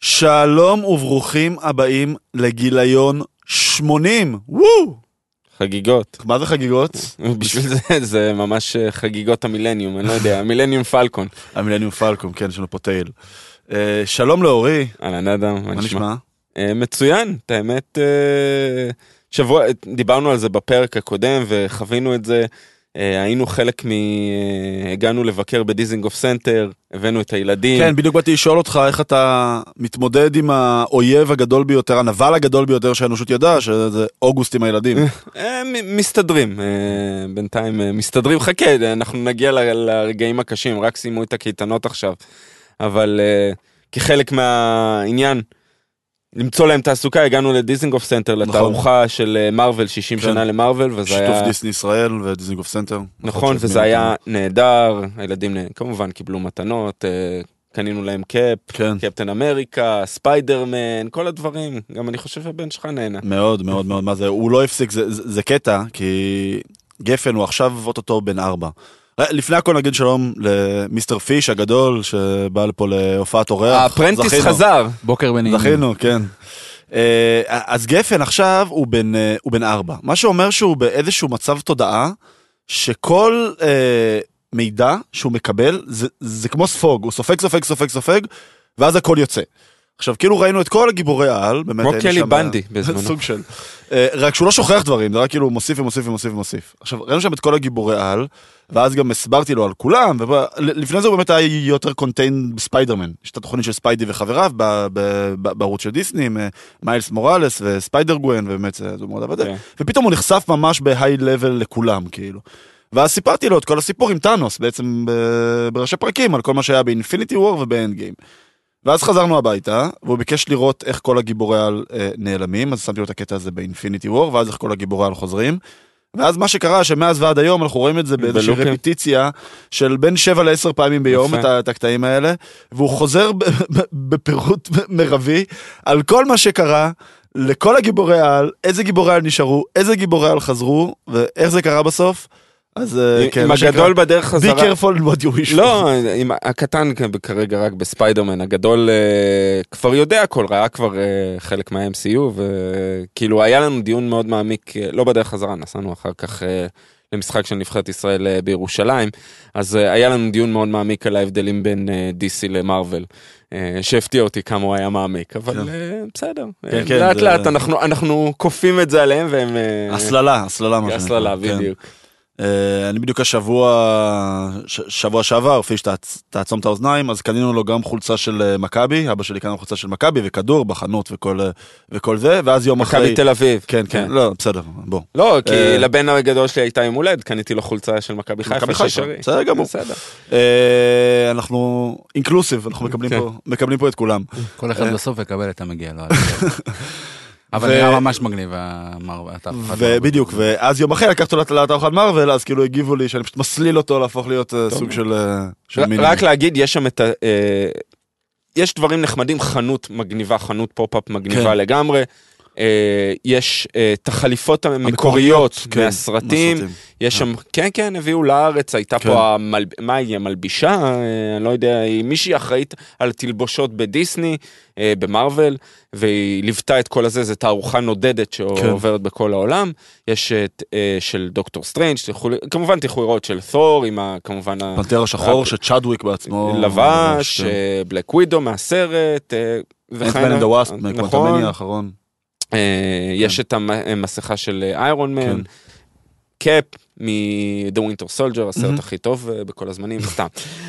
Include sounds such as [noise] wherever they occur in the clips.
שלום וברוכים הבאים לגיליון 80. וואו! חגיגות. מה זה חגיגות? [laughs] בשביל זה זה ממש אה, חגיגות המילניום, אני לא יודע, המילניום פלקון. המילניום פלקון, כן, יש לנו פה טייל. אה, שלום לאורי, אהלן אדם, מה נשמע? אה, מצוין, את האמת, אה, שבוע, דיברנו על זה בפרק הקודם וחווינו את זה. אה, היינו חלק מ... הגענו לבקר בדיזינגוף סנטר, הבאנו את הילדים. כן, בדיוק באתי לשאול אותך איך אתה מתמודד עם האויב הגדול ביותר, הנבל הגדול ביותר שהאנושות ידעה, שזה אוגוסט עם הילדים. [laughs] מ- מסתדרים, בינתיים מסתדרים, חכה, אנחנו נגיע ל- לרגעים הקשים, רק סיימו את הקייטנות עכשיו. אבל כחלק מהעניין, למצוא להם תעסוקה, הגענו לדיזינגוף סנטר, לתערוכה של אה, מארוול, 60 נכון. כן. שנה למארוול, וזה שיתוף היה... דיסני ישראל ודיזנגוף סנטר. נכון, שהזמינו וזה היה אותנו. נהדר, הילדים נה- כמובן קיבלו מתנות, אה, קנינו להם קאפ, כן. קפטן אמריקה, ספיידרמן, כל הדברים, גם אני חושב שהבן שלך נהנה. מאוד מאוד מאוד, מה זה, הוא לא הפסיק, זה, זה, זה קטע, כי גפן הוא עכשיו אוטוטו בן ארבע. אה, לפני הכל נגיד שלום למיסטר פיש הגדול שבא לפה להופעת אורח. ה apprentice. חזר. בוקר בנעימים. זכינו, כן. אה, אז גפן עכשיו הוא בן, אה, הוא בן ארבע, מה שאומר שהוא באיזשהו מצב תודעה, שכל אה, מידע שהוא מקבל זה, זה כמו ספוג, הוא סופג, סופג, סופג, סופג, ואז הכל יוצא. עכשיו כאילו ראינו את כל הגיבורי העל, באמת כמו קלי בנדי בזמנו. סוג של, אה, רק שהוא לא שוכח דברים, זה רק כאילו מוסיף ומוסיף ומוסיף ומוסיף. עכשיו ראינו שם את כל הגיבורי העל, ואז גם הסברתי לו על כולם, ולפני זה הוא באמת היה יותר contained בספיידרמן, יש את התוכנית של ספיידי וחבריו בערוץ של דיסני, עם אה, מיילס מוראלס וספיידר גווין, ובאמת זה מאוד עבד. כן. ופתאום הוא נחשף ממש ב high level לכולם, כאילו. ואז סיפרתי לו את כל הסיפור עם טאנוס, בעצם בראשי פרקים, על כל מה שהיה באינפיניטי וור ובאנד גיים. ואז חזרנו הביתה, והוא ביקש לראות איך כל הגיבורי על אה, נעלמים, אז שמתי לו את הקטע הזה באינפיניטי וור, ואז איך כל הגיבורי על חוזרים. ואז מה שקרה, שמאז ועד היום אנחנו רואים את זה באיזושהי. רפיטיציה של בין 7 ל-10 פעמים ביום. את, ה- את הקטעים האלה, והוא חוזר בפירוט מרבי על כל מה שקרה. לכל הגיבורי על, איזה גיבורי על נשארו, איזה גיבורי על חזרו, ואיך זה קרה בסוף. אז אה, כן, עם הגדול בדרך be חזרה. careful what you wish. לא, עם הקטן כרגע רק בספיידרמן, הגדול אה, כבר יודע הכל, ראה כבר אה, חלק מה-MCU, וכאילו היה לנו דיון מאוד מעמיק, לא בדרך חזרה, נסענו אחר כך למשחק של נבחרת ישראל בירושלים, אז היה לנו דיון מאוד מעמיק על ההבדלים בין DC למרוויל. שהפתיע אותי כמה הוא היה מעמיק, אבל כן. בסדר, כן, כן, לאט לאט אנחנו- כופים את זה עליהם והם... הסללה, הסללה מה שנקרא. הסללה. בדיוק. אה, אני בדיוק השבוע, ש- שבוע שעבר, פיש תעצ- תעצום את האוזניים, אז קנינו לו גם חולצה של אה, מכבי, אבא שלי קנה לו חולצה של מכבי וכדור בחנות וכל, אה, וכל זה, ואז יום אחרי... מכבי תל אביב. כן, כן, לא, בסדר, בוא. לא, כי אה, לבן הגדול שלי הייתה יום הולד, קניתי לו חולצה של מכבי חיפה. מכבי חיפה. בסדר גמור. בסדר. אה, אנחנו אינקלוסיב, אנחנו מקבלים כן. פה- מקבלים פה את כולם. כל אחד אה. בסוף יקבל את המגיע לו. [laughs] אבל נראה ממש מגניב המר- התערוכת ובדיוק, מרוויל. ואז יום אחרי לקחתי אותו לתערוכת מארוול, אז כאילו הגיבו לי שאני פשוט מסליל אותו להפוך להיות אה, סוג של אה, מיני. רק להגיד, יש שם את ה... אה, יש דברים נחמדים, חנות מגניבה, חנות pop-up מגניבה כן. לגמרי. אה, יש אה, את החליפות המקוריות כן, מהסרטים. יש שם, כן, כן, הביאו לארץ, הייתה כן. פה. מה היא, המלבישה? אה, אני לא יודע, היא מישהי אחראית על תלבושות בדיסני, אה, במרוויל, והיא ליוותה את כל הזה, זו תערוכה נודדת כן. שעוברת בכל העולם. יש את אה, של דוקטור סטרנג', כמובן תלכו לראות של תור, עם. כמובן... פנתר השחור שצ'אדוויק בעצמו לבש. בלק ווידו מהסרט, אה, וכן אנטמן נכון. האחרון. אה, יש את המסכה של איירון מן, כן. קאפ מ-The Winter Soldier, הסרט. הכי טוב אה, בכל הזמנים, [laughs] סתם.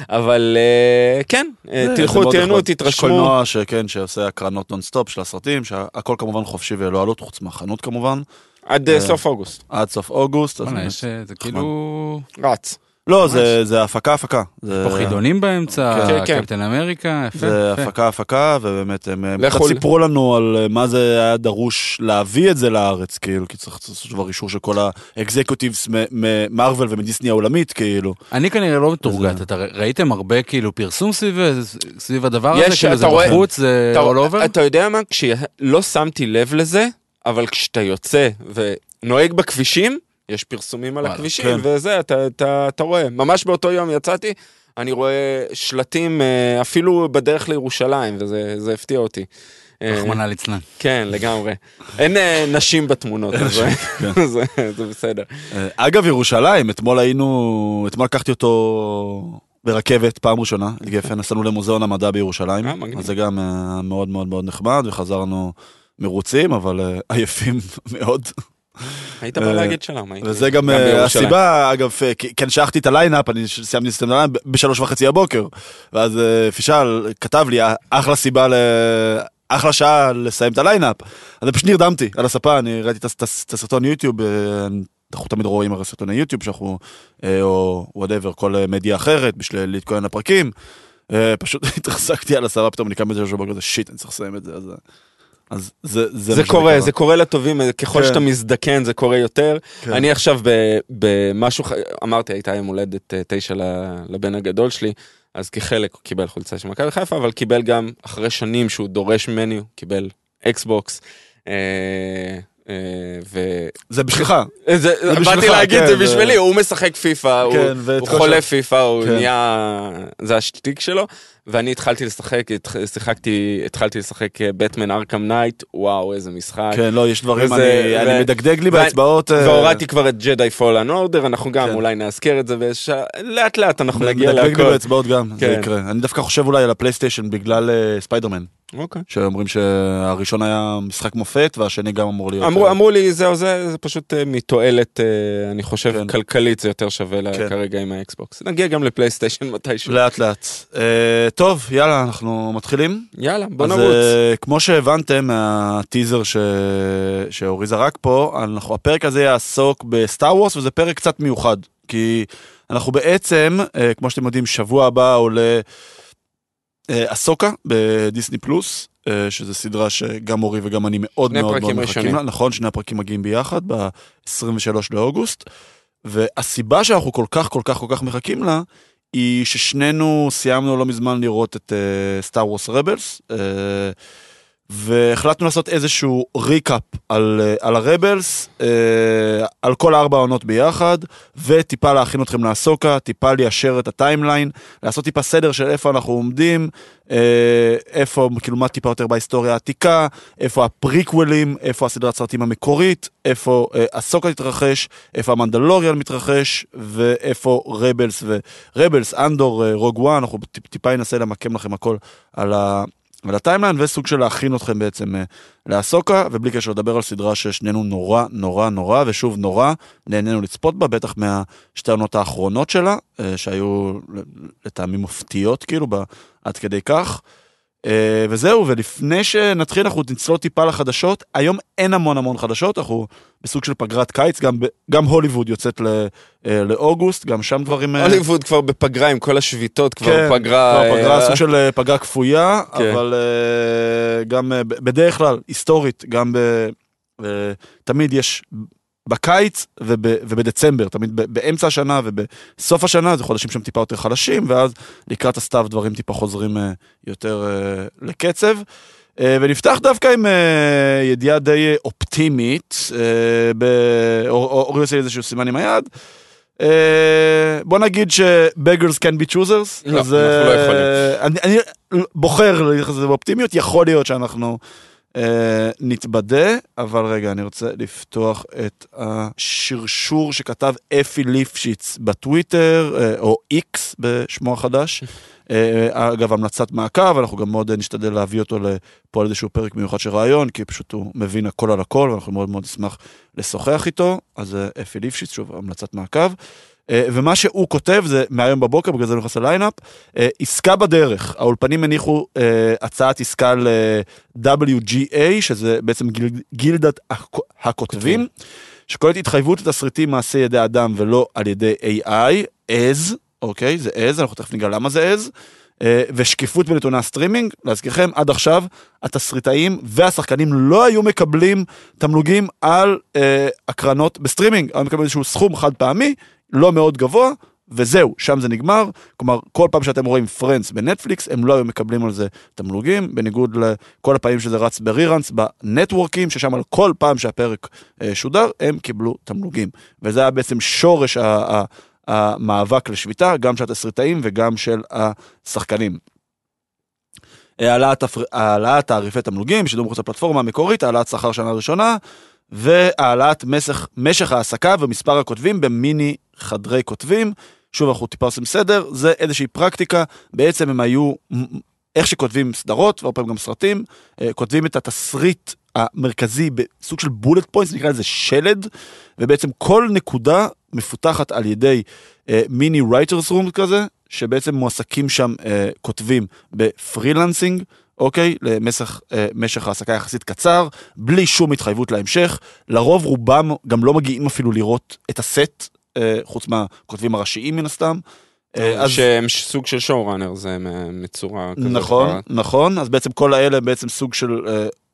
אבל אה, כן, אה, תלכו, תהנו, נחמד. יש תתרשמו. קולנוע שכן, שעושה הקרנות נונסטופ של הסרטים, שהכל כמובן חופשי ללא עלות, חוץ מהחנות כמובן, עד אה, אה, סוף אוגוסט. עד סוף אוגוסט. אה, זה. כאילו... רץ. לא, זה- זה הפקה הפקה. זה- פה חידונים באמצע, כן, כן. קפטן אמריקה, יפה. זה יפה. הפקה הפקה, ובאמת הם קצת סיפרו לנו על אה, מה זה היה דרוש להביא את זה לארץ, כאילו, כי צריך לעשות דבר אישור של כל האקזקוטיבס ממרוויל ומדיסני העולמית, כאילו. אני כנראה לא מתורגת, זה- אתה ראיתם הרבה כאילו פרסום סביב סביב הדבר הזה, יש, כאילו אתה זה רואה- בחוץ, זה אתה- all over? אתה יודע מה? כשלא שמתי לב לזה, אבל כשאתה יוצא ונוהג בכבישים, יש פרסומים על הכבישים, כן. וזה, אתה, אתה, אתה רואה. ממש באותו יום יצאתי, אני רואה שלטים אה, אפילו בדרך לירושלים, וזה זה הפתיע אותי. אה, רחמנא ליצלן. כן, לגמרי. אין אה, נשים בתמונות, אז זה- כן. [laughs] בסדר. אגב, ירושלים, אתמול היינו, אתמול לקחתי אותו ברכבת, פעם ראשונה, [laughs] גפן, נסענו למוזיאון המדע בירושלים. אז זה גם מאוד מאוד מאוד נחמד, וחזרנו מרוצים, אבל [laughs] עייפים מאוד. היית בא אה, להגיד שלום. וזה גם אה. הסיבה, אגב, אה, כי כי המשכתי את ה line-up, אני סיימתי את ה line-up בשלוש וחצי הבוקר, ואז פישל כתב לי, "אה, אחלה סיבה ל... אחלה שעה לסיים את ה line-up. אז אני פשוט נרדמתי על הספה, אני ראיתי את הס- את הס- את הסרטון יוטיוב, אנחנו תמיד רואים הרי סרטוני יוטיוב שאנחנו, או whatever, כל מדיה אחרת, בשביל להתכונן לפרקים. פשוט [laughs] התרסקתי על הספה, פתאום אני קם בזה בבוקר, זה shit, אני צריך לסיים את זה, אז... אה, אז זה, זה, זה קורה. זה קורה לטובים, ככל כן. שאתה מזדקן זה קורה יותר. כן. אני עכשיו במשהו, אמרתי, הייתה יום הולדת אה, תשע לבן הגדול שלי, אז כחלק הוא קיבל חולצה של מכבי חיפה, אבל קיבל גם, אחרי שנים שהוא דורש ממני, הוא קיבל Xbox. אה, אה, ו... זה בשבילך. זה, באתי בשבילך, להגיד, כן, זה זה- בשבילי, הוא משחק פיפא, הוא, כן, הוא כל חולה פיפא, הוא כן. נהיה, זה השטיק שלו, ואני התחלתי לשחק, שיחקתי, התחלתי לשחק Batman Arkham Knight, וואו, איזה משחק. כן, לא, יש דברים, וזה- אני, ו- אני מדגדג לי ו- באצבעות. אה, והורדתי כבר את Jedi Fallen Order, אנחנו גם כן. אולי נאזכר את זה, וש... לאט לאט אנחנו מדגדג נגיע לי להכל. באצבעות גם, זה כן. יקרה. אני דווקא חושב אולי על ה PlayStation בגלל אה, ספיידרמן, אוקיי. שאומרים שהראשון היה משחק מופת והשני גם אמור להיות. אמרו, אה, אמרו לי זהו זה, זה פשוט מתועלת, אני חושב כן. כלכלית זה יותר שווה כן. כרגע עם ה Xbox. נגיע גם ל PlayStation מתישהו. לאט לאט. טוב, יאללה, אנחנו מתחילים. יאללה, בוא אז, נרוץ. אה, כמו שהבנתם מהטיזר ש... שאורי זרק פה, אנחנו, הפרק הזה יעסוק ב Star Wars וזה פרק קצת מיוחד, כי אנחנו בעצם, אה, כמו שאתם יודעים, שבוע הבא עולה אסוקה בדיסני פלוס, אה, שזה סדרה שגם אורי וגם אני מאוד מאוד מאוד מחכים. לה. נכון, שני הפרקים מגיעים ביחד ב-23 לאוגוסט, והסיבה שאנחנו כל כך כל כך כל כך מחכים לה, היא ששנינו סיימנו לא מזמן לראות את סטאר וורס רבלס, והחלטנו לעשות איזשהו ריקאפ על, אה, על ה Rebels, אה, על כל ארבע העונות ביחד, וטיפה להכין אתכם לאסוקה, טיפה ליישר את ה timeline, לעשות טיפה סדר של איפה אנחנו עומדים, אה, איפה, כאילו מה טיפה יותר בהיסטוריה העתיקה, איפה הפריקוולים, איפה הסדרת סרטים המקורית, איפה אסוקה תתרחש, איפה המנדלוריאן מתרחש, ואיפה Rebels ו Rebels, Andor, Rogue One, אנחנו טיפ, טיפה ננסה למקם לכם הכל על ה... על הטיימליין וסוג של להכין אתכם בעצם אה, לאסוקה ובלי קשר לדבר על סדרה ששנינו נורא נורא נורא ושוב נורא נהנינו לצפות בה בטח מהשתי העונות האחרונות שלה אה, שהיו לטעמי מופתיות כאילו עד כדי כך. אה, וזהו ולפני שנתחיל אנחנו נצלול טיפה לחדשות היום אין המון המון חדשות אנחנו בסוג של פגרת קיץ גם, גם הוליווד יוצאת ל, אה, לאוגוסט גם שם דברים אה, הוליווד כבר בפגרה עם כל השביתות, כבר כן, פגרה. כבר פגרה, אה, סוג של פגרה כפויה, כן. אבל גם בדרך כלל, היסטורית, גם ב... תמיד יש בקיץ וב, ובדצמבר, תמיד ב- באמצע השנה ובסוף השנה, זה חודשים שהם טיפה יותר חלשים, ואז לקראת הסתיו דברים טיפה חוזרים אה, יותר אה, לקצב. אה, ונפתח דווקא עם ידיעה די אופטימית, אורי עושה לי איזשהו סימן עם היד. בוא נגיד ש-beggars can be choosers. לא, אז, אנחנו לא יכולים. אני, אני בוחר להגיד את זה באופטימיות, יכול להיות שאנחנו אה, נתבדה, אבל רגע, אני רוצה לפתוח את השרשור שכתב אפי ליפשיץ בטוויטר, אה, או איקס בשמו החדש. אה, אגב, המלצת מעקב, אנחנו גם מאוד נשתדל להביא אותו לפה על איזשהו פרק מיוחד של רעיון, כי פשוט הוא מבין הכל על הכל, ואנחנו מאוד מאוד נשמח לשוחח איתו. אז אה, אפי ליפשיץ, שוב, המלצת מעקב. אה, ומה שהוא כותב זה מהיום בבוקר, בגלל זה הוא נכנס ל line-up, אה, עסקה בדרך. האולפנים הניחו אה, הצעת עסקה ל-WGA, שזה בעצם גיל, גילדת הכ- הכותבים, שכוללת התחייבות לתסריטים מעשי ידי אדם ולא על ידי AI, AS, אוקיי, זה AS, אנחנו תכף ניגע למה זה AS. ושקיפות בנתוני הסטרימינג, להזכירכם, עד עכשיו התסריטאים והשחקנים לא היו מקבלים תמלוגים על אה, הקרנות בסטרימינג, היו מקבלים איזשהו סכום חד פעמי, לא מאוד גבוה, וזהו, שם זה נגמר. כלומר, כל פעם שאתם רואים Friends בנטפליקס, הם לא היו מקבלים על זה תמלוגים, בניגוד לכל הפעמים שזה רץ ב reruns, בנטוורקים, ששם על כל פעם שהפרק אה, שודר, הם קיבלו תמלוגים. וזה היה בעצם שורש המאבק לשביתה, גם של התסריטאים וגם של השחקנים. העלאת, העלאת תעריפי תמלוגים, שידור מחוץ לפלטפורמה המקורית, העלאת שכר שנה ראשונה, והעלאת משך, משך העסקה ומספר הכותבים במיני חדרי כותבים. שוב, אנחנו טיפה עושים סדר, זה איזושהי פרקטיקה, בעצם הם היו, איך שכותבים סדרות, והרבה פעמים גם סרטים, אה, כותבים את התסריט המרכזי בסוג של bullet points, נקרא לזה שלד, ובעצם כל נקודה מפותחת על ידי אה, מיני writers' room כזה, שבעצם מועסקים שם אה, כותבים בפרילנסינג, אוקיי? למשך אה, העסקה יחסית קצר, בלי שום התחייבות להמשך. לרוב רובם גם לא מגיעים אפילו לראות את הסט, אה, חוץ מהכותבים הראשיים מן הסתם. אה, אז שהם סוג של שואו ראנר זה מצורה כזאת. נכון. נכון, אז בעצם כל האלה הם בעצם סוג של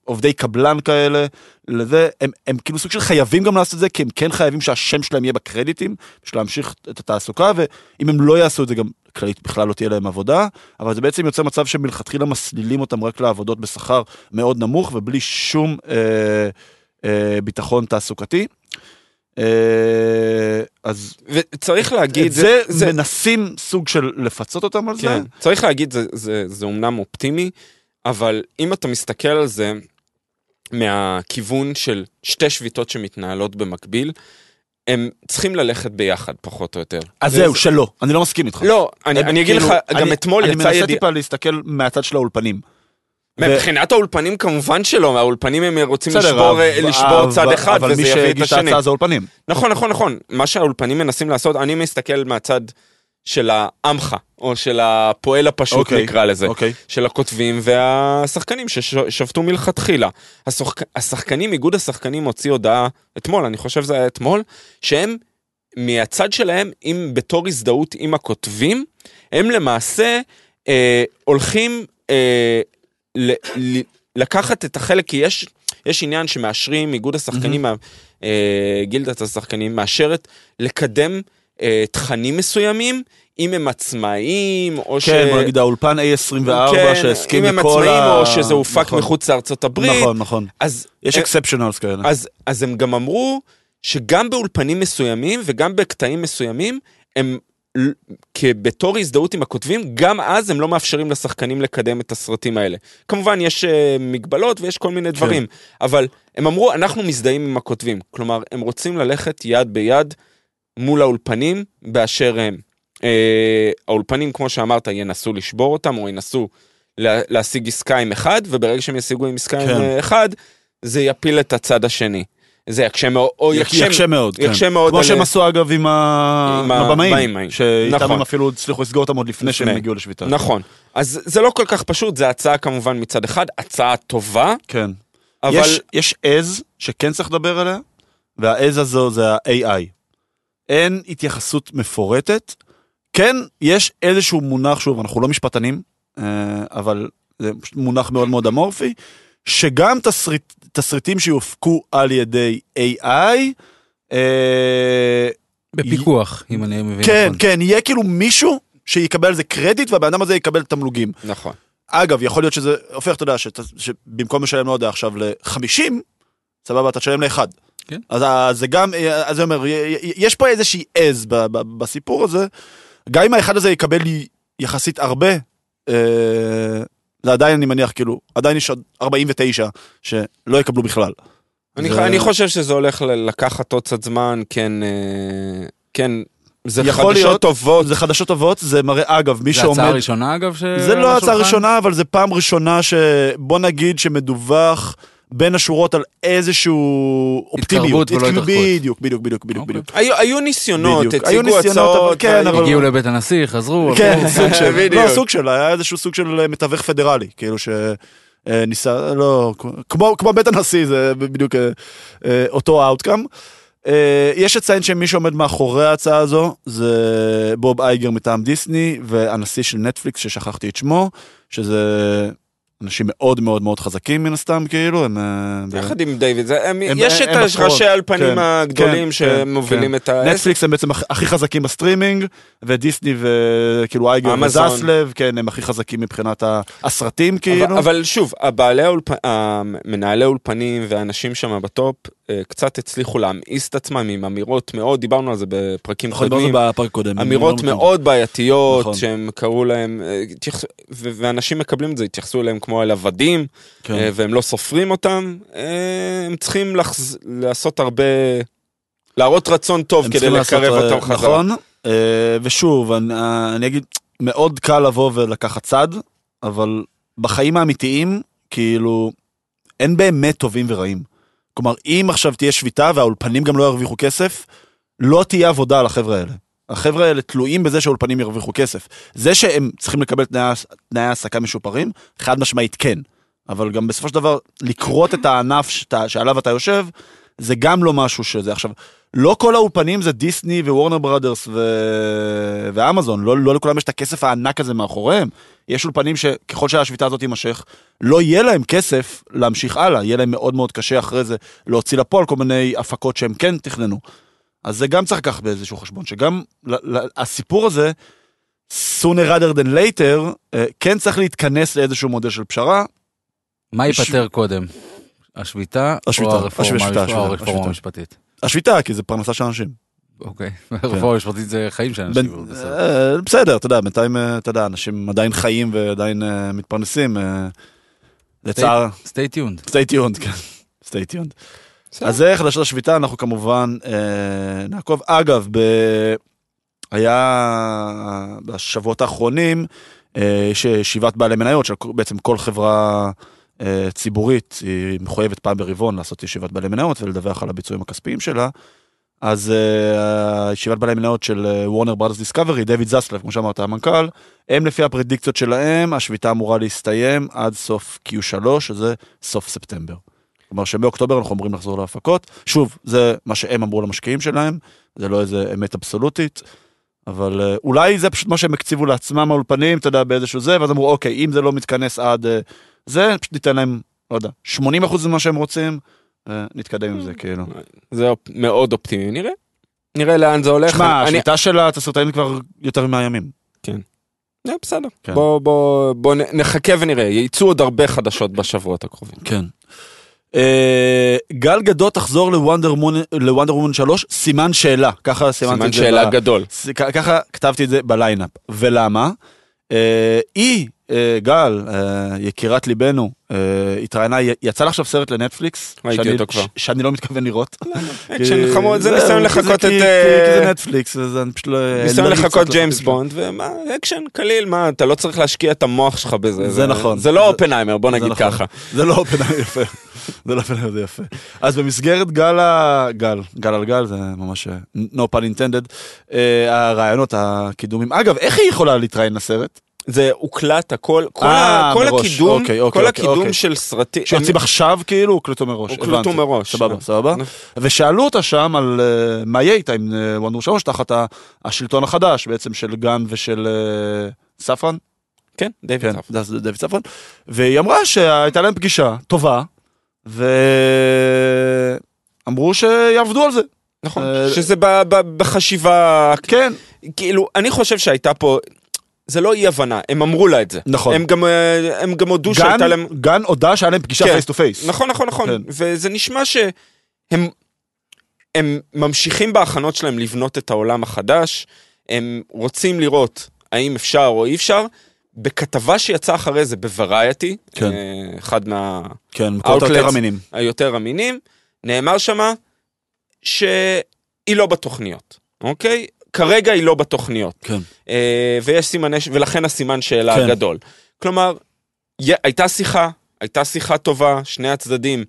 עובדי קבלן כאלה, לזה, הם, הם כאילו סוג של חייבים גם לעשות את זה, כי הם כן חייבים שהשם שלהם יהיה בקרדיטים, בשביל להמשיך את התעסוקה, ואם הם לא יעשו את זה גם כללית בכלל לא תהיה להם עבודה, אבל זה בעצם יוצר מצב שמלכתחילה מסלילים אותם רק לעבודות בשכר מאוד נמוך ובלי שום אה, אה, ביטחון תעסוקתי. אה, אז וצריך להגיד, את זה, זה מנסים סוג של לפצות אותם על זה. כן, צריך להגיד, זה, זה, זה אומנם אופטימי, אבל אם אתה מסתכל על זה מהכיוון של שתי שביתות שמתנהלות במקביל, הם צריכים ללכת ביחד, פחות או יותר. אז זהו, שלא, אני לא מסכים איתך. לא, אני, אני אגיד לך, כאילו, גם אני- אתמול אני יצא מנסה ידיעה... טיפה להסתכל מהצד של האולפנים. מבחינת האולפנים כמובן שלא, האולפנים הם רוצים בסדר, לשבור, אבל- לשבור צד אבל- אחד אבל וזה מי יביא את שהגיש את השני. ההצעה זה האולפנים. נכון, נכון, נכון. מה שהאולפנים מנסים לעשות, אני מסתכל מהצד של העמך, או של הפועל הפשוט אוקיי, נקרא לזה. אוקיי. של הכותבים והשחקנים ששבתו מלכתחילה. השחק... השחקנים, איגוד השחקנים הוציא הודעה אתמול, אני חושב שזה היה אתמול, שהם מהצד שלהם, אם בתור הזדהות עם הכותבים, הם למעשה אה, הולכים אה, ל... ל... לקחת את החלק, כי יש, יש עניין שמאשרים, איגוד השחקנים, אה, גילדת השחקנים מאשרת לקדם אה, תכנים מסוימים, אם הם עצמאיים, או ש... כן, בוא נגיד האולפן A24 כן, שהסכים אם הם עצמאים ה... או שזה הופק נכון, מחוץ לארצות הברית. נכון, נכון. אז, יש אה, אקספשיונלס כאלה. אז, אז הם גם אמרו שגם באולפנים מסוימים וגם בקטעים מסוימים, הם כבתור הזדהות עם הכותבים, גם אז הם לא מאפשרים לשחקנים לקדם את הסרטים האלה. כמובן, יש uh, מגבלות ויש כל מיני דברים, אבל הם אמרו, אנחנו מזדהים עם הכותבים. כלומר, הם רוצים ללכת יד ביד מול האולפנים באשר הם. Uh, האולפנים, כמו שאמרת, ינסו לשבור אותם או ינסו לה, להשיג עסקה עם אחד, וברגע שהם ישיגו עם עסקה כן. עם אה, אחד, זה יפיל את הצד השני. זה יקשה מאוד, או יקשה, יקשה מאוד, כן. יקשה מאוד כמו על- שהם עשו אגב עם ה- עם הבמאים, הבמאים. שאיתם נכון. הם אפילו הצליחו לסגור אותם עוד לפני שהם. הגיעו לשביתה. נכון. אז זה לא כל כך פשוט, זה הצעה כמובן מצד אחד, הצעה טובה, כן. אבל... יש, יש עז שכן צריך לדבר עליה, והעז הזו זה ה-AI. אין התייחסות מפורטת. כן, יש איזשהו מונח, שוב, אנחנו לא משפטנים, אה, אבל זה פשוט מונח מאוד מאוד אמורפי, שגם תסריט, תסריטים שיופקו על ידי AI, אה, בפיקוח, אם אני מבין כן, נכון. כן, יהיה כאילו מישהו שיקבל על זה קרדיט, והבן אדם הזה יקבל תמלוגים. נכון. אגב, יכול להיות שזה הופך, אתה יודע, שבמקום לשלם, לא יודע, עכשיו ל-50, סבבה, אתה תשלם לאחד. כן. אז ה- זה גם, אז זה אומר, יש פה איזושהי עז בסיפור הזה, גם אם האחד הזה יקבל לי יחסית הרבה, אה, זה עדיין, אני מניח, כאילו, עדיין יש עוד 49 שלא יקבלו בכלל. אני, זה- אני חושב שזה הולך לקחת עוד קצת זמן, כן, אה, כן, זה יכול חדשות להיות, טובות. זה חדשות טובות, זה מראה, אגב, מי זו שעומד... הצעה ראשונה אגב? ש- זה לא הצעה? ראשונה, אבל זה פעם ראשונה שבוא נגיד שמדווח בין השורות על איזשהו אופטימיות. התקרבות ולא התרחקות. בדיוק, בדיוק, בדיוק, בדיוק, אוקיי. בדיוק. היו, היו ניסיונות, בדיוק. היו הציגו ניסיונות, הצעות. כן, אבל- הגיעו לבית הנשיא, חזרו. כן. [laughs] סוג של, בדיוק. לא, סוג של, היה איזשהו סוג של מתווך פדרלי, כאילו שניסה, לא, כמו, כמו בית הנשיא, זה בדיוק אה, אה, אותו ה outcome. יש לציין שמי שעומד מאחורי ההצעה הזו זה בוב אייגר מטעם דיסני והנשיא של נטפליקס ששכחתי את שמו, שזה אנשים מאוד מאוד מאוד חזקים מן הסתם, כאילו, הם... אה, יחד עם דיוויד, יש את ראשי האולפנים כן, הגדולים כן, שמובילים כן. את העסק. נטפליקס הם בעצם הכ- הכי חזקים בסטרימינג, ודיסני וכאילו אייגר. וזסלב, כן, הם הכי חזקים מבחינת הסרטים, כאילו. אבל, שוב, הבעלי האולפ... המנהלי האולפנים והאנשים שם ב top קצת הצליחו להמאיס את עצמם עם אמירות מאוד, דיברנו על זה בפרקים נכון, קודמים, בפרק קודם. אמירות לא מאוד בעייתיות נכון. שהם קראו להם, אה, התייחס... ו- ואנשים מקבלים את זה, התייחסו אליהם כמו אל עבדים, כן. אה, והם לא סופרים אותם, אה, הם צריכים לחז... לעשות הרבה, להראות רצון טוב כדי לעשות, לקרב אה, אותם חזרה. נכון, ושוב, אני, אני אגיד, מאוד קל לבוא ולקחת צד, אבל בחיים האמיתיים, כאילו, אין באמת טובים ורעים. כלומר, אם עכשיו תהיה שביתה והאולפנים גם לא ירוויחו כסף, לא תהיה עבודה על החבר'ה האלה. החבר'ה האלה תלויים בזה שהאולפנים ירוויחו כסף. זה שהם צריכים לקבל תנאי, העסקה משופרים, חד משמעית כן. אבל גם בסופו של דבר, לכרות את הענף שאתה, שעליו אתה יושב, זה גם לא משהו שזה. עכשיו, לא כל האולפנים זה דיסני ווורנר ברודרס ו... ואמזון, לא, לא לכולם יש את הכסף הענק הזה מאחוריהם. יש אולפנים שככל שהשביתה הזאת תימשך, לא יהיה להם כסף להמשיך הלאה, יהיה להם מאוד מאוד קשה אחרי זה להוציא לפועל כל מיני הפקות שהם כן תכננו. אז זה גם צריך לקחת באיזשהו חשבון, שגם הסיפור הזה, sooner rather than later, אה, כן צריך להתכנס לאיזשהו מודל של פשרה. מה ייפתר קודם? השביתה השביתה, או הרפורמה השביתה, או השביתה, הרפורמה השביתה. המשפטית? השביתה, כי זה פרנסה של אנשים. אוקיי. הרפורמה המשפטית זה חיים של אנשים. בסדר. אה, בסדר, אתה יודע, בינתיים, אה, אתה יודע, אנשים עדיין חיים ועדיין אה, מתפרנסים. לצער, stay tuned. stay tuned, כן, stay tuned. בסדר. אז זה חדשות השביתה, אנחנו כמובן נעקוב. אגב. היה בשבועות האחרונים, יש ישיבת בעלי מניות, של בעצם כל חברה ציבורית, היא מחויבת פעם ברבעון לעשות ישיבת בעלי מניות ולדווח על הביצועים הכספיים שלה. אז אה, ישיבת בעלי מניות של וורנר ברדס דיסקאברי, דויד זסלב, כמו שאמרת, המנכ"ל, הם לפי הפרדיקציות שלהם, השביתה אמורה להסתיים עד סוף Q3, שזה סוף ספטמבר. כלומר שמאוקטובר אנחנו אמורים לחזור להפקות. שוב, זה מה שהם אמרו למשקיעים שלהם, זה לא איזה אמת אבסולוטית, אבל אה, אולי זה פשוט מה שהם הקציבו לעצמם האולפנים, אתה יודע, באיזשהו זה, ואז אמרו, אוקיי, אם זה לא מתכנס עד אה, זה, פשוט ניתן להם, לא יודע, 80% ממה שהם רוצים, ונתקדם עם זה, כאילו. זה מאוד אופטימי, נראה. נראה לאן זה הולך. אני- השליטה של התסריטאים כבר יותר מ-100 ימים. אה, בסדר. כן. בוא, בוא, בוא נחכה ונראה, יצאו עוד הרבה חדשות בשבועות הקרובים. כן. אה, גל גדות תחזור ל Wonder Moon- ל Wonder Woman 3, סימן שאלה, ככה סימנתי סימן את זה. שאלה ב- גדול. ס- ככה כתבתי את זה ב line-up. ולמה? אה, היא, אה, גל, אה, יקירת ליבנו, אה, התראיינה, יצא לה עכשיו סרט לנטפליקס. ראיתי שאני- אותו כבר. שאני לא מתכוון לראות. [laughs] חמוד, זה ניסיון כי- את... כי- אה, זה נטפליקס, אז אני פשוט לא... ניסיון לחקות ג'יימס. בונד, ומה, אקשן קליל, מה, אתה לא צריך להשקיע את המוח שלך בזה. זה נכון. זה לא Oppenheimer, בוא נגיד נכון. ככה. זה לא Oppenheimer יפה. זה לא Oppenheimer זה יפה. אז במסגרת גל ה... גל, גל על גל, זה ממש אה, no pun intended, אה, הרעיונות, הקידומים. אגב, איך היא יכולה להתראיין לסרט? זה הוקלט הכל, כל אה, ה- כל מראש, הקידום, אוקיי, אוקיי, כל אוקיי, הקידום אוקיי. של סרטים, שיוצאים עכשיו כאילו, הוקלטו מראש. הוקלטו. מראש. סבבה, אה. סבבה. ושאלו אותה שם על אה, מה יהיה איתה עם וונדר 3 תחת השלטון החדש בעצם של גן ושל אה, ספרן. כן, דיוויד כן, ספרן. ספרן, והיא אמרה שהייתה להם פגישה טובה, ואמרו שיעבדו על זה. נכון, שזה בחשיבה, כן, כאילו, אני חושב שהייתה פה, זה לא אי הבנה, הם אמרו לה את זה. נכון. הם גם, אה, הם גם הודו שהייתה להם... גן הודה שהיה להם פגישה. face to face. נכון, נכון, נכון. כן. וזה נשמע שהם הם ממשיכים בהכנות שלהם לבנות את העולם החדש, הם רוצים לראות האם אפשר או אי אפשר. בכתבה שיצאה אחרי זה בוורייטי, כן. אה, אחד מה... כן, מקומות Outlets. יותר אמינים. היותר אמינים, נאמר שמה שהיא לא בתוכניות, אוקיי? כרגע היא לא בתוכניות. כן. אה, ויש סימני, ולכן הסימן שאלה כן. הגדול. כלומר, הייתה שיחה, הייתה שיחה טובה, שני הצדדים,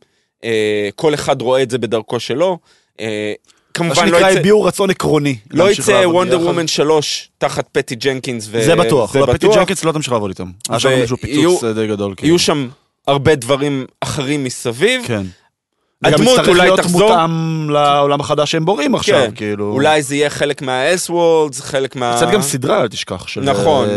אה, כל אחד רואה את זה בדרכו שלו. אה, מה כמובן לא שנקרא יצא, הביעו רצון עקרוני. לא יצא וונדר. וומן 3 תחת פטי ג'נקינס. ו- זה בטוח, לא, פטי. ג'נקינס לא תמשיך לעבוד איתם. היה שם איזשהו פיצוץ די גדול. כאילו. יהיו שם הרבה דברים אחרים מסביב. כן. הדמות וגם יצטרך אולי להיות תחזור. מותאם לעולם החדש שהם בוראים עכשיו, כן. כאילו. אולי זה יהיה חלק מה-S וורלדס, חלק מה... קצת גם סדרה, אל תשכח. של, נכון. אה,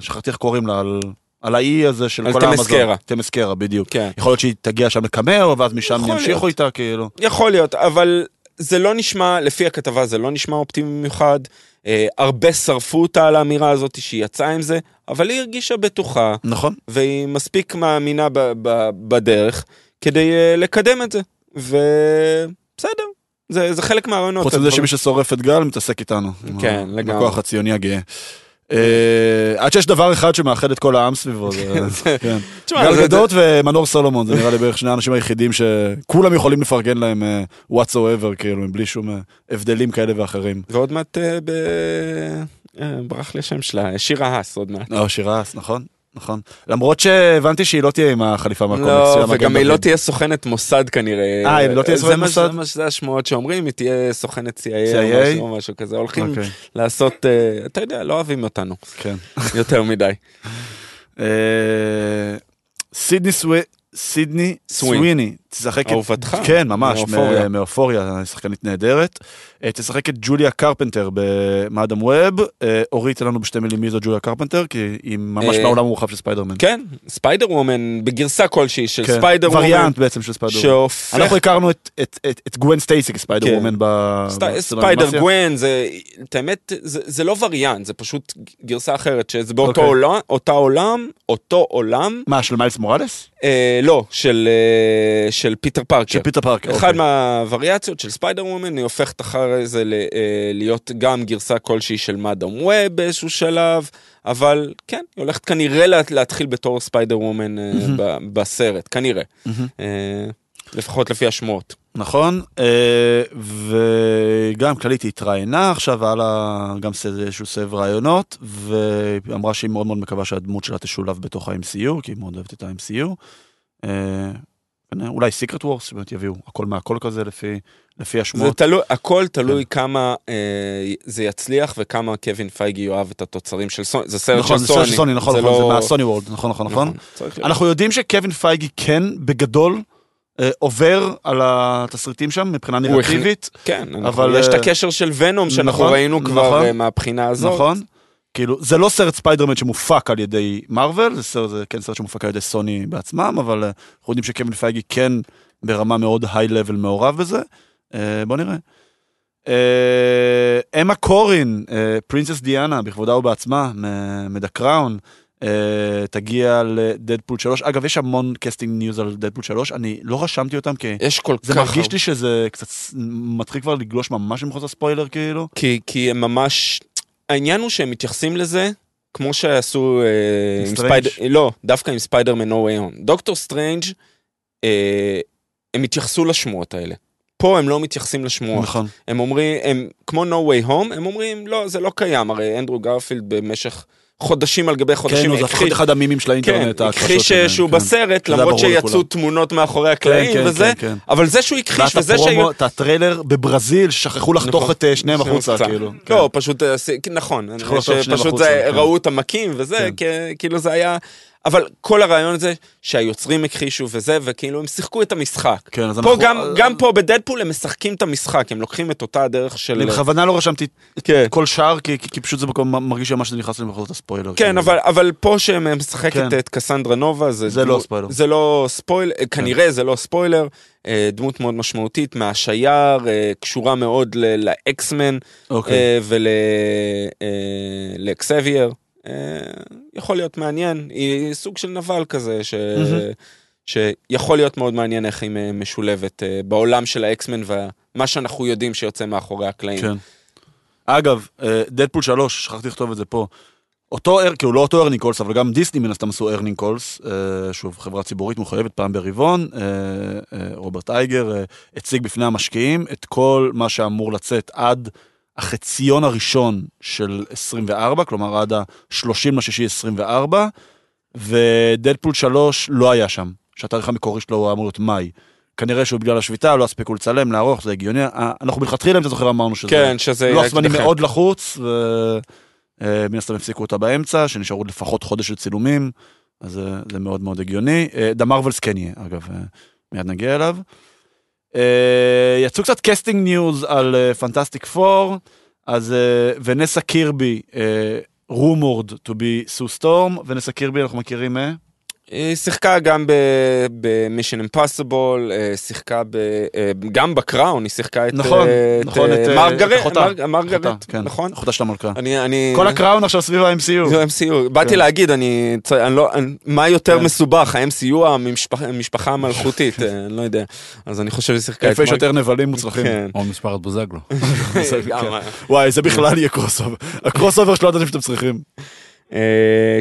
שכחתי איך קוראים לה, על על האי הזה של על כל האמזון. תמסקרה. תמסקרה, בדיוק. כן. יכול להיות שהיא תגיע שם לקמאו, ואז משם ימשיכו להיות. איתה, כאילו. יכול להיות, אבל זה לא נשמע, לפי הכתבה זה לא נשמע אופטימי במיוחד. אה, הרבה שרפו אותה על האמירה הזאת שהיא יצאה עם זה, אבל היא הרגישה בטוחה, נכון. והיא מספיק מאמינה ב- ב- בדרך כדי אה, לקדם את זה. ובסדר, זה, זה חלק מהרעיונות. חוץ מזה שמי ששורף את גל מתעסק איתנו. כן, ה- לגמרי. הכוח הציוני הגאה. אה, עד שיש דבר אחד שמאחד את כל העם סביבו, זה... [laughs] כן. תשמע, גל זה- גדות ומנור סולומון, זה נראה לי בערך שני האנשים היחידים שכולם יכולים לפרגן להם אה, whatsoever, כאילו, בלי שום הבדלים כאלה ואחרים. ועוד מעט ב... ברח לי השם שלה, שירה האס עוד מעט. שירה אס, נכון, נכון. למרות שהבנתי שהיא לא תהיה עם החליפה מהקומיקס. לא, של המגן וגם היא לא. תהיה סוכנת מוסד כנראה. אה, היא לא תהיה סוכנת מוסד? זה השמועות שאומרים, היא תהיה סוכנת CIA? או משהו- כזה. הולכים אוקיי, לעשות, אה, אתה יודע, לא אוהבים אותנו כן. יותר מדי. אה, סידני סווי... סידני. סוויני, תשחק את... אהובתך. כן, ממש, מאופוריה. שחקנית נהדרת. אה, תשחק את ג'וליה קרפנטר במאדם ווב. אה, אורי, תן לנו בשתי מילים מי זו ג'וליה קרפנטר, כי היא ממש אה, מהעולם המורחב של ספיידרמן. כן, ספיידר וומן בגרסה כלשהי של כן, ספיידר וומן. וריאנט בעצם של ספיידר וומן. שהופך... אנחנו הכרנו את- את- את את Gwen סטייסי כספיידר כן. וומן ב... סט- בסרט ספיידר. גווין זה, את האמת, זה, זה לא וריאנט, זה פשוט גרסה אחרת, שזה באותו אוקיי. עולם, אותה עולם, אותו עולם, מה, של מיילס מוראלס? אה, לא, של, אה, של פיטר פארקר. של פיטר פארקר. אחד אוקיי. מהווריאציות של ספיידר וומן, היא הופכת אחרי זה ל- אה, להיות גם גרסה כלשהי של מאדם ווב באיזשהו שלב, אבל כן, היא הולכת כנראה לה- להתחיל בתור ספיידר וומן אה, ב- בסרט, כנראה. מהמם. אה, לפחות לפי השמועות. נכון, אה, וגם כללית התראיינה עכשיו, היה לה גם איזשהו סבב רעיונות, ואמרה שהיא מאוד מאוד מקווה שהדמות שלה תשולב בתוך ה-MCU, כי היא מאוד אוהבת את ה-MCU. אה, ונראה, אולי סיקרט וורס, שבאמת יביאו הכל מהכל כזה לפי, לפי זה השמועות. תלוי, הכל תלוי כן. כמה אה, זה יצליח וכמה קווין פייגי יאהב את התוצרים של סוני, זה סרט נכון, של זה סרט של סוני, נכון, נכון, זה לא- מה- Sony Verse, נכון, נכון, נכון. לראות. אנחנו יודעים שקווין פייגי כן, בגדול, עובר על התסריטים שם מבחינה נרטיבית. כן, אבל, יש את אה, הקשר של ונום שאנחנו נכון, ראינו כבר נכון. אה, מהבחינה הזאת. נכון. כאילו, זה לא סרט ספיידרמן שמופק על ידי מארוול, זה, סרט, זה כן סרט שמופק על ידי סוני בעצמם, אבל אה, אנחנו יודעים שקווין פייגי כן ברמה מאוד high-level מעורב בזה. אה, בוא נראה. אה, אמה קורין, אה, Princess דיאנה, בכבודה ובעצמה, מ- The Crown, אה, תגיע לדדפול 3. אגב, יש המון casting news על דדפול 3, אני לא רשמתי אותם כי... יש כל זה כך... מרגיש הרבה- לי שזה קצת מתחיל כבר לגלוש ממש למחוז הספוילר כאילו. כי, כי הם ממש... העניין הוא שהם מתייחסים לזה כמו שעשו אה, עם? ספיידר... לא, דווקא עם ספיידרמן No Way Home. דוקטור סטרנג', אה, הם התייחסו לשמועות האלה. פה הם לא מתייחסים לשמועות. נכון. הם אומרים, הם כמו No Way Home, הם אומרים, לא, זה לא קיים. הרי אנדרו גרפילד במשך חודשים על גבי כן, חודשים זה הפך להיות אחד המימים של כן, האינטרנט. ההכחשות הכחיש שהוא כן. בסרט, למרות שיצאו. תמונות מאחורי כן, הקלעים כן, וזה, כן, כן. אבל זה שהוא הכחיש וזה שהיו... את הטריילר בברזיל, לחתוך נכון. את אה, שניהם החוצה. כאילו. לא, פשוט, אה, נכון, לחתוך זה, כן. ראו את המכים וזה, כן. כאילו זה היה, אבל כל הרעיון הזה שהיוצרים הכחישו וזה, וכאילו הם שיחקו את המשחק. כן, אז פה אנחנו... גם, גם פה בדדפול הם משחקים את המשחק, הם לוקחים את אותה הדרך של... אני בכוונה לא רשמתי כן. כל שער, כי כי- כי פשוט זה מרגיש ממש שזה נכנס למחוזות הספוילר. כן, כאילו. אבל, אבל פה שהם משחקת כן. את קסנדרה נובה, זה, זה לא דמות- ספוילר. כן. זה לא ספוילר, כנראה זה לא ספוילר, אה, דמות מאוד משמעותית מהשייר, אה, קשורה מאוד לאקסמן אוקיי. אה, ולאקסבייר. יכול להיות מעניין, היא סוג של נבל כזה, ש... שיכול להיות מאוד מעניין איך היא משולבת אה, בעולם של האקסמן ומה שאנחנו יודעים שיוצא מאחורי הקלעים. כן. אגב, דדפול 3, שכחתי לכתוב את זה פה. אותו, אר- כאילו לא אותו earning calls, אבל גם דיסני מן הסתם עשו earning calls, אה, שוב, חברה ציבורית מחויבת פעם ברבעון, אה, אה, רוברט אייגר אה, הציג בפני המשקיעים את כל מה שאמור לצאת עד החציון הראשון של 24, כלומר עד ה-30 לשישי 24, ודדפול 3 לא היה שם, שהתאריך המקורי שלו אמור להיות מאי. כנראה שהוא בגלל השביתה, לא הספיקו לצלם, לערוך, זה הגיוני. אה, אנחנו מלכתחילה, אם אתה זוכר, אמרנו שזה... כן, שזה... לוח זמנים. מאוד לחוץ, ומן הסתם הפסיקו אותה באמצע, שנשארו לפחות חודש של צילומים, אז זה, זה מאוד מאוד הגיוני. דה מרווילס כן יהיה, אגב, אה, מיד נגיע אליו. אה, יצאו קצת casting news על Fantastic Four, אז אה, ונסה קירבי, אה, rumored to be סו סטורם, ונסה קירבי אנחנו מכירים אה? היא שיחקה גם ב- Mission Impossible, שיחקה ב, אה, גם ב- Crown, היא שיחקה את נכון, אה, נכון, את, אה, אה, מרגרט, את אחותה. מר- מרגרט, אחותה, כן, נכון? אחותה של המלכה. אני, אני... כל ה- Crown עכשיו סביב ה-MCU. זה MCU, באתי כן. להגיד, אני, אני לא, אני, מה יותר כן. מסובך, ה-MCU המשפחה, המשפחה המלכותית, [laughs] אה, אני לא יודע, אז אני חושב שהיא שיחקה את איפה יש יותר נבלים מוצלחים. כן. או משפחת בוזגלו. [laughs] [laughs] אה, וואי, זה בכלל יהיה crossover. ה- crossover שלא ידעתם שאתם צריכים. אה,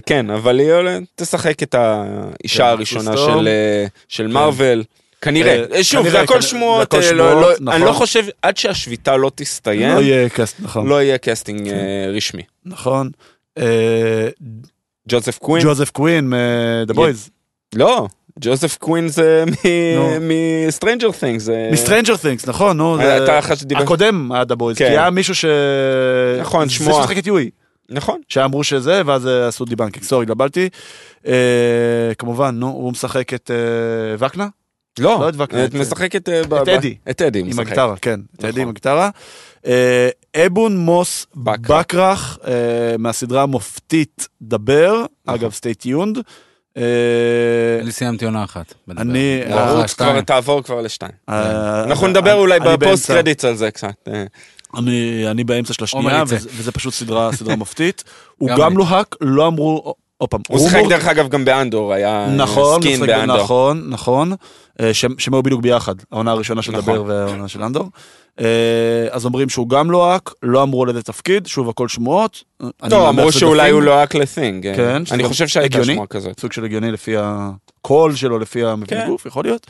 כן, אבל היא תשחק את האישה כן, הראשונה. של, אה, של מארוול. כנראה, אה, שוב, זה הכל שמועות, זה לא- לא- נכון. אני לא חושב, עד שהשביתה לא תסתיים, לא יהיה cast, נכון. לא casting אה, רשמי. נכון. ג'וזף קווין? ג'וזף קווין מ-The Boys. לא, ג'וזף קווין זה Things. זה- מ-Stranger Things, נכון, נו. זה- הקודם Boys, כן. כי היה מישהו ש... נכון, זה שמועה. שמשחק את יואי. נכון. שאמרו שזה, ואז אה, עשו דיבנקינג, סורי, התבלבלתי. אה, כמובן, נו, הוא משחק את אה, וקנה, לא, לא את וקנין, את את- משחקת... אה, את ב- אדי. את אדי, עם משחק. הגיטרה, כן, את נכון. אדי עם הגיטרה. אה, אבון מוס בקרח. בקרח, אה, מהסדרה המופתית The Bear, נכון. אגב, stay tuned. אה, אני סיימתי עונה אחת. אני- רוץ שתיים. כבר, תעבור כבר לשתיים. אנחנו נדבר אולי ב- post. credits על זה קצת. אני, אני באמצע של השנייה. וזה, וזה פשוט סדרה, [laughs] סדרה מופתית. הוא גם גם. לוהק, לא אמרו, עוד פעם, הוא שיחק דרך אגב גם באנדור, היה נכון, סקין באנדור. נכון, נכון, אה, שהם היו בדיוק ביחד, העונה הראשונה של נכון. The Bear והעונה של אנדור. אה, אז אומרים שהוא גם לוהק, לא אמרו על איזה תפקיד, שוב הכל שמועות. אני לא, אמרו שאולי הוא לא היה כ- The Thing. כן, אני חושב שהייתה. שמועה כזאת. סוג של הגיוני לפי הקול שלו, לפי המבנה כן. גוף, יכול להיות.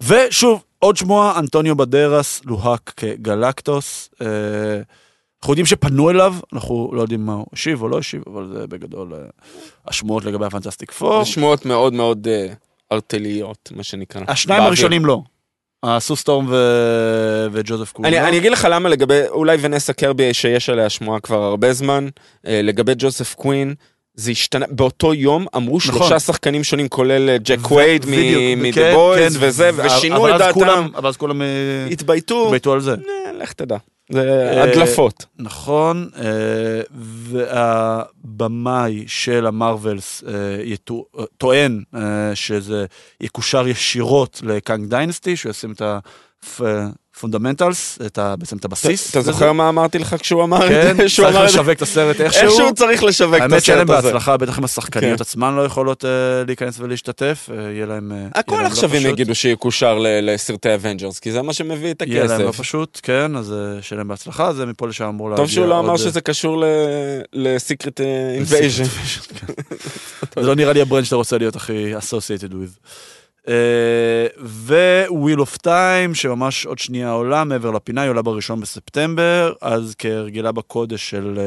ושוב, עוד שמועה, אנטוניו בנדרס לוהק כגלקטוס. אה, אנחנו יודעים שפנו אליו, אנחנו לא יודעים מה הוא השיב או לא השיב, אבל זה בגדול אה, השמועות לגבי ה- Fantastic Four. זה שמועות מאוד מאוד אה, ערטילאיות, מה שנקרא. השניים באוויר. הראשונים לא. הסו סטורם ו... וג'וזף קווין. אני? אני אגיד לך למה לגבי, אולי ונסה קרבי שיש עליה שמועה כבר הרבה זמן, לגבי ג'וזף קווין, זה השתנה, באותו יום אמרו נכון. שלושה שחקנים שונים, כולל ג'ק קווייד כן, Boys כן, וזה, ו- ושינו את דעתם, כולם- אבל אז כולם אה, התבייתו, התבייתו על זה. אה, לך תדע, זה אה, הדלפות. נכון, והבמאי של ה- Marvels טוען שזה יקושר ישירות ל Kang Dynasty, שהוא ישים את ה fundamentals, את ה- בעצם את הבסיס. אתה. זוכר מה אמרתי לך כשהוא אמר כן, את זה? שהוא צריך? לשווק את הסרט איכשהו. איכשהו צריך לשווק את האמת שאין להם הסרט הזה. בהצלחה, בטח אם השחקניות כן. עצמן לא יכולות אה, להיכנס ולהשתתף, אה, יהיה להם... אה, הכל לא עכשיו הם. יגידו שיקושר לסרטי אבנג'רס, כי זה מה שמביא את יהיה להם לא הכסף. פשוט, כן, אז שיהיה להם בהצלחה, זה מפה לשם אמור להגיע טוב שהוא לא אמר שזה קשור ל Secret Invasion. [laughs] זה לא נראה לי ה brand שאתה רוצה להיות הכי associated with. Wheel of Time שממש עוד שנייה עולה מעבר לפינה היא עולה בראשון בספטמבר אז כהרגלה בקודש של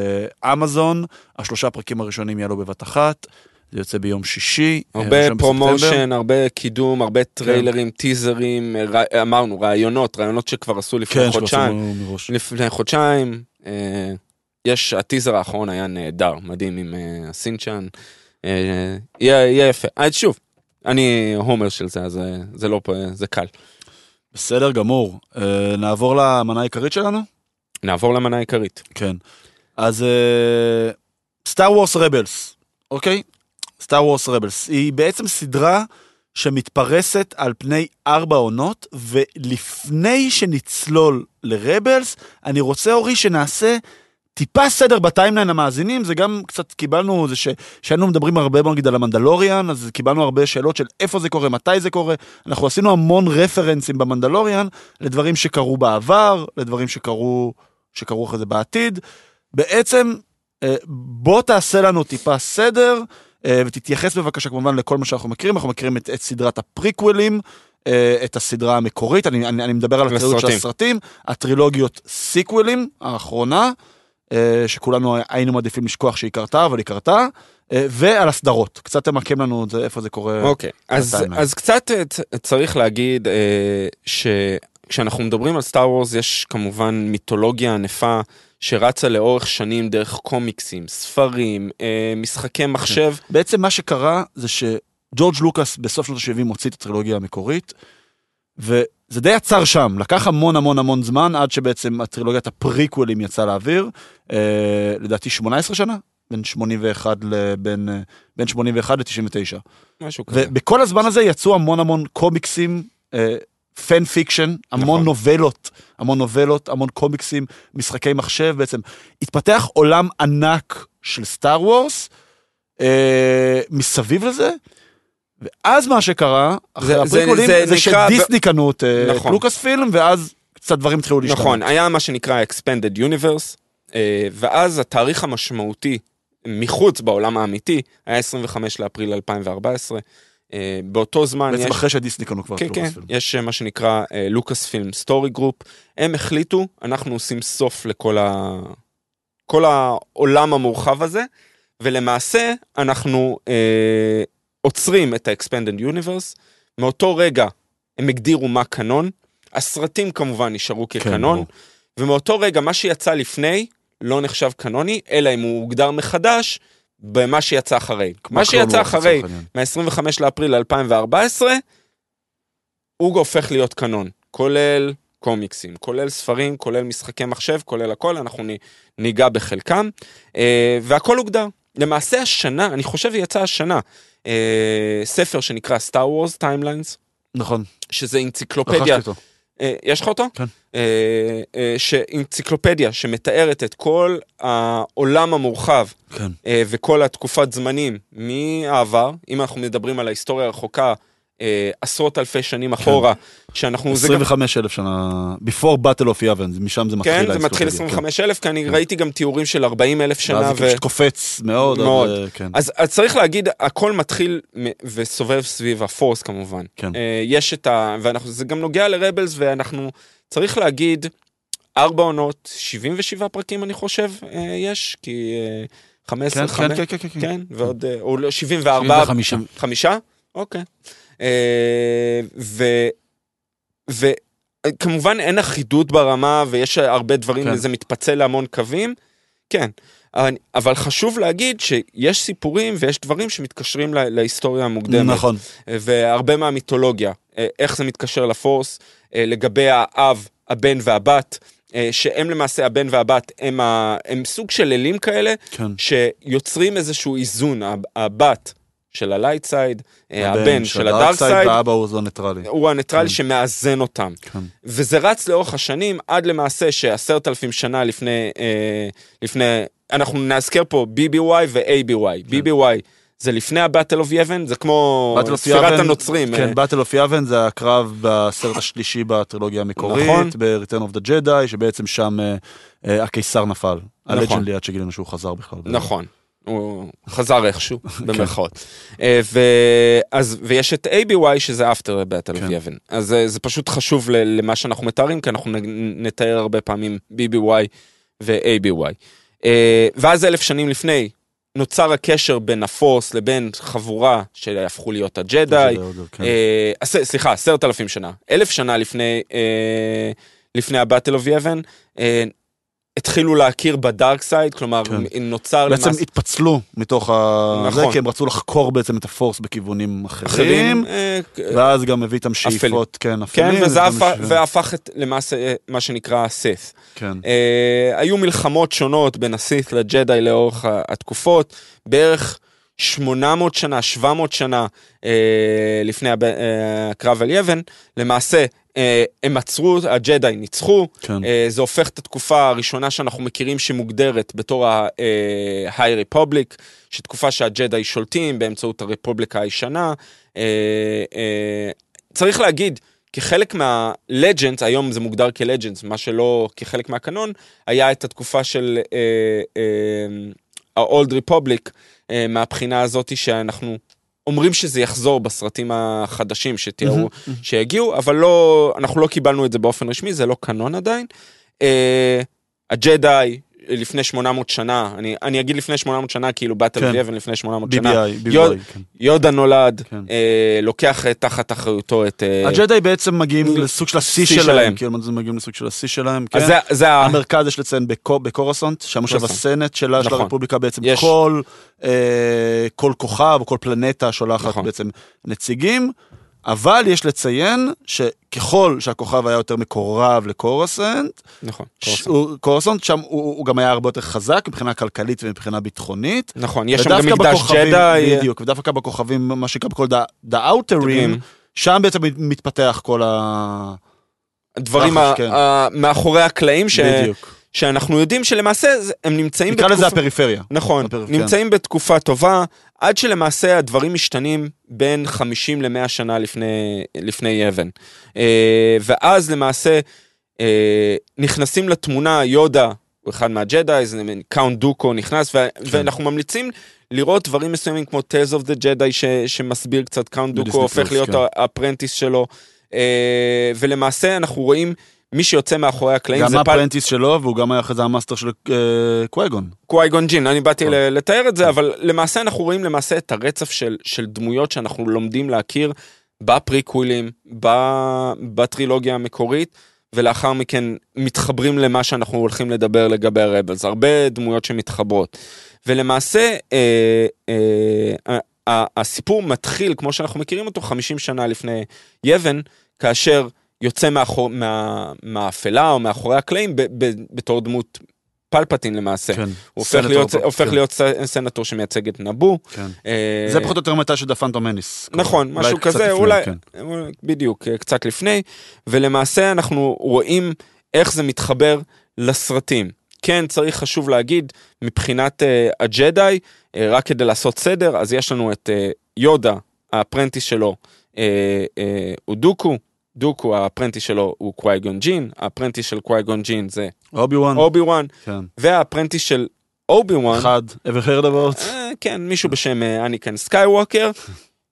אה, אמזון השלושה פרקים הראשונים יעלו בבת אחת זה יוצא ביום שישי. אה, הרבה. promotion, הרבה קידום, הרבה טריילרים, טיזרים, רא- אמרנו, רעיונות, רעיונות שכבר עשו לפני כן, חודשיים. שפרסמו מראש. לפני חודשיים, אה, יש, הטיזר האחרון היה נהדר, מדהים עם אה, הסינצ'אן. אה, יהיה יהיה יפה. אז שוב, אני הומר של זה, אז אה, זה לא פה, זה קל. בסדר גמור. אה, נעבור למנה העיקרית שלנו? נעבור למנה העיקרית. כן. אז סטאר וורס רבלס, אוקיי? סטאר וורס רבלס. היא בעצם סדרה שמתפרסת על פני ארבע עונות, ולפני שנצלול לרבלס, אני רוצה, אורי, שנעשה טיפה סדר בטיימליין המאזינים, זה גם קצת קיבלנו, זה ש... שהיינו מדברים הרבה מאוד נגיד על המנדלוריאן, אז קיבלנו הרבה שאלות של איפה זה קורה, מתי זה קורה. אנחנו עשינו המון רפרנסים במנדלוריאן לדברים שקרו בעבר, לדברים שקרו, שקרו אחרי זה בעתיד. בעצם, אה, בוא תעשה לנו טיפה סדר, אה, ותתייחס בבקשה כמובן לכל מה שאנחנו מכירים, אנחנו מכירים את, את סדרת הפריקוולים, אה, את הסדרה המקורית, אני, אני, אני מדבר על הטרילוגיות של הסרטים. הטרילוגיות סיקוולים, האחרונה, שכולנו היינו מעדיפים לשכוח שהיא קרתה, אבל היא קרתה, אה, ועל הסדרות, קצת תמקם לנו את זה, איפה זה קורה. אוקיי, אז, ב timeline. אז קצת אה, צריך להגיד אה, שכשאנחנו מדברים על סטאר וורס יש כמובן מיתולוגיה ענפה שרצה לאורך שנים דרך קומיקסים, ספרים, אה, משחקי מחשב. בעצם מה שקרה זה שג'ורג' לוקאס בסוף שנות ה-70 הוציא את הטרילוגיה המקורית, וזה די עצר שם, לקח המון המון המון זמן עד שבעצם הטרילוגיית הפריקוולים יצאה לאוויר, אה, לדעתי 18 שנה, בין 81 לבין אה, בין 81 ל-99. משהו כזה. ובכל הזמן הזה יצאו המון המון קומיקסים, fan fiction, המון נכון. נובלות, המון נובלות, המון קומיקסים, משחקי מחשב בעצם. התפתח עולם ענק של סטאר וורס אה, מסביב לזה, ואז מה שקרה, אחרי זה- זה- הפריקוולים, זה זה, נקרא- שדיסני קנו את אה, נכון. לוקאס פילם, ואז קצת דברים התחילו להשתנות. נכון, היה מה שנקרא Expanded Universe, אה, ואז התאריך המשמעותי מחוץ בעולם האמיתי היה 25 לאפריל 2014. אה, באותו זמן בעצם יש... אחרי שדיסני קנו כבר את כן, כן, לוקאס פילם. יש מה שנקרא Lucasfilm Story Group. הם החליטו, אנחנו עושים סוף לכל ה... כל העולם המורחב הזה, ולמעשה אנחנו אה, עוצרים את ה-Expanded Universe. מאותו רגע הם הגדירו מה קנון, הסרטים כמובן נשארו כן, כקנון, ברור. ומאותו רגע מה שיצא לפני לא נחשב קנוני, אלא אם הוא הוגדר מחדש במה שיצא אחרי. מה שיצא וורס, אחרי, לצורך העניין. מה-25 לאפריל 2014, הוא הופך להיות קנון, כולל קומיקסים, כולל ספרים, כולל משחקי מחשב, כולל הכל, אנחנו ניגע בחלקם, אה, והכל הוגדר. למעשה השנה, אני חושב יצא השנה, אה, ספר שנקרא Star Wars Timelines, נכון, שזה אנציקלופדיה. אה, יש לך אותו? כן. אה, אה, שאנציקלופדיה שמתארת את כל העולם המורחב כן. אה, וכל התקופת זמנים מהעבר, אם אנחנו מדברים על ההיסטוריה הרחוקה, עשרות אלפי שנים אחורה, שאנחנו... זה גם- 25 אלף שנה, before battle of yavin, משם זה מתחיל. כן, זה מתחיל האנציקלופדיה, 25 אלף, כי אני ראיתי גם תיאורים של 40 אלף כן. שנה. ואז זה ו- פשוט קופץ מאוד. מאוד. אה, כן. אז, אז צריך להגיד, הכל מתחיל מ- וסובב סביב הפורס כמובן. כן. אה, יש את ה... וזה גם נוגע לרבלס, ואנחנו, צריך להגיד, ארבע עונות, 77 פרקים אני חושב, אה, יש, כי אה, 15, כן, חמש- כן, כן, כן, כן. כן, ועוד, אה, או לא, 74, 75. חמישה? אוקיי. אה, ו... וכמובן אין אחידות ברמה ויש הרבה דברים, כן. וזה מתפצל להמון קווים, כן. אבל- חשוב להגיד שיש סיפורים ויש דברים שמתקשרים לה- להיסטוריה המוקדמת. נכון. והרבה מהמיתולוגיה, אה, איך זה מתקשר לפורס, אה, לגבי האב, הבן והבת, שהם למעשה, הבן והבת, הם, ה... הם סוג של אלים כאלה, כן. שיוצרים איזשהו איזון, הב- הבת של ה light side, הבן של ה dark side, והאבא הוא זו ניטרלי. הוא הניטרלי כן. שמאזן אותם. כן. וזה רץ לאורך השנים, עד למעשה שעשרת אלפים שנה לפני, אה, לפני, אנחנו נזכר פה BBY ו-ABY. כן. BBY זה לפני ה- Battle of Yavin, זה כמו Battle of ספירת הנוצרים. כן, אה, Battle of Yavin זה הקרב בסרט השלישי בטרילוגיה המקורית, נכון. ב-Return of the Jedi, שבעצם שם אה, אה, הקיסר נפל. נכון. הלג'נד ליד שגילינו שהוא חזר בכלל. נכון. הוא חזר איכשהו, [laughs] כן. במרכאות. אה, ו- אז- ויש את ABY שזה after battle of כן. Yevon. אז אה, זה פשוט חשוב למה שאנחנו מתארים, כי אנחנו נתאר הרבה פעמים BBY ו-ABY. אה, ואז אלף שנים לפני, נוצר הקשר בין הפורס לבין חבורה שהפכו להיות הג'די. כן. סליחה, עשרת אלפים שנה. אלף שנה לפני, לפני of Yevon, אה, התחילו להכיר בדארק סייד, כלומר, כן. נוצר בעצם למעשה... התפצלו מתוך ה... נכון. זה, כי הם רצו לחקור בעצם את הפורס בכיוונים אחרים, אחרים, אה, ואז גם הביא איתם שאיפות, כן, כן, אפלים. וזה וגם הפך- ש- והפך את למעשה אה, מה שנקרא סית. כן, אה, היו מלחמות שונות בין הסית לג'די לאורך התקופות, בערך 800 שנה, 700 שנה אה, לפני הב- אה, הקרב על יבן, למעשה הם עצרו, הג'די ניצחו, כן. אה, זה הופך את התקופה הראשונה שאנחנו מכירים שמוגדרת בתור ה-High Republic, שתקופה שהג'די שולטים באמצעות הרפובליקה הישנה. אה, אה, צריך להגיד, כחלק מה-Legends, היום זה מוגדר כ-Legends, מה שלא כחלק מהקנון, היה את התקופה של אה, אה, ה-Old Republic, אה, מהבחינה הזאת שאנחנו אומרים שזה יחזור בסרטים החדשים שתיארו, שיגיעו, אבל לא, אנחנו לא קיבלנו את זה באופן רשמי, זה לא קנון עדיין. אה, הג'די לפני 800 שנה, אני, אני אגיד לפני 800 שנה, כאילו באטל כן. ויבן לפני 800 שנה. BBI, BBI, יוד- כן. יודה נולד, כן. אה, לוקח אה, תחת אחריותו את... אה, הג'די בעצם מגיעים מ- לסוג של השיא שיא שלהם, שלהם. כאילו הם מגיעים לסוג של השיא שלהם, כן. זה, זה. המרכז יש לציין בקו- בקורסונט, שם יושב. הסנט שלה, של נכון. הרפובליקה בעצם, יש. כל, אה, כל כוכב כל פלנטה שולחת נכון. בעצם נציגים. אבל יש לציין שככל שהכוכב היה יותר מקורב לקורסנט, נכון, קורסנט. קורסנט שם הוא, הוא גם היה הרבה יותר חזק מבחינה כלכלית ומבחינה ביטחונית. נכון, יש שם גם מקדש ג'די. בדיוק, ודווקא בכוכבים, מה שנקרא בכל Rim, שם בעצם מתפתח כל ה... דברים לחש, ה- כן. ה- מאחורי הקלעים ש- בדיוק. שאנחנו יודעים שלמעשה הם נמצאים נקרא לזה בתקופה- הפריפריה. נכון, הפר- כן. נמצאים בתקופה טובה, עד שלמעשה הדברים משתנים בין 50 ל-100 שנה לפני, לפני יאבין. אה, ואז למעשה אה, נכנסים לתמונה יודה, הוא אחד מה Jedis, קאונט דוקו נכנס, ו- כן. ואנחנו ממליצים לראות דברים מסוימים כמו Tales of the Jedi ש- שמסביר קצת קאונט דוקו, הופך להיות כן. ה apprentice שלו, אה, ולמעשה אנחנו רואים מי שיוצא מאחורי הקלעים גם זה פל... ה apprentice שלו, והוא גם היה אחרי זה המאסטר של אה, קווייגון. קווייגון ג'ין, אני באתי. ל- לתאר את זה, אבל למעשה אנחנו רואים למעשה את הרצף של, של דמויות שאנחנו לומדים להכיר בפריקווילים, בטרילוגיה המקורית, ולאחר מכן מתחברים למה שאנחנו הולכים לדבר לגבי ה Rebels, הרבה דמויות שמתחברות. ולמעשה אה, אה, הסיפור מתחיל, כמו שאנחנו מכירים אותו, 50 שנה לפני יבן, כאשר יוצא מאחור, מה, מהאפלה או מאחורי הקלעים ב, ב, בתור דמות פלפטין למעשה. כן. הוא הופך להיות, פה, הופך כן, להיות ס- סנטור שמייצג את נבו. כן. אה, זה פחות או יותר מתי שדה פנטום מניס. נכון, אולי משהו כזה, לפני, אולי, כן. בדיוק, אה, קצת לפני, ולמעשה אנחנו רואים איך זה מתחבר לסרטים. כן, צריך חשוב להגיד, מבחינת uh, הג'די, uh, רק כדי לעשות סדר, אז יש לנו את uh, יודה, ה apprentice שלו, uh, uh, הוא דוקו, ה apprentice שלו הוא קווייגון ג'ין, ה apprentice של קווייגון ג'ין זה אובי וואן. אובי וואן, כן. וה apprentice של אובי וואן, אחד, ever heard about? אה, כן, מישהו בשם אה, אניקן סקייווקר,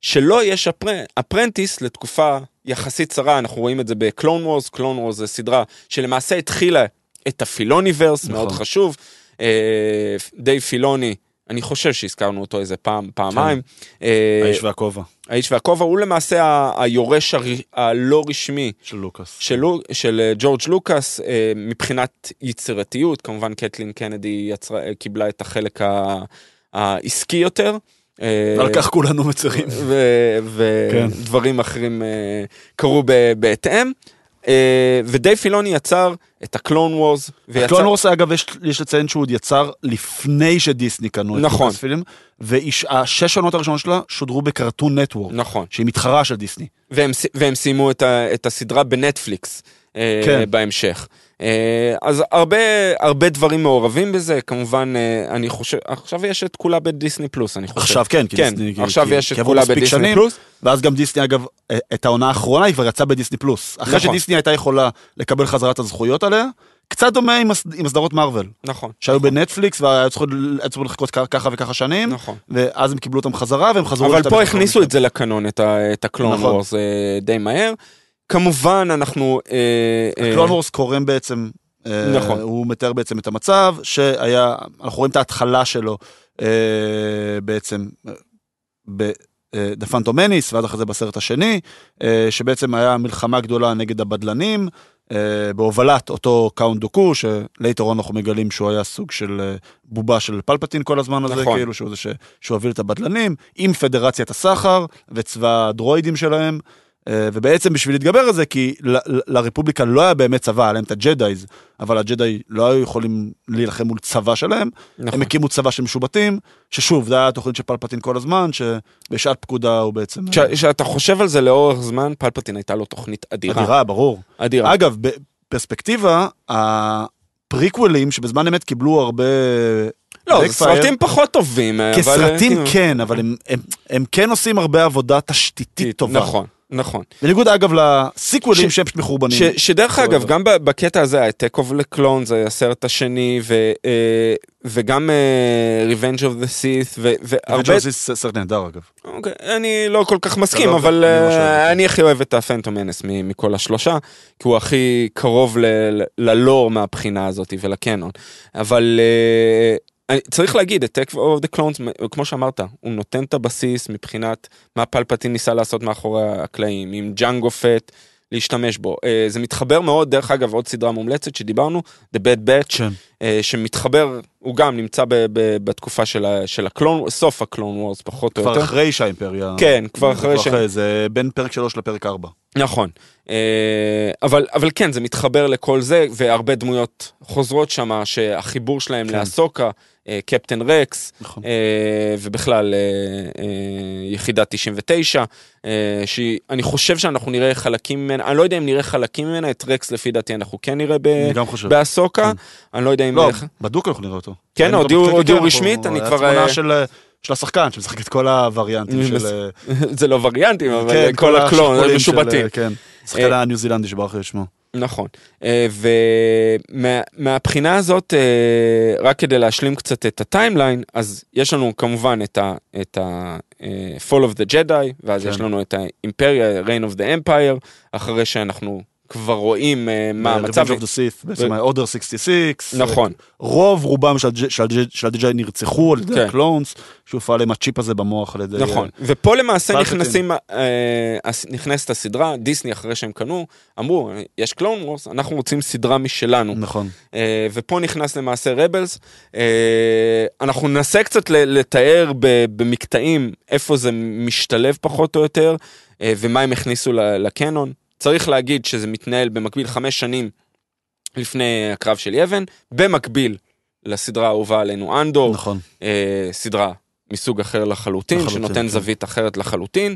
שלו יש appr- apprentice לתקופה יחסית צרה, אנחנו רואים את זה ב Clone Wars, Clone Wars זה סדרה שלמעשה התחילה את ה Filoniverse, נכון. מאוד חשוב. אה, דייב פילוני, אני חושב שהזכרנו אותו איזה פעם, פעמיים. אה, האיש והכובע האיש והכובע, הוא למעשה ה- היורש הר- הלא רשמי של לוקאס. של, של אה, ג'ורג' לוקאס אה, מבחינת יצירתיות, כמובן קטלין קנדי יצרה, קיבלה את החלק העסקי יותר. על כך כולנו מצרים. כן. ודברים אחרים קרו ב- בהתאם. אה, ודייב פילוני יצר את הקלון וורס. קלון וורס אגב יש- יש לציין שהוא עוד יצר לפני שדיסני קנו את נכון. לוקאס פילם, והשש עונות הראשונות שלה שודרו בקרטון נטוורק, נכון. שהיא מתחרה של דיסני. והם, והם סיימו את, ה, את הסדרה בנטפליקס אה, כן. בהמשך. אה, אז הרבה, הרבה דברים מעורבים בזה, כמובן, אה, אני חושב, עכשיו יש את כולה בדיסני פלוס, אני חושב. עכשיו כן, כן, דיסני, עכשיו כי- יש את כולה בדיסני שנים, פלוס. ואז גם דיסני אגב, אה, את העונה האחרונה היא כבר יצאה בדיסני פלוס. אחרי נכון. שדיסני הייתה יכולה לקבל חזרה את הזכויות עליה, קצת דומה עם הס- עם הסדרות מארוול, נכון. שהיו בנטפליקס והיו צריכות לחכות ככה וככה שנים, נכון. ואז הם קיבלו אותם חזרה והם חזרו... אבל פה הכניסו. את זה לקנון, את, ה, את הקלון נכון. וורס די מהר. כמובן, אנחנו... אה, אה, קלון וורס קורם בעצם, אה, נכון. הוא מתאר בעצם את המצב שהיה, אנחנו רואים את ההתחלה שלו בעצם. דה פנטום מניס, ואז אחרי זה בסרט השני, שבעצם היה מלחמה גדולה נגד הבדלנים, בהובלת אותו קאונט דוקו, ש later אנחנו מגלים שהוא היה סוג של בובה של פלפטין כל הזמן הזה, נכון. כאילו שהוא זה ש- שהוא הוביל את הבדלנים, עם פדרציית הסחר וצבא הדרואידים שלהם. אה, ובעצם בשביל להתגבר על זה, כי ל- לרפובליקה לא היה באמת צבא, היה להם את ה Jedis, אבל הג'דאי לא היו יכולים להילחם מול צבא שלהם, נכון. הם הקימו צבא של משובטים, ששוב, זה היה התוכנית של פלפטין כל הזמן, שבשעת פקודה הוא בעצם... כש- כשאתה חושב על זה לאורך זמן, פלפטין הייתה לו תוכנית אדירה. אדירה, ברור. אדירה. אגב, בפרספקטיבה, הפריקוולים שבזמן אמת קיבלו הרבה... לא, זה סרטים פחות טובים. אבל, כסרטים כאילו, כן, אבל הם- הם- הם כן עושים הרבה עבודה תשתיתית טובה. נכון, נכון. בניגוד אגב לסיקוולים שהם פשוט מחורבנים. ש, שדרך בסדר. אגב, גם בקטע הזה, העתק אוף לקלון זה הסרט השני, ו, אה, וגם אה, Revenge of the Sith, והרבה... הרבה... זה סרט נהדר אגב. אוקיי, אני לא כל כך מסכים, לא, לא, אבל אני אוהב אה. אני הכי אוהב את הפנטום מנס מ- מכל השלושה, כי הוא הכי קרוב ללור מהבחינה הזאת ולקנון. אבל צריך להגיד, את Tech of the Clones, כמו שאמרת, הוא נותן את הבסיס מבחינת מה פלפטין ניסה לעשות מאחורי הקלעים, עם ג'אנגו פט. להשתמש בו. אה, זה מתחבר מאוד, דרך אגב, עוד סדרה מומלצת שדיברנו, The Bad Batch, כן. אה, שמתחבר, הוא גם נמצא ב, ב, בתקופה של, ה, של הקלון, סוף הקלון וורס פחות או כבר יותר. אחרי שהאימפריה... כן, כבר אחרי ש... זה בין פרק 3 לפרק 4. נכון, אה, אבל, אבל כן, זה מתחבר לכל זה, והרבה דמויות חוזרות שם, שהחיבור שלהם כן. לאסוקה, אה, קפטן רקס, נכון. אה, ובכלל יחידה 99, אה, שאני חושב שאנחנו נראה חלקים ממנה, אני לא יודע אם נראה חלקים ממנה, את רקס לפי דעתי אנחנו כן נראה ב-. באסוקה, כן. אני לא יודע אם... לא, בדוק אנחנו נראה אותו. כן, אותו הודיעו- רשמית, אני כבר, תמונה אה, של, של השחקן שמשחק את כל הווריאנטים של... אה, [laughs] זה לא וריאנטים, אבל כן, כל הקלון, השכפולים הם של, משובטים. אה, כן. שחקן הניו זילנדי שברח לי שמו. נכון. אה, ומהבחינה הזאת, אה, רק כדי להשלים קצת את ה timeline, אז יש לנו כמובן את ה- את ה... אה, Fall of the Jedi, ואז כן. יש לנו את האימפריה, Reign of the Empire, אחרי שאנחנו כבר רואים אה, מה המצב. Revenge of the Sith, בעצם ה-Order 66. נכון. רוב רובם של הג'דיי נרצחו על ידי כן. ה clones, שהופעל להם הצ'יפ הזה במוח על ידי... נכון, ופה למעשה. נכנסים, אה, הס- נכנסת הסדרה, דיסני אחרי שהם קנו, אמרו, יש קלון וורס, אנחנו רוצים סדרה משלנו. נכון. אה, ופה נכנס למעשה רבלס. אה, אנחנו ננסה קצת לתאר במקטעים איפה זה משתלב פחות או יותר, אה, ומה הם הכניסו לקנון. צריך להגיד שזה מתנהל במקביל חמש שנים לפני הקרב של יבן, במקביל לסדרה האהובה עלינו אנדור, נכון. אה, סדרה מסוג אחר לחלוטין, לחלוטין, שנותן כן. זווית אחרת לחלוטין.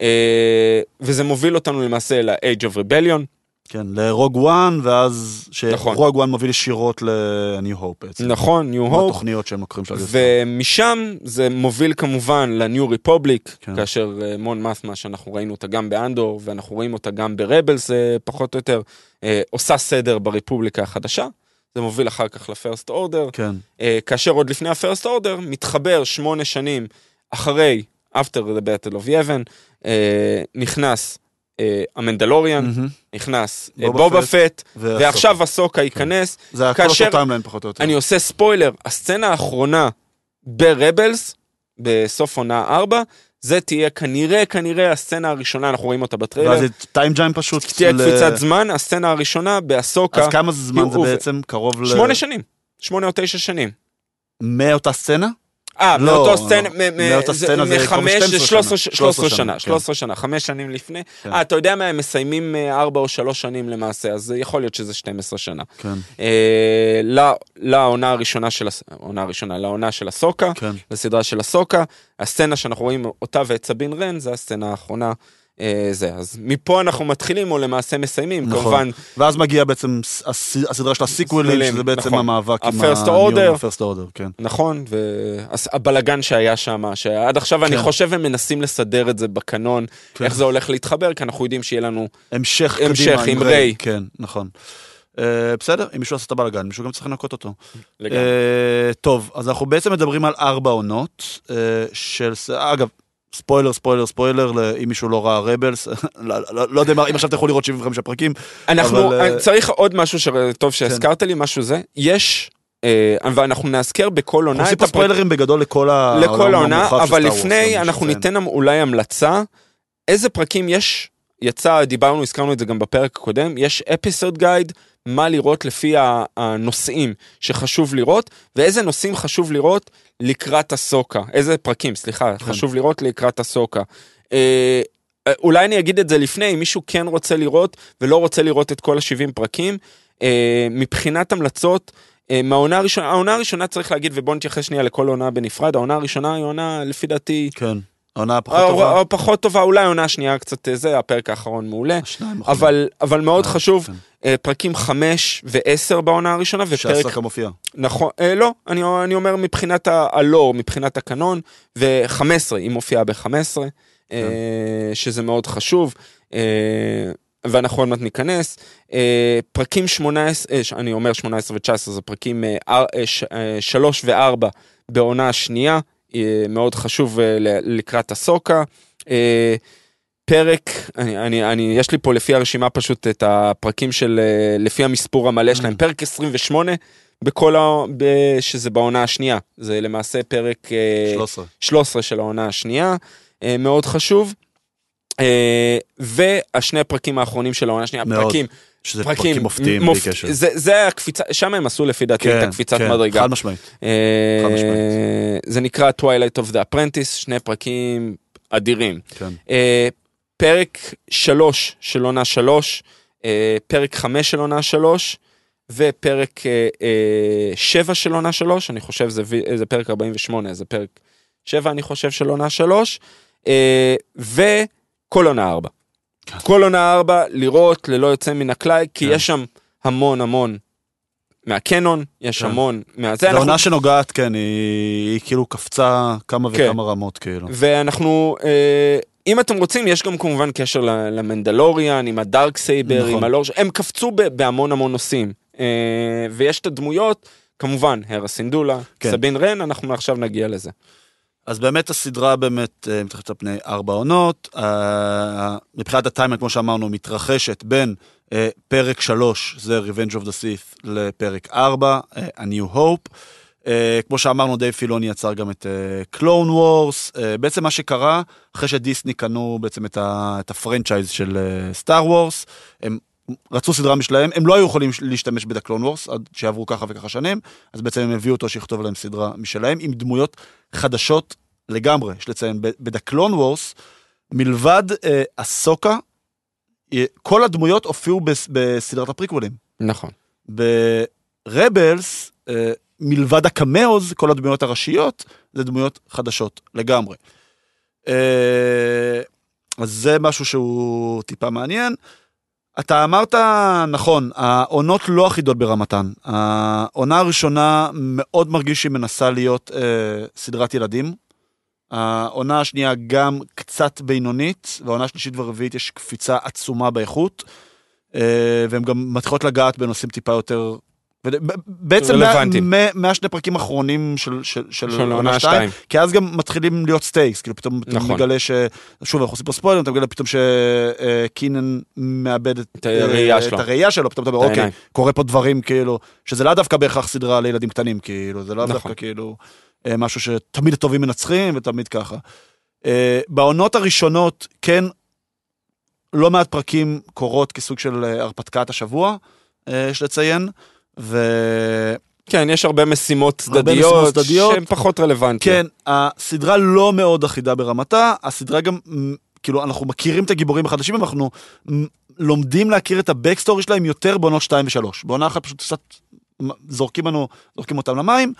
אה, וזה מוביל אותנו למעשה ל-Age of Rebellion, כן, ל Rogue One, ואז נכון. ש Rogue One מוביל ישירות ל-New Hope בעצם. נכון, New Hope, התוכניות שהם לוקחים של הגרסה. ומשם זה מוביל כמובן ל New Republic, כן. כאשר אה, מון מסמה שאנחנו ראינו אותה גם באנדור ואנחנו רואים אותה גם ב Rebels אה, פחות או יותר, אה, עושה סדר בריפובליקה החדשה. זה מוביל אחר כך ל First Order, כן, כאשר עוד לפני ה First Order מתחבר שמונה שנים אחרי, after the battle of Yavin, אה, נכנס המנדלוריאן, מהמם. נכנס אה, בובה פט. ועכשיו אסוקה ייכנס, זה הכל אותו טיימליין פחות או יותר. אני עושה ספוילר, הסצנה האחרונה ב Rebels, בסוף עונה 4, זה תהיה כנראה, כנראה הסצנה הראשונה, אנחנו רואים אותה בטריילר. ואז זה time jump פשוט. תהיה קפיצת זמן, הסצנה הראשונה באסוקה, אז כמה זמן זה בעצם? קרוב ל... שמונה שנים, שמונה או תשע שנים. מאותה סצנה? אה, לא, מאותו סצנה, לא. מ- מ- מאותה סצנה זה מחמש, 12 זה 13 שנה. 13 שנה, שנה, כן. 13 שנה, חמש שנים לפני. כן. אה, אתה יודע מה, הם מסיימים אה, ארבע או שלוש שנים למעשה, אז יכול להיות שזה 12 שנה. כן, אה, לעונה הראשונה של, העונה הראשונה, לעונה של הסוקה. כן. לסדרה של הסוקה. הסצנה שאנחנו רואים אותה ואת סבין רן, זה הסצנה האחרונה. אה, זה, אז מפה אנחנו מתחילים או למעשה מסיימים, נכון. כמובן, ואז מגיע בעצם הסדרה של הסיקווילים, סיקווילים, שזה בעצם נכון. המאבק עם ה-First Order. ה-First Order, כן. נכון, והבלגן שהיה שם, שעד עכשיו אני כן. חושב הם מנסים לסדר את זה בקנון, כן. איך זה הולך להתחבר, כי אנחנו יודעים שיהיה לנו, המשך המשך קדימה עם ריי. כן, נכון. אה, בסדר, אם מישהו עשה את הבלאגן, מישהו גם צריך לנקות אותו. לגמרי. אה, טוב, אז אנחנו בעצם מדברים על ארבע עונות אה, של... אגב, ספוילר, ספוילר, ספוילר, אם מישהו לא ראה רבלס, [laughs] לא- לא לא יודע מה, אם עכשיו תלכו לראות 75 פרקים, אנחנו, אבל, אה, צריך עוד משהו שטוב שהזכרת לי, משהו זה, יש, אה, ואנחנו נאזכר בכל עונה עושים פה ספוילרים בגדול לכל לכל העולם העונה, המורחב של אבל סטאר וורס, לפני אבל אנחנו ניתן אולי המלצה, איזה פרקים יש, יצא, דיברנו, הזכרנו את זה גם בפרק הקודם, יש אפיסוד גייד, מה לראות לפי הנושאים שחשוב לראות, ואיזה נושאים חשוב לראות לקראת הסוקה, איזה פרקים, סליחה, כן. חשוב לראות לקראת הסוקה. אה, אה, אולי אני אגיד את זה לפני, אם מישהו כן רוצה לראות ולא רוצה לראות את כל ה-70 פרקים, אה, מבחינת המלצות, אה, מהעונה הראשונה, העונה הראשונה צריך להגיד, ובוא נתייחס שנייה לכל עונה בנפרד, העונה הראשונה היא עונה לפי דעתי כן, העונה הפחות אה, טובה. אה, פחות טובה, אולי העונה השנייה קצת אה, זה, הפרק האחרון מעולה. אבל, אבל מאוד אה, חשוב, כן. פרקים 5 ו-10 בעונה הראשונה, ופרק, שהסרקה מופיע. נכון, אה, לא, אני, אני אומר מבחינת הלור, מבחינת הקנון, ו-15, היא מופיעה ב-15, אה, שזה מאוד חשוב, אה, ואנחנו עוד מעט ניכנס. פרקים 18, אה, ש- אני אומר 18 ו-19, זה פרקים אה, אר- אה, ש- אה, 3 ו-4 בעונה השנייה, מאוד חשוב אה, לקראת הסוקה. אה, פרק, אני, אני, אני, יש לי פה לפי הרשימה פשוט את הפרקים של, אה, לפי המספור המלא שלהם, פרק 28 בכל ה... ב, שזה בעונה השנייה, זה למעשה פרק אה, 13. 13 של העונה השנייה, אה, מאוד חשוב. אה, והשני הפרקים האחרונים של העונה השנייה, מאוד. פרקים, שזה פרקים מופתיים מופ... בלי קשר. זה, זה הקפיצה, שם הם עשו לפי דעתי כן, את הקפיצת כן, מדרגה. חד משמעית. אה, חד משמעית. זה נקרא Twilight of the Apprentice, שני פרקים אדירים. כן. אה, פרק 3 של עונה 3, אה, פרק 5 של עונה 3, ופרק אה, אה, 7 של עונה 3, אני חושב זה, אה, זה פרק 48, זה פרק 7 אני חושב של עונה 3, וכל עונה 4. כל עונה ארבע, לראות ללא יוצא מן הכלל, כי כן. יש שם המון המון מהקנון, יש כן. המון מהזה. זו אנחנו- עונה שנוגעת, כן, היא היא כאילו קפצה כמה כן. וכמה רמות, כאילו. ואנחנו, אה, אם אתם רוצים, יש גם כמובן קשר למנדלוריאן, עם הדארק סייבר, נכון. עם הלור, הם קפצו ב- בהמון המון נושאים. אה, ויש את הדמויות, כמובן, הרה סינדולה, כן. סבין רן, אנחנו עכשיו נגיע לזה. אז באמת הסדרה באמת אה, מתרחשת על פני ארבע עונות. אה, מבחינת הטיימן, כמו שאמרנו, מתרחשת בין אה, פרק שלוש, זה Revenge of the Sith, לפרק ארבע, A New Hope. כמו שאמרנו, דייב פילוני יצר גם את Clone Wars. בעצם מה שקרה, אחרי שדיסני קנו בעצם את הפרנצ'ייז של סטאר וורס, הם רצו סדרה משלהם, הם לא היו יכולים להשתמש ב The Clone Wars עד שיעברו ככה וככה שנים, אז בעצם הם הביאו אותו שיכתוב להם סדרה משלהם, עם דמויות חדשות לגמרי, יש לציין, ב The Clone Wars, מלבד אה, הסוקה, אה, כל הדמויות הופיעו בס, בסדרת הפריקוולים. נכון. ברבלס, אה, מלבד הקמאוז, כל הדמויות הראשיות, זה דמויות חדשות לגמרי. אה, אז זה משהו שהוא טיפה מעניין. אתה אמרת נכון, העונות לא אחידות ברמתן. העונה הראשונה מאוד מרגיש שהיא מנסה להיות אה, סדרת ילדים. העונה השנייה גם קצת בינונית, והעונה השלישית והרביעית יש קפיצה עצומה באיכות, אה, והן גם מתחילות לגעת בנושאים טיפה יותר... בעצם. מה- מהשני פרקים האחרונים של, עונה שתיים. כי אז גם מתחילים להיות stakes, כאילו פתאום אתה נכון. מגלה ש... שוב, אנחנו עושים פה ספוילרים, אתה מגלה פתאום שקיינן מאבד את, את הראייה אה, שלו. את הראייה שלו, פתאום אתה אומר, אוקיי. קורה פה דברים כאילו, שזה לאו דווקא בהכרח סדרה לילדים קטנים, כאילו, זה לאו נכון. דווקא כאילו אה, משהו שתמיד הטובים מנצחים ותמיד ככה. אה, בעונות הראשונות, כן, לא מעט פרקים קורות כסוג של אה, הרפתקת השבוע, אה, יש לציין, ו... כן, יש הרבה משימות צדדיות. שהן פחות רלוונטיות. כן, הסדרה לא מאוד אחידה ברמתה, הסדרה גם, כאילו, אנחנו מכירים את הגיבורים החדשים, אנחנו לומדים להכיר את הבקסטורי שלהם יותר בעונות 2 ו-3. בעונה אחת פשוט קצת זורקים לנו, זורקים אותם למים.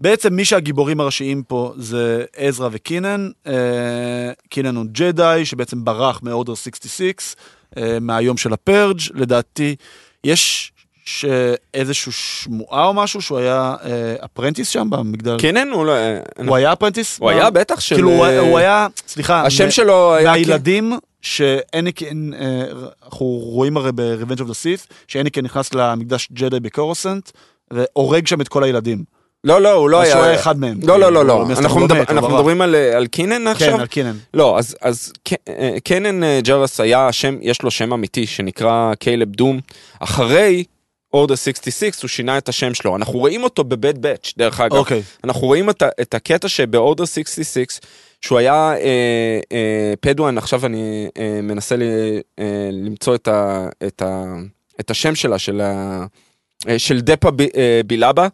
בעצם מי שהגיבורים הראשיים פה זה עזרא וקיינן. אה, קיינן הוא ג'די, שבעצם ברח מ Order 66, אה, מהיום של ה purge. לדעתי, יש ש... איזושהי שמועה או משהו שהוא היה אה, apprentice שם במגדל. קיינן הוא לא... הוא היה apprentice? הוא היה בטח של... כאילו, הוא היה- אה, הוא היה, סליחה, השם שלו היה... מהילדים שאניקין, אה, אנחנו רואים הרי ב-Revenge of the Sith, שאניקין נכנס למקדש ג'די בקורוסנט, והורג שם את כל הילדים. לא, לא, הוא לא אז היה... שהוא היה אחד מהם. לא, לא, לא, כאילו, לא. אנחנו לא. מדברים על, אה, קינן עכשיו? כן, על קינן. לא, אז, אז ק- אה, קנן אה, ג'רס היה שם, יש לו שם אמיתי שנקרא קיילב דום. אחרי אורדר 66 הוא שינה את השם שלו. אנחנו רואים אותו בבד באץ', דרך אגב. אוקיי. אנחנו רואים את, את הקטע שבאורדר 66, שהוא היה אה, אה, פדואן, עכשיו אני אה, מנסה ל, אה, למצוא את, ה, את, ה, את השם שלה, של, ה, אה, של דפה ב, אה, בילאבה.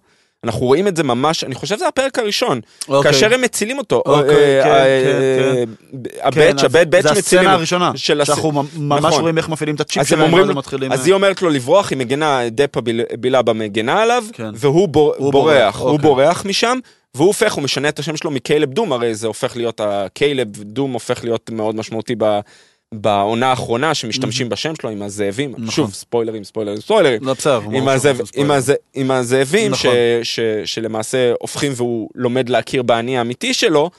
אנחנו רואים את זה ממש, אני חושב שזה הפרק הראשון, אוקיי. כאשר הם מצילים אותו, אוקיי, אה, כן, אה, כן, אה, כן, הבאץ', הבאץ', באץ' זה מצילים הסצנה. הראשונה, שאנחנו ממש נכון. רואים איך מפעילים את הצ'יפ שלהם, אומרים ואז הם מתחילים... אז היא אומרת לו לברוח, היא מגנה, דפה ביל- בילאבה מגנה עליו, כן. והוא בור- הוא בורח, בורח, הוא אוקיי. בורח משם, והוא הופך, הוא משנה את השם שלו מקיילב דום, הרי זה הופך להיות, הקיילב דום הופך להיות מאוד משמעותי ב- בעונה האחרונה, שמשתמשים בשם שלו עם הזאבים, נכון. שוב, ספוילרים, ספוילרים, ספוילרים. לא. עם, הזאבים נכון. ש, שלמעשה הופכים והוא לומד להכיר באני האמיתי שלו,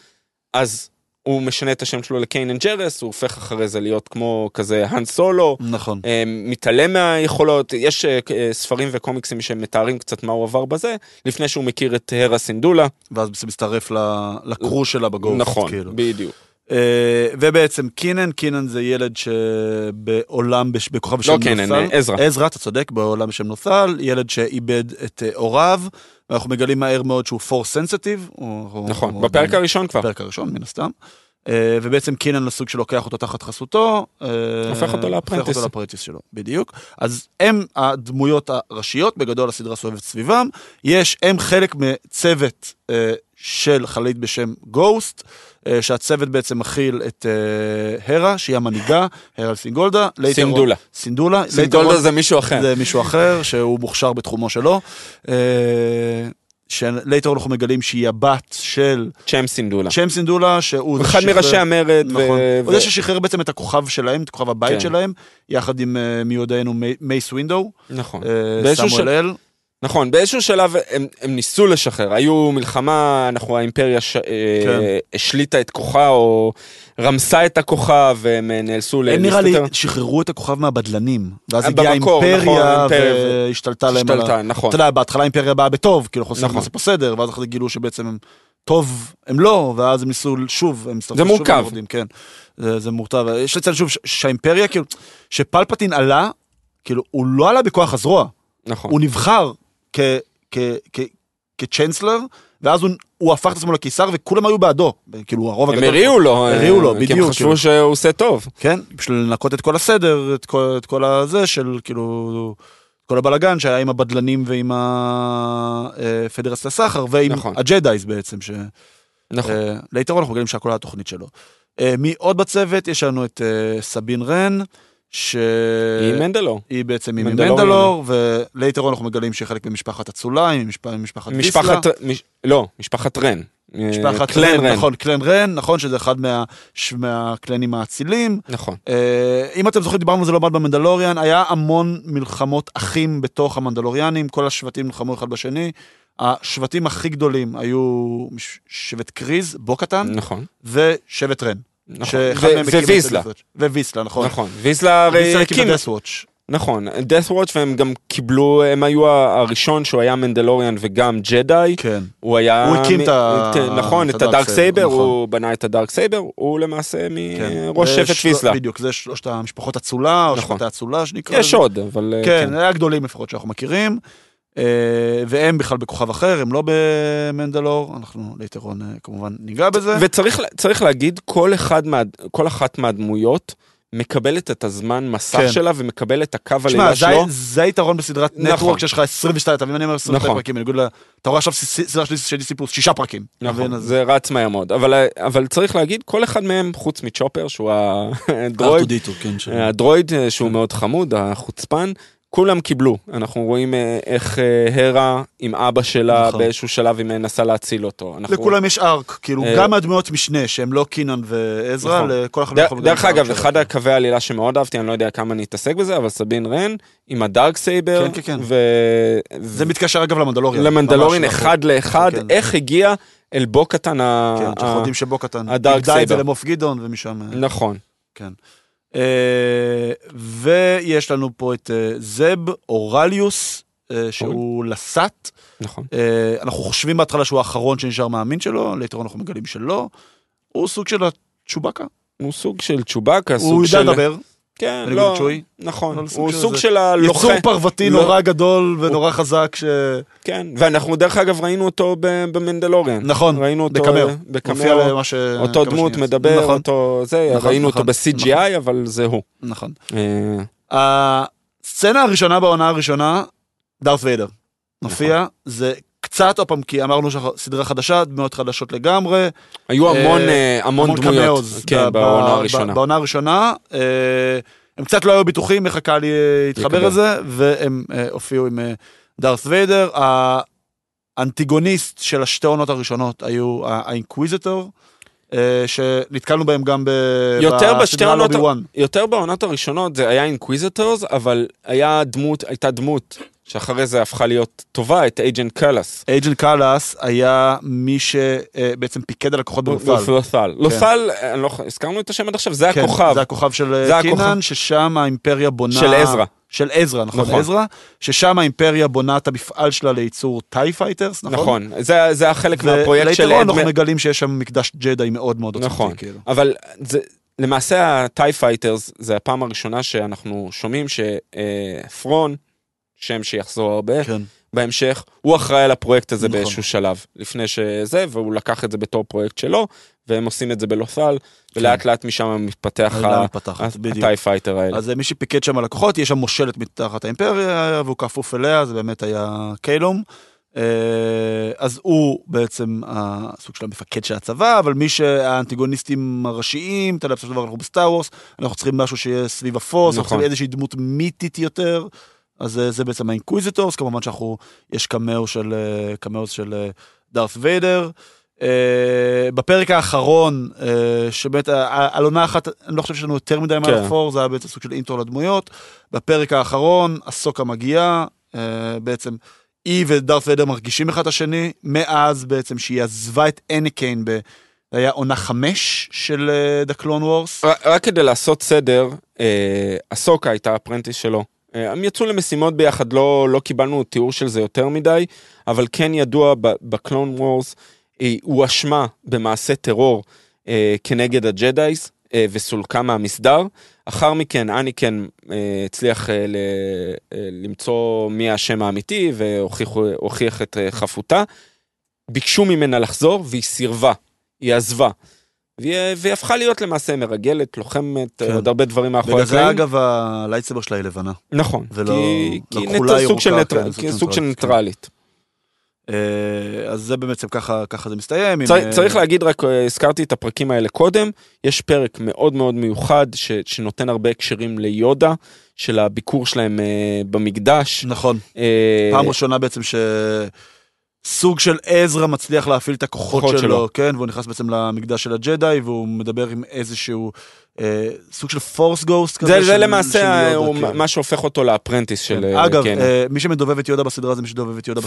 אז הוא משנה את השם שלו לקיינן ג'רס, הוא הופך אחרי זה להיות כמו כזה האן סולו, נכון. אה, מתעלם מהיכולות, יש אה, אה, ספרים וקומיקסים שמתארים קצת מה הוא עבר בזה, לפני שהוא מכיר את הרה סינדולה. ואז זה מצטרף ל- ל crew שלה בגוסט. נכון, כאילו. בדיוק. אה, ובעצם קינן, קינן זה ילד שבעולם, בכוכב בשם לות'ל. קינן, אה, עזרא. עזרא, אתה צודק, בעולם בשם לות'ל, ילד שאיבד את אה, הוריו, ואנחנו מגלים מהר מאוד שהוא Force sensitive. נכון, בפרק הראשון כבר. בפרק הראשון, מן הסתם. ובעצם קינן לסוג שלוקח אותו תחת חסותו. הופך אותו ל apprentice. הופך אותו ל apprentice שלו, בדיוק. אז הם הדמויות הראשיות, בגדול הסדרה סובבת סביבם. יש, הם חלק מצוות של חללית בשם גוסט, שהצוות בעצם מכיל את אה, הרה, שהיא המנהיגה, הרה סינגולדה. סינדולה. סינדולה. סינגולדה ליתר- זה מישהו אחר. זה מישהו אחר שהוא מוכשר בתחומו שלו. אה, ש later אנחנו מגלים שהיא הבת של צ'אם סינדולה. צ'אם סינדולה, שהוא אחד ששחרר- מראשי המרד. נכון. ו- הוא זה ששחרר בעצם את הכוכב שלהם, את כוכב הבית כן. שלהם, יחד עם אה, מי יודענו מי- מייס ווינדו, נכון. אה, סמואל אל. נכון, באיזשהו שלב הם, הם ניסו לשחרר, היו מלחמה, אנחנו, האימפריה ש... כן. אה, השליטה את כוחה או רמסה את הכוכב והם אה, נאלצו הם נראה לי. שחררו את הכוכב מהבדלנים, ואז הגיעה נכון, האימפריה והשתלטה להם על ה... נכון. אתה יודע, בהתחלה האימפריה באה בטוב, כאילו חוסר נכון. פה סדר, ואז אחרי זה גילו שבעצם הם טוב, הם לא, ואז הם ניסו שוב, הם זה שוב מורכב. למורדים, כן, זה, זה מורכב. יש לציין שוב שהאימפריה, כאילו, שפלפטין עלה, כאילו, הוא לא עלה בכוח הזרוע, נכון. הוא נבחר כצ'נסלר, ואז הוא, הוא הפך את עצמו לקיסר וכולם היו בעדו, כאילו הרוב הם הגדול. הריעו לו, אה, הריעו לו, כי בדיוק, הם חשבו כאילו. שהוא עושה טוב. כן, בשביל לנקות את כל הסדר, את כל, את כל הזה של כאילו, כל הבלגן שהיה עם הבדלנים ועם הפדרסט הסחר ועם נכון. הג'דאיז בעצם, ש... נכון. אה, ליתרון אנחנו מגלים שהכל היה התוכנית שלו. אה, מי עוד בצוות? יש לנו את אה, סבין רן, שהיא היא מנדלור. בעצם עם מנדלוריאן. מנדלור, וליתרון אנחנו מגלים שהיא חלק ממשפחת אצוליים, ממשפ- ממשפחת ויסלה. משפחת, מש- לא, משפחת רן. אה, משפחת קלן רן, רן. נכון, קלן רן, נכון שזה אחד מה- ש- מהקלנים האצילים. נכון. אה, אם אתם זוכרים, דיברנו על זה לא מעט במנדלוריאן, היה המון מלחמות אחים בתוך המנדלוריאנים, כל השבטים נלחמו אחד בשני. השבטים הכי גדולים היו שבט קריז, בוקטן, נכון. ווושבט רן. נכון. וויזלה. ה- וויסלה, נכון. נכון. ויזלה הרי דסוואץ'. נכון, death watch והם גם קיבלו, הם היו הראשון שהוא היה מנדלוריאן וגם ג'די. כן. הוא היה... הוא הקים את ה- כן, נכון, את הדארק סייבר, נכון. הוא בנה את הדארק סייבר, הוא למעשה כן. מראש שבט ושל- ויסלה. בדיוק, זה שלושת המשפחות אצולה, או נכון. אצולה שנקרא. יש. עוד, אבל... כן, היה גדולים לפחות שאנחנו מכירים. אה, והם בכלל בכוכב אחר, הם לא במנדלור, אנחנו ליתרון אה, כמובן ניגע בזה. וצריך צריך להגיד, כל, אחד מה, כל אחת מהדמויות מקבלת את הזמן מסך כן. שלה ומקבלת את הקו זה, שלו. זה היתרון בסדרת נכון. נטוורק שיש לך 22, אתה מבין? אני אומר 22 נכון. פרקים, בניגוד ל... אתה רואה עכשיו סדרה שלי של דיסי פלוס, שישה פרקים. נכון, אז- זה רץ מהר מאוד, אבל, אבל צריך להגיד, כל אחד מהם, חוץ מצ'ופר, שהוא [laughs] הדרויד, R2D2, כן, של- הדרויד אה, שהוא מאוד חמוד, החוצפן, כולם קיבלו. אנחנו רואים אה, איך אה, הרה עם אבא שלה נכון. באיזשהו שלב היא מנסה להציל אותו. אנחנו- לכולם יש arc, כאילו אה, גם הדמויות משנה שהם לא קינן ועזרא, נכון. לכל אחד מגלים דרך אגב. אחד הקווי העלילה שמאוד אהבתי, אני לא יודע כמה אני אתעסק בזה, אבל סבין רן עם ה Darksaber, כן, כן, כן. ו... זה מתקשר אגב למנדלוריאן. למנדלורין נכון. אחד לאחד, כן. איך הגיע אל בו קטן. כן, שאנחנו יודעים שבו קטן. ה Dark איבדה את זה saber. למוף גדעון ומשם... נכון. כן. אה, ויש לנו פה את אה, זב אורליוס, אה, שהוא לסאט. נכון. אנחנו חושבים בהתחלה שהוא האחרון שנשאר מאמין שלו, ליתרון אנחנו מגלים שלא. הוא סוג של הצ'ובאקה. הוא סוג של צ'ובאקה, הוא סוג יודע של... לדבר, כן, לא, לצ'וי. נכון. אבל סוג הוא של סוג. של הלוחם. יצור פרוותי לא- נורא גדול ונורא חזק ש... כן, ואנחנו דרך אגב ראינו אותו ב- במנדלוריאן. נכון, ראינו אותו בקמאו. אה. למה ש... אותו דמות שנייה. מדבר, נכון, אותו זה, נכון, ראינו אותו נכון, ב-CGI, אבל זה הוא. נכון. אה, הסצנה הראשונה בעונה הראשונה, דארת ויידר. מופיע, זה קצת, עוד פעם, כי אמרנו שסדרה חדשה, דמויות חדשות לגמרי. היו המון אה, אה, המון דמויות, כן, בעונה הראשונה. בעונה הראשונה. אה, הם קצת לא היו בטוחים איך הקהל יתחבר. לזה, והם אה, הופיעו עם אה, דארת ויידר. האנטיגוניסט של השתי העונות הראשונות היו האינקוויזיטור, אה, שנתקלנו בהם גם ב- יותר בשתי בסדרה העונות-. יותר בעונות הראשונות זה היה Inquisitors, אבל היה דמות, הייתה דמות, שאחרי זה הפכה להיות טובה, את Agent קאלוס. Agent קאלוס היה מי שבעצם פיקד על הכוחות בלות'ל. לות'ל. לות'ל, הזכרנו את השם עד עכשיו, זה כן, הכוכב. זה הכוכב של אה. קינן, ששם האימפריה בונה... של עזרא. של עזרא, נכון, נכון. עזרא, ששם האימפריה בונה את המפעל שלה לייצור טאי פייטרס, נכון? נכון, זה זה היה חלק מהפרויקט של ולייטרון אנחנו אדמר. מגלים שיש שם מקדש ג'די מאוד מאוד עוצמתי, נכון, כאילו. אבל זה, למעשה הטי פייטרס זה הפעם הראשונה שאנחנו שומעים שפרון, שם שיחזור הרבה, כן, בהמשך, הוא אחראי על הפרויקט הזה נכון. באיזשהו שלב, לפני שזה, והוא לקח את זה בתור פרויקט שלו, והם עושים את זה בלות'ל, ולאט לאט משם מתפתח. הטי פייטר האלה. אז אה, מי שפיקד שם על לקוחות, יש שם מושלת מתחת האימפריה, והוא כפוף אליה, זה באמת היה קיילום. אה, אז הוא בעצם הסוג של המפקד של הצבא, אבל מי שהאנטיגוניסטים הראשיים, אתה יודע, בסופו של דבר אנחנו בסטאר וורס, אנחנו צריכים משהו שיהיה סביב הפורס, אנחנו נכון. צריכים איזושהי דמות מיתית יותר. אז אה, זה בעצם האינקוויזיטורס, כמובן שאנחנו, יש קמאו של, קמאו של דארת ויידר. Uh, בפרק האחרון, uh, שבאמת אה, על עונה אחת, אני לא חושב שיש לנו יותר מדי מה כן. לחפור, זה היה בעצם סוג של אינטרו לדמויות. בפרק האחרון, הסוקה מגיעה, uh, בעצם היא ודארת ויידר מרגישים אחד את השני, מאז בעצם שהיא עזבה את אניקיין, ב... זה היה עונה חמש של The Clone Wars. רק- כדי לעשות סדר, אה, הסוקה הייתה הפרנטיס שלו. אה, הם יצאו למשימות ביחד, לא, לא קיבלנו תיאור של זה יותר מדי, אבל כן ידוע בקלון וורס, הואשמה במעשה טרור אה, כנגד הג'דאיז אה, וסולקה מהמסדר. אחר מכן אניקן אה, הצליח אה, ל, אה, למצוא מי האשם האמיתי והוכיח את אה, חפותה. ביקשו ממנה לחזור והיא סירבה, היא עזבה. והיא, והיא הפכה להיות למעשה מרגלת, לוחמת, כן. עוד הרבה דברים מאחורי בגלל זה הקלעים. אגב הלייטסבר שלה היא לבנה. נכון, ולא- כי, לא כי כחולה נטר, סוג של, ירוקה, נטר, כן, כי סוג של ניטרלית, כן. אה, אז זה בעצם ככה, ככה זה מסתיים. עם, צריך, אה, צריך להגיד, רק אה, הזכרתי את הפרקים האלה קודם, יש פרק מאוד מאוד מיוחד ש, שנותן הרבה הקשרים ליודה, של הביקור שלהם במקדש. נכון. פעם ראשונה בעצם שסוג של עזרא מצליח להפעיל את הכוחות כוחות שלו, שלו. כן, והוא נכנס בעצם למקדש של הג'די, והוא מדבר עם איזשהו אה, סוג של פורס גוסט כזה. זה, של- זה של למעשה יודה, הוא, כן. מה שהופך אותו לאפרנטיס של... כן. אה, אגב, כן. אה, מי שמדובב את יודה בסדרה זה מי שדובב את יודה.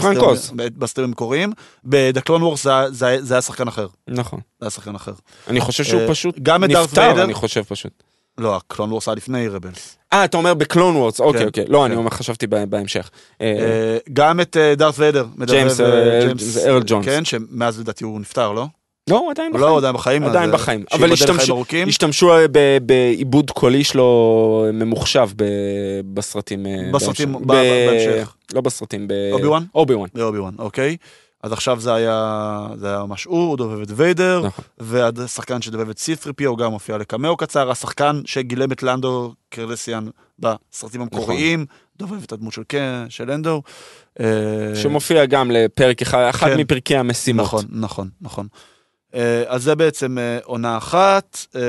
בסרטים המקוריים. ב The Clone Wars זה זה זה היה שחקן אחר. נכון. זה היה שחקן אחר. אני חושב שהוא אה, פשוט נפטר, אני חושב פשוט. לא, ה Clone Wars היה לפני Rebels. אה, אתה אומר ב Clone Wars, אוקיי, כן, אוקיי. לא, אני כן. אומר, חשבתי בה- בהמשך. אה, אה, גם את אה, דארת ויידר. מדבב, ג'יימס, אה, אה, ארל ג'ונס. כן, שמאז לדעתי הוא נפטר, לא? לא, הוא עדיין לא, בחיים. הוא עדיין בחיים. עדיין אה, בחיים. אבל השתמשו- אה, בעיבוד קולי שלו ממוחשב בסרטים. אה, בסרטים, בהמשך. לא בסרטים, ב... אובי וואן? אובי וואן. באובי וואן, אוקיי. אז עכשיו זה היה, זה היה ממש הוא, הוא דובב את ויידר, נכון. והשחקן שדובב את C3PO הוא גם מופיע לקמאו קצר, השחקן שגילם את לנדו קרלסיאן בסרטים נכון. המקוריים, דובב את הדמות של, של לנדו. אה, שמופיע גם לפרק אחד, אחד כן. מפרקי המשימות. נכון, נכון, נכון. אה, אז זה בעצם אה, עונה אחת, אה,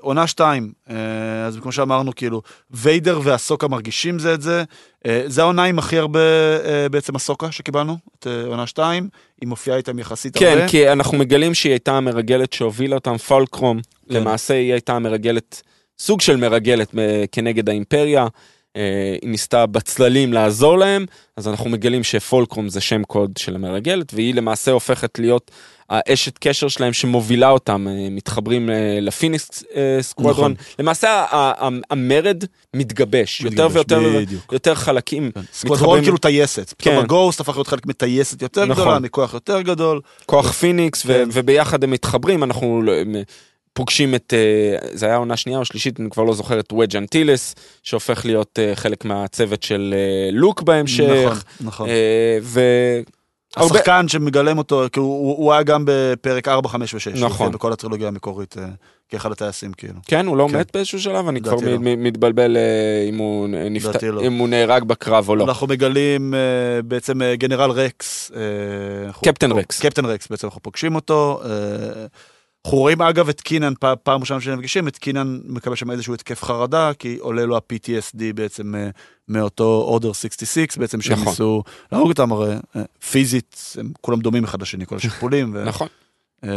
עונה שתיים, אז כמו שאמרנו, כאילו, ויידר והסוקה מרגישים זה את זה. זה העונה עם הכי הרבה בעצם הסוקה שקיבלנו, את עונה שתיים, היא מופיעה איתם יחסית כן, הרבה. כי אנחנו מגלים שהיא הייתה המרגלת שהובילה אותם, פולקרום. כן. למעשה היא הייתה המרגלת, סוג של מרגלת כנגד האימפריה. אה, היא ניסתה בצללים לעזור להם, אז אנחנו מגלים שפולקרום זה שם קוד של המרגלת, והיא למעשה הופכת להיות האשת קשר שלהם שמובילה אותם, אה, מתחברים אה, לפיניקס אה, סקוואדרון. נכון. למעשה המרד מתגבש, יותר מתגבש, ויותר בדיוק. יותר חלקים. כן. מתחברים- כאילו טייסת, פתאום כן. הגוסט הפך להיות חלק מטייסת יותר נכון. גדולה, מכוח יותר גדול. כוח פיניקס, ו- כן. וביחד הם מתחברים, אנחנו לא- פוגשים את, אה, זה היה עונה שנייה או שלישית, אני כבר לא זוכר, את וודג' אנטילס, שהופך להיות אה, חלק מהצוות של אה, לוק נכון, בהמשך. נכון. אה, ו... הרבה- השחקן שמגלם אותו, כאילו, הוא הוא היה גם בפרק 4, 5 ו-6. נכון. בכל הטרילוגיה המקורית, אה, כאחד הטייסים, כאילו. כן, הוא לא כן. מת באיזשהו שלב, אני כבר לא. מתבלבל אה, אם הוא נפט... לא. אם הוא נהרג בקרב או לא. אנחנו מגלים אה, בעצם אה, גנרל רקס. אה, קפטן רקס. קפטן רקס, בעצם אנחנו פוגשים אותו. אנחנו רואים אגב את קינן, פעם ראשונה שנפגשים, את קינן מקבל שם איזשהו התקף חרדה, כי עולה לו ה-PTSD בעצם אה, מאותו אורדר 66, בעצם שהם נכון. ניסו להרוג אותם, הרי אה, פיזית, הם כולם דומים אחד לשני, כל השכפולים. ו- נכון. אה,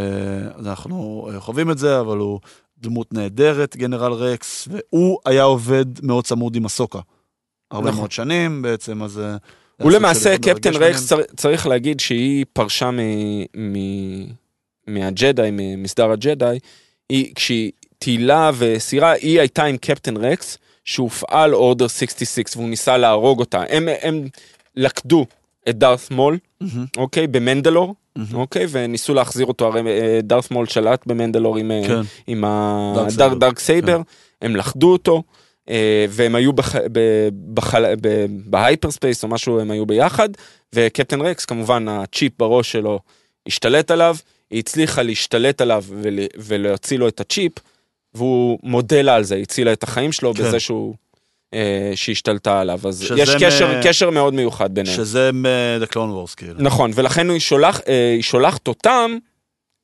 אז אנחנו חווים את זה, אבל הוא דמות נהדרת, גנרל רקס, והוא היה עובד מאוד צמוד עם הסוקה. הרבה נכון. מאוד שנים בעצם, אז... הוא למעשה, קפטן רקס, צר- צריך להגיד שהיא פרשה מ- מ- מהג'די, ממסדר הג'די, היא, כשהיא טיילה וסירה, היא הייתה עם קפטן רקס, שהופעל Order 66, והוא ניסה להרוג אותה. הם, הם לכדו את דארת מול, מהמם, אוקיי, במנדלור, מהמם. אוקיי, וניסו להחזיר אותו, הרי אה, דארת מול שלט במנדלור עם, אה, כן. עם dark ה dark saber. saber, הם לכדו אותו. אה, והם היו בח... ב... בחל... ב... ב hyperspace או משהו, הם היו ביחד, וקפטן רקס, כמובן, הצ'יפ בראש שלו השתלט עליו, היא הצליחה להשתלט עליו ול... ולהוציא לו את הצ'יפ, והוא מודה לה על זה, הצילה את החיים שלו כן. בזה שהוא... אה, שהשתלטה עליו, אז יש קשר, מ- קשר מאוד מיוחד ביניהם. שזה מ- The Clone Wars, כאילו. נכון, ולכן היא, שולח, אה, היא שולחת אותם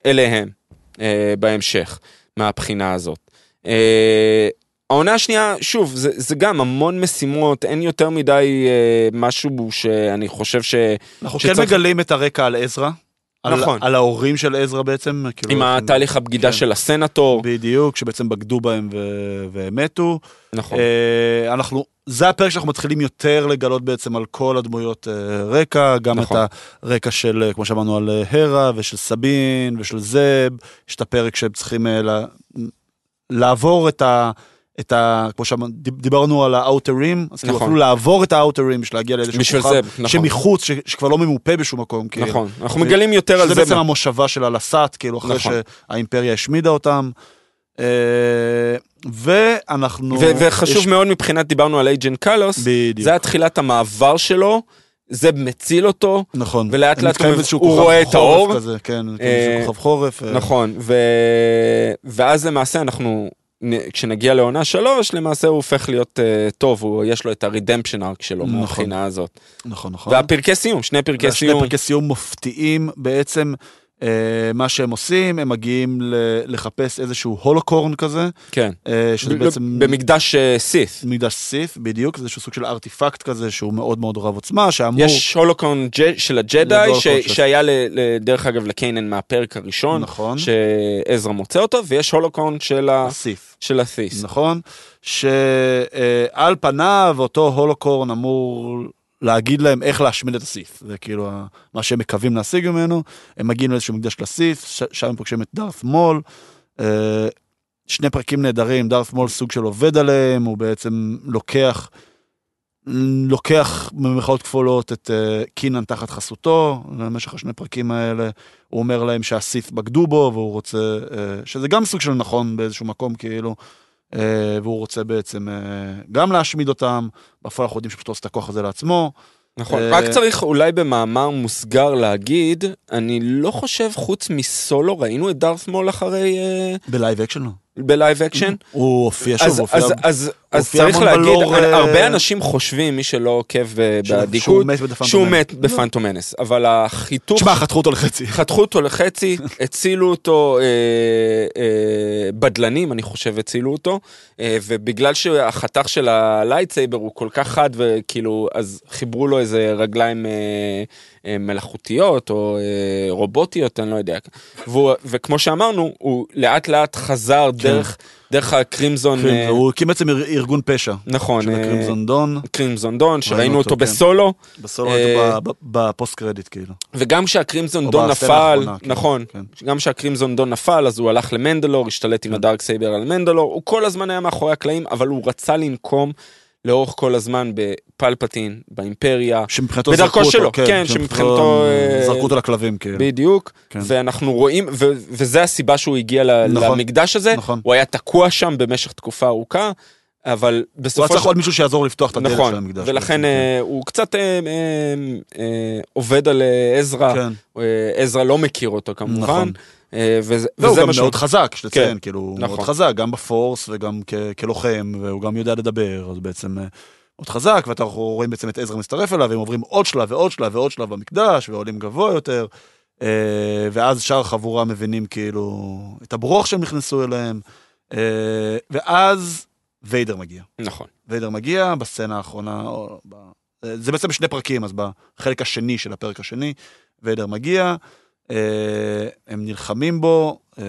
אליהם אה, בהמשך, מהבחינה הזאת. אה, העונה השנייה, שוב, זה, זה גם המון משימות, אין יותר מדי אה, משהו שאני חושב ש... אנחנו שצריך- כן מגלים את הרקע על עזרא. על- נכון. על ההורים של עזרא בעצם. כאילו, עם התהליך הבגידה כן. של הסנטור, בדיוק, שבעצם בגדו בהם ו- והם מתו. נכון, אה, אנחנו, זה הפרק שאנחנו מתחילים יותר לגלות בעצם על כל הדמויות אה, רקע, גם נכון. את הרקע של, אה, כמו שאמרנו, על אה, הרה ושל סבין ושל זאב, יש את הפרק שהם צריכים אה, לה- לעבור את ה... את ה... כמו שדיברנו על האוטרים, אז כאילו נכון. אפילו לעבור את האוטרים בשביל להגיע לאיזשהו כוכב נכון. שמחוץ, ש, שכבר לא ממופה בשום מקום. כאילו. נכון, אנחנו ו- מגלים יותר על שזה זה. בעצם מה- המושבה של הלסת, כאילו אחרי נכון. שהאימפריה השמידה אותם. אה, ואנחנו... ו- וחשוב יש- מאוד מבחינת, דיברנו על אייג'נט קלוס, בדיוק. זה היה תחילת המעבר שלו, זה מציל אותו, נכון. ולאט לאט הוא- הוא רואה את האור. כזה, כן, אה, כוכב חורף. אה, נכון, ו... ואז למעשה אנחנו, כשנגיע לעונה שלוש, למעשה הוא הופך להיות uh, טוב, הוא, יש לו את הרידמפשן ארק שלו נכון. מהבחינה הזאת. נכון, נכון. והפרקי סיום, שני פרקי סיום, פרקי סיום מפתיעים בעצם. אה, מה שהם עושים, הם מגיעים לחפש איזשהו הולוקורן כזה, כן, אה, שזה בעצם במקדש אה, סית. מקדש סיף, בדיוק, זה איזשהו סוג של ארטיפקט כזה שהוא מאוד מאוד רב עוצמה, שאמור... יש הולוקון ג'- של הג'די, שהיה. דרך אגב לקיינן מהפרק הראשון, נכון. שעזרא מוצא אותו, ויש הולוקון של, ה... סיף. של הת'יס. נכון? שעל פניו אותו הולוקורן אמור להגיד להם איך להשמיד את הסיף. זה כאילו מה שהם מקווים להשיג ממנו. הם מגיעים לאיזשהו מקדש לסיף, שם הם פוגשים את דארת מול. אה, שני פרקים נהדרים, דארת מול סוג של עובד עליהם, הוא בעצם לוקח, לוקח במרכאות כפולות את אה, קינן תחת חסותו, במשך השני פרקים האלה. הוא אומר להם שהסיף בגדו בו, והוא רוצה, אה, שזה גם סוג של נכון באיזשהו מקום, כאילו. אה, והוא רוצה בעצם אה, גם להשמיד אותם, בפועל אנחנו יודעים שפשוט עושה את הכוח הזה לעצמו. נכון, אה, רק צריך אולי במאמר מוסגר להגיד, אני לא חושב חוץ מסולו, ראינו את דארת מול אחרי... ב live action לא. ב live action? הוא הופיע שוב, הוא הופיע... אז, אז, צריך להגיד, בלור, אה, הרבה אנשים חושבים, מי שלא עוקב אה, באדיקות, שהוא מת ב The Phantom שהוא. מת אבל החיתוך, תשמע, חתכו אותו לחצי. [laughs] חתכו אותו לחצי, הצילו אותו, אה, אה, בדלנים, אני חושב, הצילו אותו, אה, ובגלל שהחתך של ה lightsaber הוא כל כך חד, וכאילו, אז חיברו לו איזה רגליים אה, אה, מלאכותיות או רובוטיות, אני לא יודע. והוא, וכמו שאמרנו, הוא לאט לאט חזר דרך, דרך הקרימזון, אה, כן, הוא הקים בעצם אר- ארגון פשע. נכון, של אה, הקרימזון דון. קרימזון דון, שראינו אותו, כן. בסולו, בסולו אה, ב post credit, כאילו. וגם כשהקרימזון דון נפל, כן, נכון, כן. גם כשהקרימזון דון נפל, אז הוא הלך למנדלור, השתלט עם כן. הדארק סייבר על מנדלור, הוא כל הזמן היה מאחורי הקלעים, אבל הוא רצה לנקום לאורך כל הזמן בפלפטין, באימפריה, שמבחינתו זרקו שלו, אותו, כן, שמבחינתו, אה, זרקו אותו לכלבים, כאילו. בדיוק, כן. ואנחנו רואים, ו- וזה הסיבה שהוא הגיע נכון, למקדש הזה, נכון. הוא היה תקוע שם במשך תקופה ארוכה, אבל הוא היה בסופו צריך של עוד מישהו שיעזור לפתוח את הדלת של נכון, המקדש. ולכן בעצם, אה, הוא קצת אה, אה, עובד על עזרא, כן. עזרא לא מכיר אותו כמובן, נכון. וזה והוא וזה גם מה שהוא... מאוד חזק, יש לציין, כן, כאילו, הוא נכון. מאוד חזק, גם בפורס וגם כ- כלוחם, והוא גם יודע לדבר, אז בעצם מאוד חזק, ואנחנו רואים בעצם את עזרא מצטרף אליו, והם עוברים עוד שלב ועוד שלב ועוד שלב במקדש, ועולים גבוה יותר, ואז שאר החבורה מבינים כאילו את הברוך שהם נכנסו אליהם, ואז ויידר מגיע. נכון, ויידר מגיע בסצנה האחרונה, או ב... זה בעצם שני פרקים, אז בחלק השני של הפרק השני, ויידר מגיע, אה, הם נלחמים בו, אה,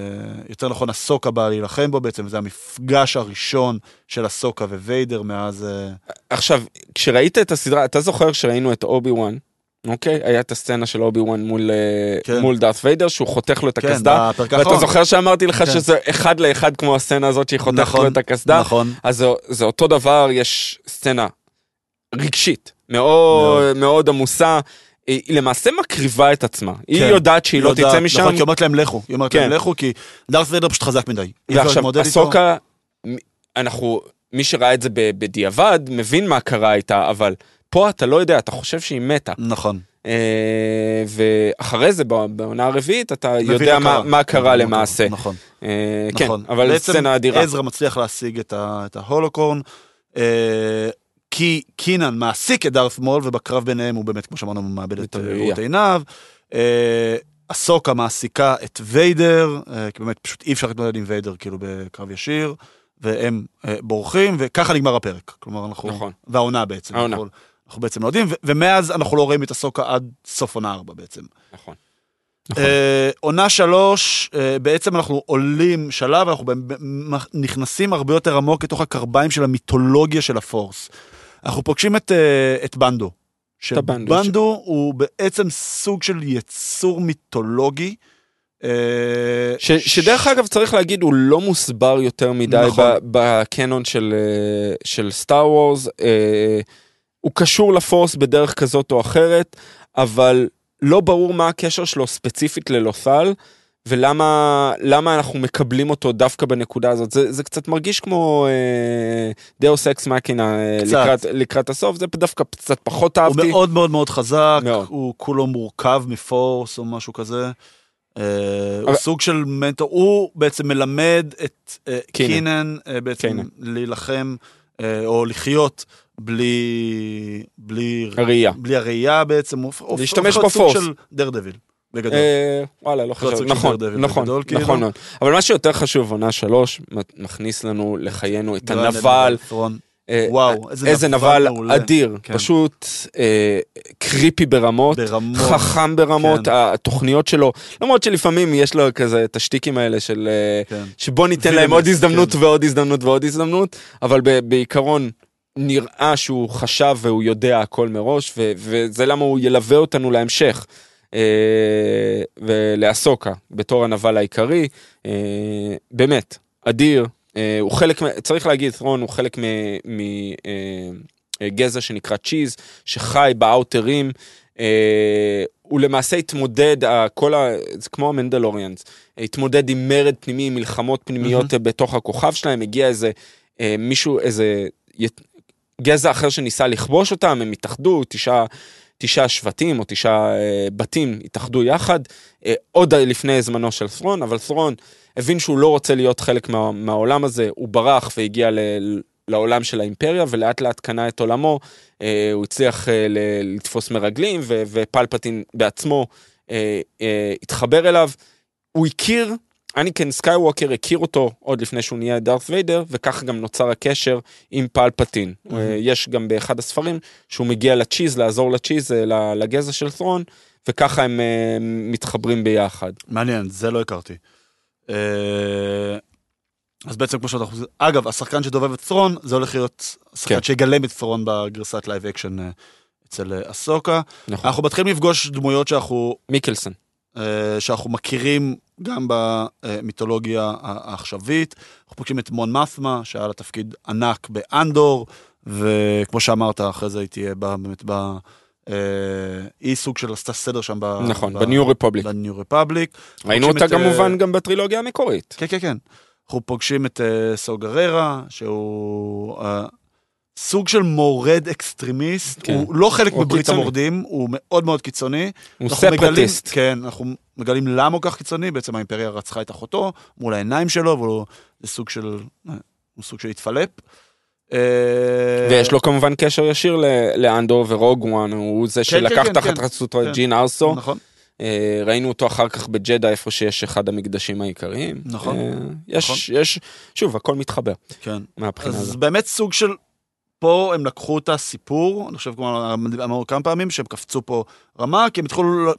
יותר נכון אסוקה באה להילחם בו בעצם, זה המפגש הראשון של אסוקה וויידר מאז... אה, עכשיו, כשראית את הסדרה, אתה זוכר שראינו את אובי וואן, אוקיי? היה את הסצנה של אובי וואן מול, אה, כן. מול דארת ויידר, שהוא חותך לו את כן, הקסדה, ואתה. זוכר שאמרתי לך כן. שזה אחד לאחד כמו הסצנה הזאת שהיא חותכת נכון, לו את הקסדה? נכון, אז זה, זה אותו דבר, יש סצנה רגשית, מאוד מאוד עמוסה. היא, היא למעשה מקריבה את עצמה. היא כן. יודעת שהיא לא יודעת, תצא משם. נכון, כי היא אומרת להם לכו, היא אומרת כן. להם לכו, כי דארת ויידר פשוט חזק מדי. אפשר ועכשיו. הסוקה, אנחנו מי שראה את זה בדיעבד, מבין מה קרה איתה, אבל פה אתה לא יודע, אתה חושב שהיא מתה. נכון. אה, ואחרי זה, בעונה הרביעית, אתה יודע מה. מה קרה מבין למעשה. נכון. אה, כן, נכון. אבל סצנה אדירה. עזרא מצליח להשיג את, ה, את ההולוקורן. אה, כי קינן מעסיק את דארת מול, ובקרב ביניהם הוא באמת, כמו שאמרנו, מאבד את אה. ראות עיניו. אה, אסוקה מעסיקה את ויידר, אה, כי באמת פשוט אי אפשר להתמודד עם ויידר כאילו בקרב ישיר, והם אה, בורחים, וככה נגמר הפרק. כלומר, אנחנו... נכון. והעונה בעצם. העונה. אנחנו, בעצם לא יודעים, ו- ומאז אנחנו לא רואים את אסוקה עד סוף עונה ארבע בעצם. נכון. נכון. אה, עונה שלוש, אה, בעצם אנחנו עולים שלב, אנחנו נכנסים הרבה יותר עמוק לתוך הקרביים של המיתולוגיה של הפורס. אנחנו פוגשים את, אה, את בנדו. הבנדו, שבנדו הוא בעצם סוג של יצור מיתולוגי. אה, ש, שדרך אגב צריך להגיד הוא לא מוסבר יותר מדי נכון. בקנון של, של סטאר וורס, אה, הוא קשור לפורס בדרך כזאת או אחרת, אבל לא ברור מה הקשר שלו ספציפית ללות'ל. ולמה למה אנחנו מקבלים אותו דווקא בנקודה הזאת זה, זה קצת מרגיש כמו אה, deus ex קצת. לקראת, לקראת הסוף זה דווקא קצת פחות הוא אהבתי. מאוד מאוד מאוד חזק, מאוד. הוא כולו מורכב מ Force או משהו כזה. הוא אבל- סוג של מנטור, הוא בעצם מלמד את אה, קינן. קינן אה, בעצם קינן. להילחם אה, או לחיות בלי בלי הראייה. בלי הראייה בעצם, להשתמש בפורס. של דרדביל, בגדול. אה, וואלה, לא סוג של נכון, נכון, בגדול, כאילו. נכון. אבל מה שיותר חשוב, עונה שלוש, מכניס לנו לחיינו את הנבל. אה, וואו, איזה איזה נבל מעולה. אדיר, כן. פשוט אה, קריפי ברמות, ברמות. חכם ברמות, כן. התוכניות שלו, למרות שלפעמים יש לו כזה את השטיקים האלה של אה, כן. שבוא ניתן להם עוד הזדמנות כן. ועוד הזדמנות ועוד הזדמנות, אבל ב- בעיקרון נראה שהוא חשב והוא יודע הכל מראש, ו- וזה למה הוא ילווה אותנו להמשך. אה, ולאסוקה בתור הנבל העיקרי, אה, באמת, אדיר, אה, הוא חלק, צריך להגיד, ת'רון הוא חלק מגזע שנקרא צ'יז, שחי באאוטרים, הוא למעשה התמודד, כל ה... זה כמו המנדלוריאנס, התמודד עם מרד פנימי, עם מלחמות פנימיות מהמם. בתוך הכוכב שלהם, הגיע איזה מישהו, איזה גזע אחר שניסה לכבוש אותם, הם התאחדו, תשעה, תשעה שבטים או תשעה אה, בתים התאחדו יחד, אה, עוד לפני זמנו של ת'רון, אבל ת'רון הבין שהוא לא רוצה להיות חלק מה, מהעולם הזה, הוא ברח והגיע ל, לעולם של האימפריה, ולאט לאט קנה את עולמו, אה, הוא הצליח אה, ל- לתפוס מרגלים, ו, ופלפטין בעצמו אה, אה, התחבר אליו. הוא הכיר, אניקן סקייווקר הכיר אותו עוד לפני שהוא נהיה דארת ויידר, וכך גם נוצר הקשר עם פלפטין. Mhm. אה, יש גם באחד הספרים שהוא מגיע לצ'יז, לעזור לצ'יז, אה, לגזע של ת'רון, וככה הם אה, מתחברים ביחד. מעניין, זה לא הכרתי. אז בעצם כמו שאתה חושב, אגב, השחקן שדובב את ת'רון, זה הולך להיות השחקן כן. שיגלם את ת'רון בגרסת live action אצל אסוקה. נכון. אנחנו מתחילים לפגוש דמויות שאנחנו, מיקלסון. אה, שאנחנו מכירים גם במיתולוגיה העכשווית. אנחנו פוגשים את מון מאת'מה, שהיה לה תפקיד ענק באנדור, וכמו שאמרת, אחרי זה היא תהיה באמת ב... אה, היא סוג של עשתה סדר שם ב... נכון, בניו רפובליק. בניו רפבליק. ראינו אותה אה, כמובן גם בטרילוגיה המקורית. כן, כן, כן. אנחנו פוגשים את uh, סו גררה, שהוא סוג של מורד extremist, כן. הוא לא חלק מברית קיצוני. המורדים, הוא מאוד מאוד קיצוני. הוא separatist. כן, אנחנו מגלים למה הוא כך קיצוני, בעצם האימפריה רצחה את אחותו מול העיניים שלו, והוא זה סוג של, הוא סוג של התפלפ. אה, ויש לו כמובן קשר ישיר לאנדור ורוג וואן, הוא זה כן, שלקח כן, תחת כן. חסותו את כן. ג'ין ארסו. נכון, אה, ראינו אותו אחר כך בג'דה, איפה שיש אחד המקדשים העיקריים. נכון, אה, יש, נכון. יש, שוב, הכל מתחבר כן. מהבחינה אז הזאת. באמת סוג של, פה הם לקחו את הסיפור, אני חושב כמו אמרנו כמה פעמים, שהם קפצו פה רמה, כי הם התחילו,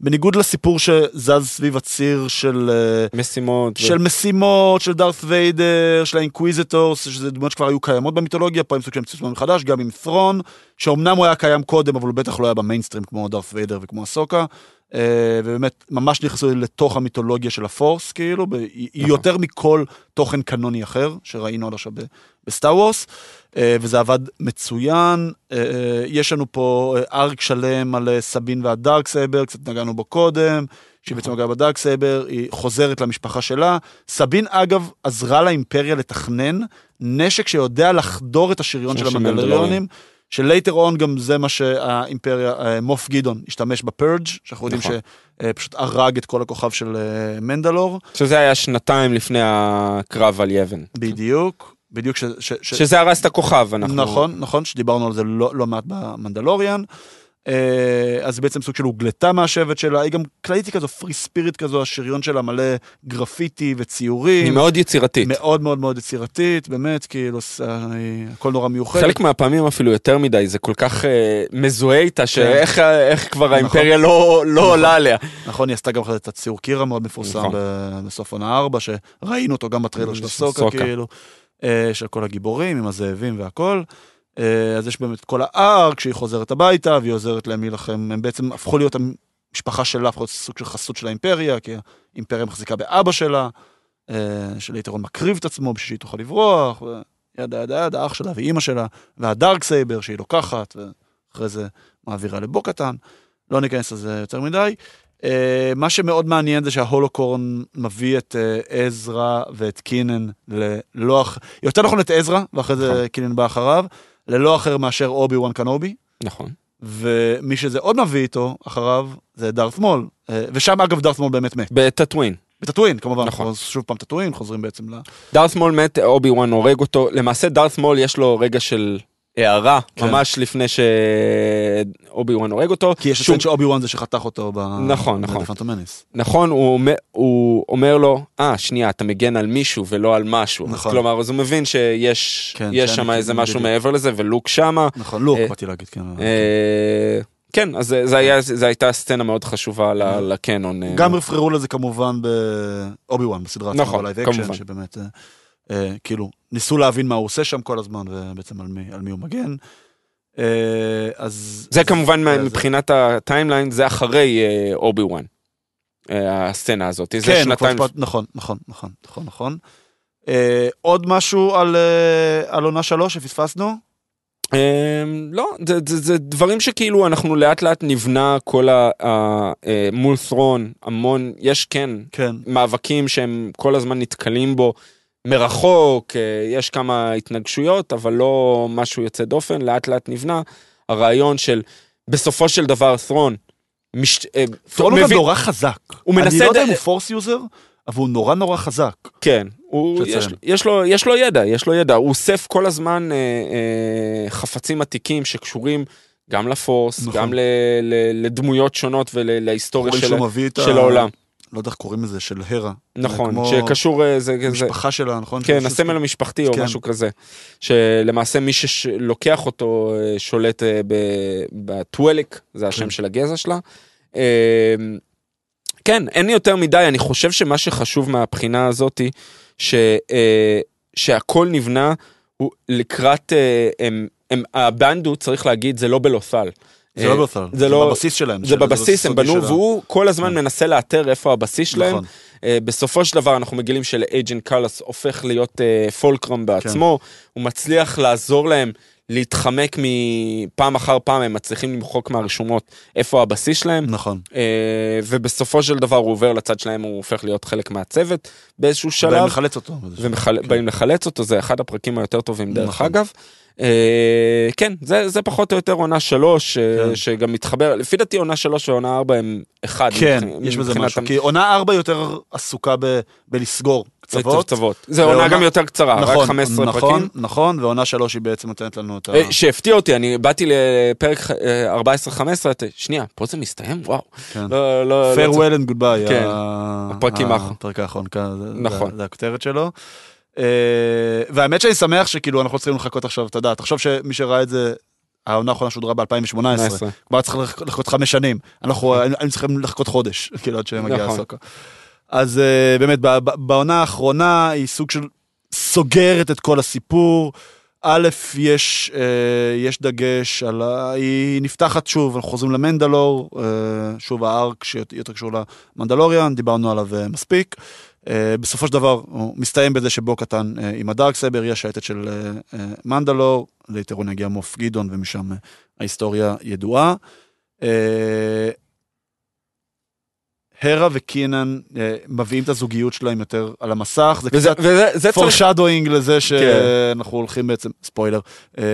בניגוד לסיפור שזז סביב הציר של... אה, משימות. ו- של משימות, של דארת ויידר, של ה Inquisitors, שזה דמויות שכבר היו קיימות במיתולוגיה, פה הם סוג של המציאו מחדש, גם עם ת'רון, שאומנם הוא היה קיים קודם, אבל הוא בטח לא היה במיינסטרים כמו דארת ויידר וכמו אסוקה. אה, ובאמת, ממש נכנסו לתוך המיתולוגיה של ה Force, כאילו, היא היא יותר מכל תוכן קנוני אחר, שראינו עד עכשיו בסטאר וורס, אה, וזה עבד מצוין. אה, יש לנו פה arc שלם על סבין וה dark saber, קצת נגענו בו קודם, שהיא בעצם נגעה ב dark saber, היא חוזרת למשפחה שלה. סבין, אגב, עזרה לאימפריה לתכנן נשק שיודע לחדור את השריון של של המנדלריונים. שלייטר און גם זה מה שהאימפריה, אה, מוף גידון, השתמש בפרג', שאנחנו יודעים נכון. שפשוט הרג את כל הכוכב של אה, מנדלור. שזה היה שנתיים לפני הקרב על יבן. בדיוק, בדיוק ש... ש, ש שזה הרס את הכוכב, אנחנו... נכון, נכון, שדיברנו על זה לא, לא מעט במנדלוריאן. אה, אז בעצם סוג של הוגלתה מהשבט שלה, היא גם כללית כזו פרי ספיריט כזו, השריון שלה מלא גרפיטי וציורים. היא מאוד יצירתית. מאוד מאוד מאוד יצירתית, באמת, כאילו, הכל נורא מיוחד. חלק מהפעמים אפילו יותר מדי, זה כל כך אה, מזוהה איתה, שאיך איך כבר נכון. האימפריה לא לא עולה עליה. נכון, היא עשתה גם את הציור קירה מאוד מפורסם נכון. בסוף עונה 4, שראינו אותו גם בטריילר של הסוקה, סוקה. כאילו, אה, של כל הגיבורים עם הזאבים והכל. אה, אז יש באמת את כל הארק שהיא חוזרת הביתה והיא עוזרת להם להילחם, הם בעצם הפכו להיות המשפחה שלה, הפכו להיות סוג של חסות של האימפריה, כי האימפריה מחזיקה באבא שלה, אה, שליתרון מקריב את עצמו בשביל שהיא תוכל לברוח, ו yada yada yada, אח שלה ואימא שלה, וה dark saber שהיא לוקחת, ואחרי זה מעבירה לבו קטאן. לא ניכנס לזה יותר מדי. Uh, מה שמאוד מעניין זה שה holocron מביא את עזרא ואת קינן ללא אח... יותר נכון את עזרא, ואחרי זה נכון. קינן בא אחריו, ללא אחר מאשר אובי וואן קנובי, נכון. ומי שזה עוד מביא איתו אחריו זה דארת מול, uh, ושם אגב דארת מול באמת מת. בטאטווין. בטאטווין כמובן, נכון. נכון. שוב פעם טאטווין, חוזרים בעצם ל... דארת מול מת, אובי וואן הורג אותו. למעשה דארת מול יש לו רגע של הארה, כן. ממש לפני שאובי וואן הורג אותו. כי יש לציין שאובי וואן זה שחתך אותו ב... נכון, נכון. נכון, הוא אומר, הוא אומר לו, אה, שנייה, אתה מגן על מישהו ולא על משהו. נכון. כלומר, אז הוא מבין שיש כן, שם איזה משהו בדיוק. מעבר לזה, ולוק שמה. נכון, לוק, אה, באתי להגיד, כן. אה, כן, אז זה- זה היה- זה הייתה סצנה מאוד חשובה ל- לקנון. אה. גם רפררו לזה כמובן ב-Obi-Wan בסדרה עצמה, נכון, כמובן. שבאמת, אה, אה, כאילו, ניסו להבין מה הוא עושה שם כל הזמן, ובעצם על מי, על מי הוא מגן. אה, אז... זה כמובן זה- מבחינת ה-timeline, זה אחרי אה, Obi-Wan. אה, הסצנה הזאת, זה כן, כבר שנתיים. טיפה- נכון, נכון, נכון, נכון, נכון. אה, עוד משהו על אה, על עונה שלוש שפספסנו? אה, לא, זה- זה זה דברים שכאילו אנחנו לאט לאט נבנה כל ה... ה- אה, מול ת'רון, המון, יש כן כן. מאבקים שהם כל הזמן נתקלים בו מרחוק, אה, יש כמה התנגשויות, אבל לא משהו יוצא דופן, לאט לאט נבנה הרעיון של בסופו של דבר ת'רון. מש... ת'רון הוא גם נורא חזק. הוא אני מנסה לא יודע אם הוא Force user, אבל הוא נורא נורא חזק. כן, הוא. יש, יש, לו, יש לו ידע, יש לו ידע, הוא אוסף כל הזמן אה, אה, חפצים עתיקים שקשורים גם לפורס, נכון. גם ל, ל, לדמויות שונות ולהיסטוריה רואים של, ה- של העולם. לא יודע איך קוראים לזה, של הרה. נכון, כמו שקשור, אה, זה, זה, משפחה שלה, נכון? כן, שזה- הסמל המשפחתי או כן. משהו כזה, שלמעשה מי שלוקח אותו אה, שולט אה, ב- בטוולק, זה השם כן. של הגזע שלה. כן, אין לי יותר מדי, אני חושב שמה שחשוב מהבחינה הזאתי, ש, שהכל נבנה הוא לקראת, הם, הבנדו, צריך להגיד, זה לא בלוסל. זה לא בכלל, זה לא- בבסיס שלהם. זה בבסיס, הם בנו. והוא כל הזמן כן. מנסה לאתר איפה הבסיס שלהם. נכון. אה, בסופו של דבר אנחנו מגלים שלאג'נט קאלאס הופך להיות אה, פולקרום בעצמו, הוא מצליח לעזור להם להתחמק מפעם אחר פעם, הם מצליחים למחוק מהרשומות איפה הבסיס שלהם, נכון. אה, ובסופו של דבר הוא עובר לצד שלהם, הוא הופך להיות חלק מהצוות באיזשהו שלב, לחלץ אותו. ובאים לחלץ אותו, זה אחד הפרקים היותר טובים דרך נכון. אגב. אה, כן, זה, זה פחות או יותר עונה שלוש, אה, כן. שגם מתחבר, לפי דעתי עונה שלוש ועונה ארבע הם אחד. כן, מבח- יש בזה משהו. המ- כי עונה 4 יותר עסוקה ב- בלסגור קצוות. קצוות. זה ועונה- עונה גם יותר קצרה, רק 15 נכון, פרקים. נכון, ועונה 3 היא בעצם נותנת לנו את ה... אה, שהפתיע אותי, אני באתי לפרק אה, 14-15, אתה- שנייה, פה זה מסתיים? וואו. כן. לא, לא, לא farewell and goodbye. כן, ה- הפרקים האחרונים. הפרק האחרון, כן, נכון. זה- זה הכותרת שלו. אה, והאמת שאני שמח שכאילו אנחנו צריכים לחכות עכשיו, אתה יודע, תחשוב שמי שראה את זה, העונה האחרונה שודרה ב-2018, 18. כבר צריך לח- לחכות חמש שנים, אנחנו היינו היינו צריכים לחכות חודש, [laughs] כאילו עד שמגיע נכון. הסוקה. אז אה, באמת, בעונה האחרונה היא סוג של סוגרת את כל הסיפור. א', יש, אה, יש דגש על ה... היא נפתחת שוב, אנחנו חוזרים למנדלור, שוב הארק שיותר קשור למנדלוריאן, דיברנו עליו מספיק. אה, בסופו של דבר הוא מסתיים בזה שבו קטן אה, עם הדארק סייבר, יש שייטת של אה, מנדלור, ליתרון יגיע מוף גדעון ומשם ההיסטוריה ידועה. הרה וקינן אה, מביאים את הזוגיות שלהם יותר על המסך, זה וזה, קצת וזה צריך... פורשדוינג לזה כן. שאנחנו הולכים בעצם, ספוילר, אה,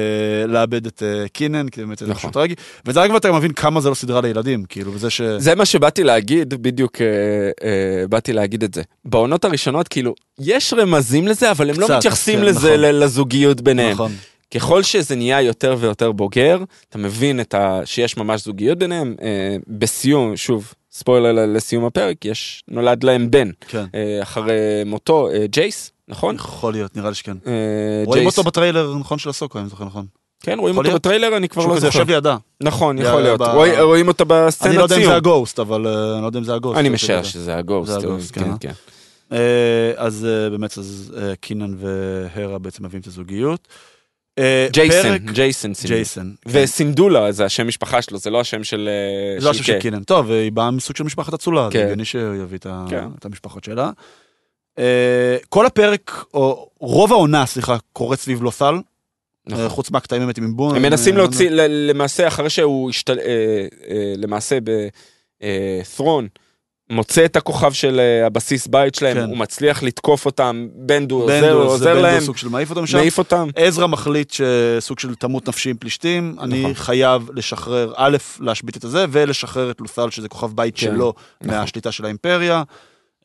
לאבד את אה, קינן, כי באמת זה נכון. משהו טרגי, וזה רק ואתה מבין כמה זה לא סדרה לילדים, כאילו, וזה ש... זה מה שבאתי להגיד, בדיוק אה, אה, באתי להגיד את זה. בעונות הראשונות, כאילו, יש רמזים לזה, אבל הם קצת, לא מתייחסים כן, לזה, נכון. לזוגיות ביניהם. נכון, ככל שזה נהיה יותר ויותר בוגר, אתה מבין את ה... שיש ממש זוגיות ביניהם. אה, בסיום, שוב, ספוילר לסיום הפרק, יש, נולד להם בן. כן. אה, אחרי מותו, אה, ג'ייס, נכון? יכול להיות, נראה לי שכן. אה, רואים. אותו בטריילר, נכון, של הסוקו, אם זוכר נכון. כן, רואים אותו. בטריילר, אני כבר שהוא לא כזה זוכר. יושב לידה. נכון, יכול להיות. רואים- אותו בסצנת אני לא יודע אם. זה הגוסט, אבל אני לא יודע אם זה הגוסט. אני הוא משער כזה. שזה הגוסט. כן, כן. כן. אז באמת, אז קינן והרה בעצם מביאים את הזוגיות. אה, ג'ייסון, ג'ייסון. ג'ייסון. כן. וסינדולה זה השם משפחה שלו, זה לא השם של... אה, זה השם של. קינן. טוב, היא באה מסוג של משפחת אצולה, כן. זה הגיוני שהוא יביא את כן. המשפחות שלה. אה, כל הפרק, או רוב העונה, סליחה, קורית סביב לוסל, נכון. חוץ מהקטעים באמת עם בון. הם מנסים להוציא, למעשה, אחרי שהוא השתל... למעשה בת'רון, מוצא את הכוכב של אה, הבסיס בית שלהם, כן. הוא מצליח לתקוף אותם, בנדו עוזר בנדו, עוזר בנדו להם, סוג של מעיף אותם שם. מעיף אותם. עזרא מחליט שסוג של תמות נפשי עם פלישתים, אני נכון. חייב לשחרר, א', להשבית את הזה, ולשחרר את לוסל, שזה כוכב בית כן, שלו, נכון. מהשליטה של האימפריה.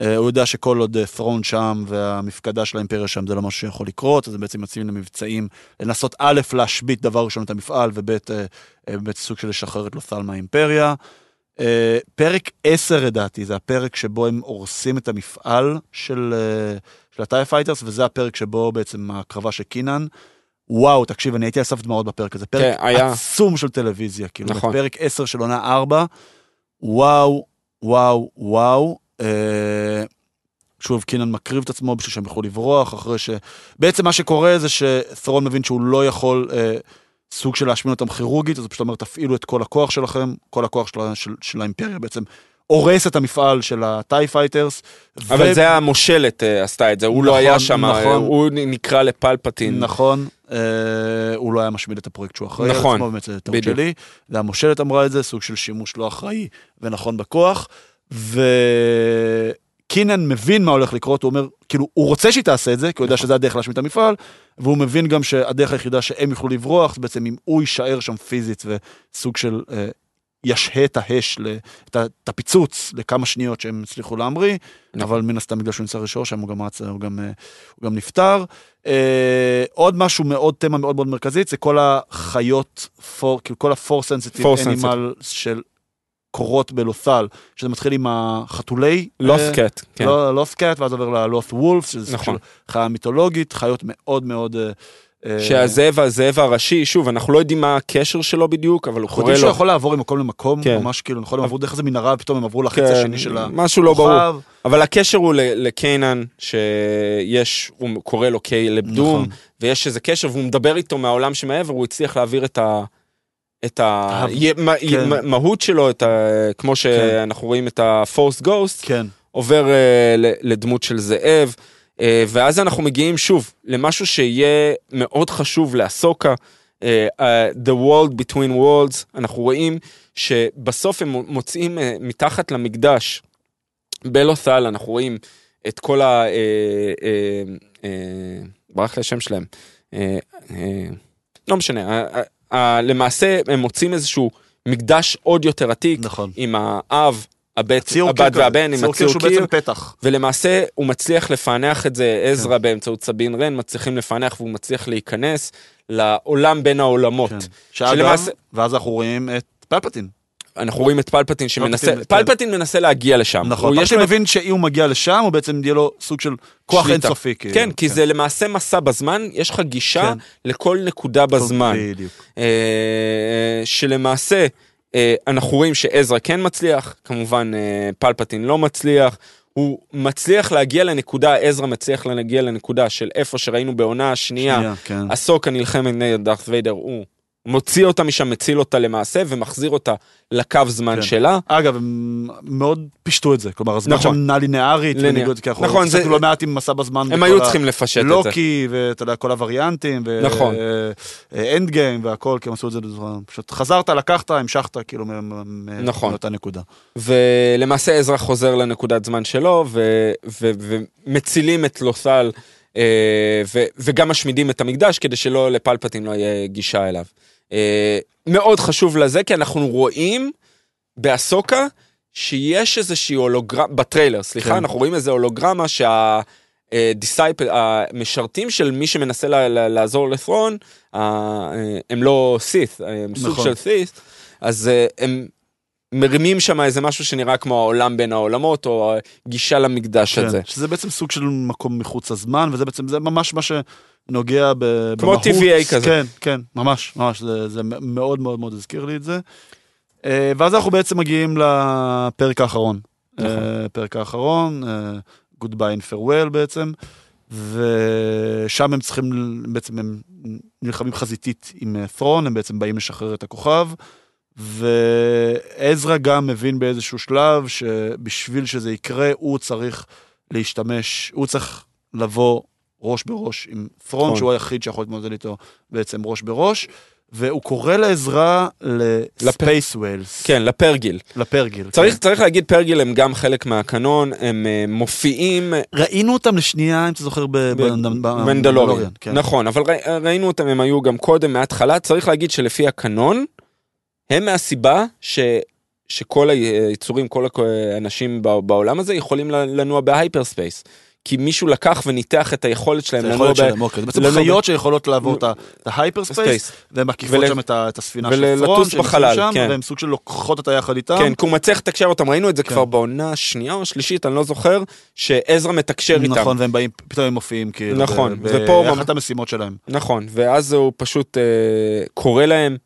אה, הוא יודע שכל עוד ת'רון שם והמפקדה של האימפריה שם זה לא משהו שיכול לקרות, אז הם בעצם יוצאים למבצעים לנסות א', להשבית דבר ראשון את המפעל, וב', אה, אה, באמת סוג של לשחרר את לות'ל מהאימפריה. אה, פרק 10 לדעתי, זה הפרק שבו הם הורסים את המפעל של, אה, של ה-TIE fighters, וזה הפרק שבו בעצם הקרבה של קיינן. וואו, תקשיב, אני הייתי על סף דמעות בפרק הזה. פרק כן, היה. עצום של טלוויזיה, כאילו, נכון. פרק 10 של עונה 4, וואו, וואו, וואו. אה, שוב, קיינן מקריב את עצמו בשביל שהם יוכלו לברוח, אחרי ש... בעצם מה שקורה זה שת'רון מבין שהוא לא יכול אה, סוג של להשמין אותם כירורגית, הוא פשוט אומר, תפעילו את כל הכוח שלכם, כל הכוח של, של, של האימפריה בעצם הורס את המפעל של ה-TIE fighters. אבל זה המושלת אה, עשתה את זה, הוא לא נכון, היה שם, נכון. אה, הוא נקרא לפלפטין. נכון, אה, הוא לא היה משמיד את הפרויקט שהוא אחראי נכון, על עצמו, באמת זה טעות. שלי. והמושלת אמרה את זה, סוג של שימוש לא אחראי ונכון בכוח. וקינן מבין מה הולך לקרות, הוא אומר, כאילו, הוא רוצה שהיא תעשה את זה, כי הוא יודע. שזה הדרך להשמיד את המפעל, והוא מבין גם שהדרך היחידה שהם יוכלו לברוח, זה בעצם אם הוא יישאר שם פיזית וסוג של אה, ישהה את האש, את הפיצוץ לכמה שניות שהם הצליחו להמריא, נכון. אבל מן הסתם בגלל שהוא נמצא ראשון שם הוא גם רץ, הוא גם, אה, הוא גם נפטר. אה, עוד משהו מאוד, תמה מאוד מאוד מרכזית, זה כל החיות, פור, כאילו כל ה-4 sensitive animal של קורות בלות'ל, שזה מתחיל עם החתולי. לוס אה, קאט, כן. לא, לוס קאט, ואז עובר ללוס וולף, שזה נכון. של חיה מיתולוגית, חיות מאוד מאוד... אה, אה, שהזאב, הזאב הראשי, שוב, אנחנו לא יודעים מה הקשר שלו בדיוק, אבל הוא אנחנו קורא יודעים שהוא לו... יכול לעבור ממקום למקום, כן. ממש כאילו, נכון, הם עברו דרך איזה מנהרה, ופתאום הם עברו לחצי כן, השני של משהו לא ברור. הכוכב. אבל הקשר הוא לקיינן, שיש, הוא קורא לו קיילב דום, נכון. ויש איזה קשר, והוא מדבר איתו מהעולם שמעבר, הוא הצליח להעביר את ה... את המהות שלו, את ה... כמו שאנחנו רואים את ה-Force Ghost, כן, עובר אה, לדמות של זאב, אה, ואז אנחנו מגיעים שוב למשהו שיהיה מאוד חשוב לאסוקה, אה, The World Between Worlds, אנחנו רואים שבסוף הם מוצאים מתחת למקדש, בלות'ל, אנחנו רואים את כל ה... ברח לי השם שלהם. לא משנה, למעשה הם מוצאים איזשהו מקדש עוד יותר עתיק, נכון. עם האב, הבת קיר, והבן, עם קיר הציור שהוא קיר, בעצם פתח. ולמעשה הוא מצליח לפענח את זה, כן. עזרא באמצעות סבין רן, מצליחים לפענח והוא מצליח להיכנס לעולם בין העולמות. כן. שאגב, שלמעשה- ואז אנחנו רואים את פלפטין. אנחנו רואים את פלפטין שמנסה, פלפטין, כן. מנסה להגיע לשם. נכון, פלפטין. מבין שאם הוא מגיע לשם, הוא בעצם יהיה לו סוג של כוח. אינסופי. כאילו. כן, כי זה למעשה מסע בזמן, יש לך גישה כן. לכל נקודה בזמן. אה, שלמעשה אה, אנחנו רואים שעזרא כן מצליח, כמובן אה, פלפטין לא מצליח, הוא מצליח להגיע לנקודה, עזרא מצליח להגיע לנקודה של איפה שראינו בעונה השנייה, שנייה, כן. הסוקה נלחמת נגד דארת ויידר, הוא מוציא אותה משם, מציל אותה למעשה, ומחזיר אותה לקו זמן כן. שלה. אגב, הם מאוד פישטו את זה, כלומר, הזמן נכון. שם נע לינארית. בניגוד, כי אנחנו נכון, זה- לא מעט עם מסע בזמן. הם היו צריכים לפשט את זה. לוקי, ואתה יודע, כל הווריאנטים, ו- נכון. אה, Endgame והכל, כי הם עשו את זה בצורה, פשוט חזרת, לקחת, המשכת, כאילו, נכון. מאותה נקודה. ולמעשה עזרא חוזר לנקודת זמן שלו, ו- ו- ומצילים את לות'ל, אה, ו- וגם משמידים את המקדש, כדי שלא לפלפטין לא יהיה גישה אליו. אה, מאוד חשוב לזה, כי אנחנו רואים באסוקה שיש איזושהי הולוגרמה, בטריילר, סליחה, כן. אנחנו רואים איזה הולוגרמה שה... דיסייפל, המשרתים של מי שמנסה לעזור לת'רון, אה, אה, הם לא סית, הם סוג נכון. של סית, אז אה, הם מרימים שם איזה משהו שנראה כמו העולם בין העולמות, או גישה למקדש הזה. כן, שזה בעצם סוג של מקום מחוץ לזמן, וזה בעצם, זה ממש מה שנוגע ב- כמו במהות. TVA כזה. כן, כן, ממש, ממש, זה, זה מאוד מאוד מאוד הזכיר לי את זה. אה, ואז אנחנו בעצם מגיעים לפרק האחרון. נכון. אה, פרק האחרון, Goodbye and Farewell בעצם, ושם הם צריכים, בעצם הם נלחמים חזיתית עם ת'רון, הם בעצם באים לשחרר את הכוכב. ועזרא גם מבין באיזשהו שלב שבשביל שזה יקרה הוא צריך להשתמש, הוא צריך לבוא ראש בראש עם ת'רון, נכון. שהוא היחיד שיכול להתמודד איתו בעצם ראש בראש, והוא קורא לעזרה ל-space whales, כן, לפרגיל. לפרגיל. צריך, כן. צריך להגיד פרגיל הם גם חלק מהקנון, הם אה, מופיעים ראינו אותם לשנייה, אם אתה זוכר, ב- ב- ב- במנדלוריון. כן. נכון, אבל ראי- ראינו אותם, הם היו גם קודם, מההתחלה. צריך להגיד שלפי הקנון, הם מהסיבה ש... שכל היצורים, כל האנשים בעולם הזה יכולים לנוע ב-hyperspace. כי מישהו לקח וניתח את היכולת שלהם זה לנוע היכולת ב... שלהם, אוקיי. זה בעצם חיות שיכולות לעבור את את ה-hyperspace. והן מקיפות שם את הספינה של ולטוס ת'רון, שהם בחלל, כן. והן סוג של לוקחות אותה יחד איתם. כן, כי הוא מצליח לתקשר אותם, ראינו את זה כן. כבר בעונה השנייה או השלישית, אני לא זוכר, שעזרא מתקשר איתם. נכון, והם באים, פתאום הם מופיעים, כאילו. נכון, ופה באחת המשימות שלהם. נכון, ואז הוא פשוט אה, קורא להם,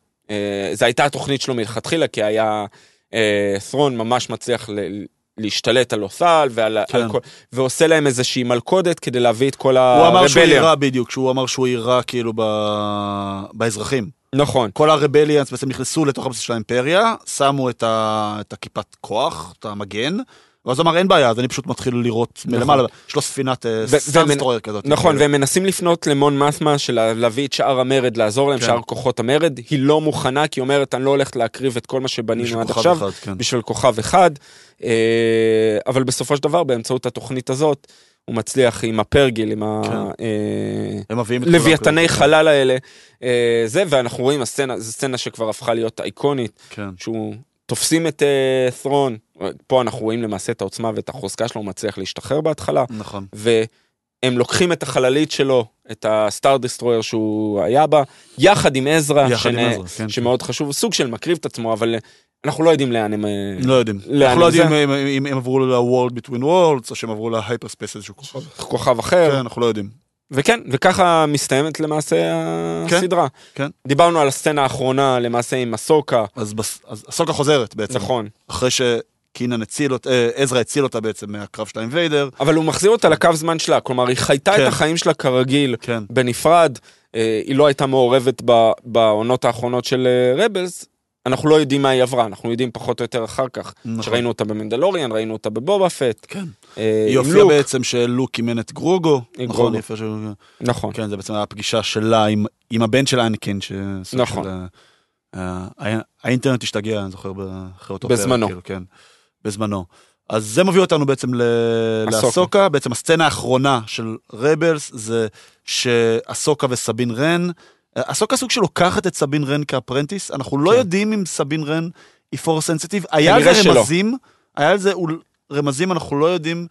זו הייתה התוכנית שלו מלכתחילה, כי היה אה, ת'רון ממש מצליח ל- להשתלט על אוסל, ועל, כן. על כל, ועושה להם איזושהי מלכודת כדי להביא את כל הוא אמר שהוא הרבליה. יירה בדיוק, שהוא אמר שהוא יירה כאילו ב- באזרחים. נכון, כל הרבליאנס בעצם נכנסו לתוך הבסיס של האימפריה, שמו את ה- את הכיפת כוח, את המגן, ואז אמר אין בעיה, אז אני פשוט מתחיל לירות מלמעלה, יש לו ספינת נכון. ו- סאנסטרויר כזאת. נכון, כאילו. והם מנסים לפנות למון מסמה של להביא את שאר המרד, לעזור להם, כן. שאר כוחות המרד, היא לא מוכנה, כי היא אומרת, אני לא הולכת להקריב את כל מה שבנינו עד עכשיו, אחד, כן. בשביל כוכב אחד, אה, אבל בסופו של דבר, באמצעות התוכנית הזאת, הוא מצליח עם הפרגיל, עם כן. את כולם הלוויתני כזה. חלל האלה, אה, זה, ואנחנו רואים, הסצנה, זו סצנה שכבר הפכה להיות אייקונית, כן. שהוא תופסים את אה, ת'רון, פה אנחנו רואים למעשה את העוצמה ואת החוזקה שלו, הוא מצליח להשתחרר בהתחלה, נכון. והם לוקחים את החללית שלו, את הסטאר דיסטרויר שהוא היה בה, יחד עם עזרא, יחד עם שנ- עזרא, כן. שמאוד חשוב, סוג של מקריב את עצמו, אבל אנחנו לא יודעים לאן הם... אה, לא יודעים. לאן אנחנו לא זה? יודעים אם- אם הם עברו ל-World Between Worlds, או שהם עברו ספייס איזשהו כוכב. כוכב אחר, כן, אנחנו לא יודעים. וכן, וככה מסתיימת למעשה כן, הסדרה. כן. דיברנו על הסצנה האחרונה למעשה עם אסוקה, אז אז אסוקה חוזרת בעצם. נכון, אחרי שקיינן הציל אותה, אה, עזרא הציל אותה בעצם מהקרב של ה-Vader. אבל הוא מחזיר אותה לקו זמן שלה, כלומר היא חייתה כן. את החיים שלה כרגיל, כן. בנפרד, אה, היא לא הייתה מעורבת בעונות האחרונות של רבלס, אנחנו לא יודעים מה היא עברה, אנחנו יודעים פחות או יותר אחר כך, נכון. שראינו אותה במנדלוריאן, ראינו אותה בבובה פט, כן. אה, היא עם הופיעה בעצם שלוק אימן את גרוגו. עם נכון, גרוגו. שהוא... נכון, כן, זה בעצם היה הפגישה שלה עם, עם הבן של אנקין, נכון. של... אה, אה, האינטרנט השתגע, אני זוכר, אחרי אותו בזמנו. פרק, כאילו, כן, בזמנו. אז זה מביא אותנו בעצם. לאסוקה, בעצם הסצנה האחרונה של רבלס זה שאסוקה וסבין רן, אה, אסוקה סוג שלוקחת את סבין רן כ-apprentice, אנחנו לא כן. יודעים אם סבין רן היא Force sensitive, היה על זה. רמזים, היה על זה רמזים, אנחנו לא יודעים.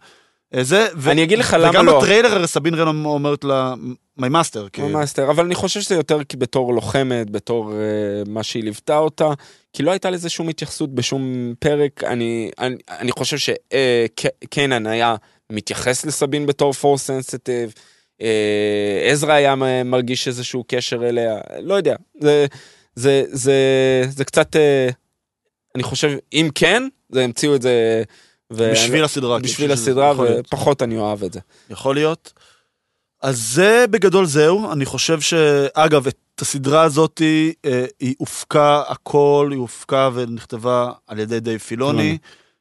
אה, זה, ו- אני אגיד לך למה וגם לא. בטריילר הרי סבין רן אומרת לה, my master, כמו master, אבל אני חושב שזה יותר כי בתור לוחמת, בתור אה, מה שהיא ליוותה אותה, כי לא הייתה לזה שום התייחסות בשום פרק. אני, אני, אני חושב שקיינן היה מתייחס לסבין בתור Force sensitive, אה, עזרא היה מרגיש איזשהו קשר אליה, לא יודע, זה, זה, זה, זה קצת, אה, אני חושב, אם כן, זה המציאו את זה ו- בשביל הסדרה. כי בשביל הסדרה. ופחות אני אוהב את זה. יכול להיות. אז זה בגדול זהו, אני חושב ש... אגב, את הסדרה הזאת אה, היא הופקה הכל, היא הופקה ונכתבה על ידי דייב פילוני, פילוני.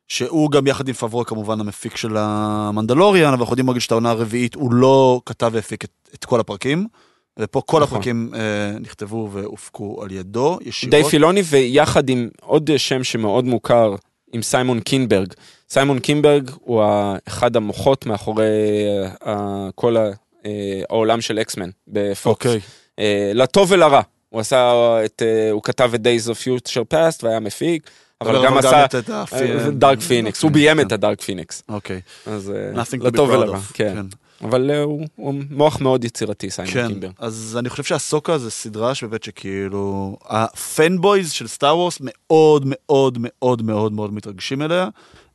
שהוא גם יחד עם פברו כמובן המפיק של המנדלוריאן, אבל אנחנו יודעים להגיד שאת העונה הרביעית הוא לא כתב והפיק את, את כל הפרקים, ופה כל נכון. הפרקים אה, נכתבו והופקו על ידו ישירות. די פילוני ויחד עם עוד שם שמאוד מוכר, עם סיימון קינברג. סיימון קינברג הוא אחד המוחות מאחורי אה, כל אה, העולם של אקסמן בפוקס. אוקיי, אה, לטוב ולרע. הוא עשה את, הוא כתב את Days of Future Past והיה מפיק, אבל גם עשה Dark Phoenix, הוא ביים כן. את הדארק פיניקס. אוקיי. אז לטוב ולרע, of. כן. אבל הוא מוח מאוד יצירתי, סיימון כן, קינברג. אז אני חושב שאסוקה זה סדרה שבאמת שכאילו, ה-fanboys של Star Wars מאוד מאוד מאוד מאוד מאוד מתרגשים אליה.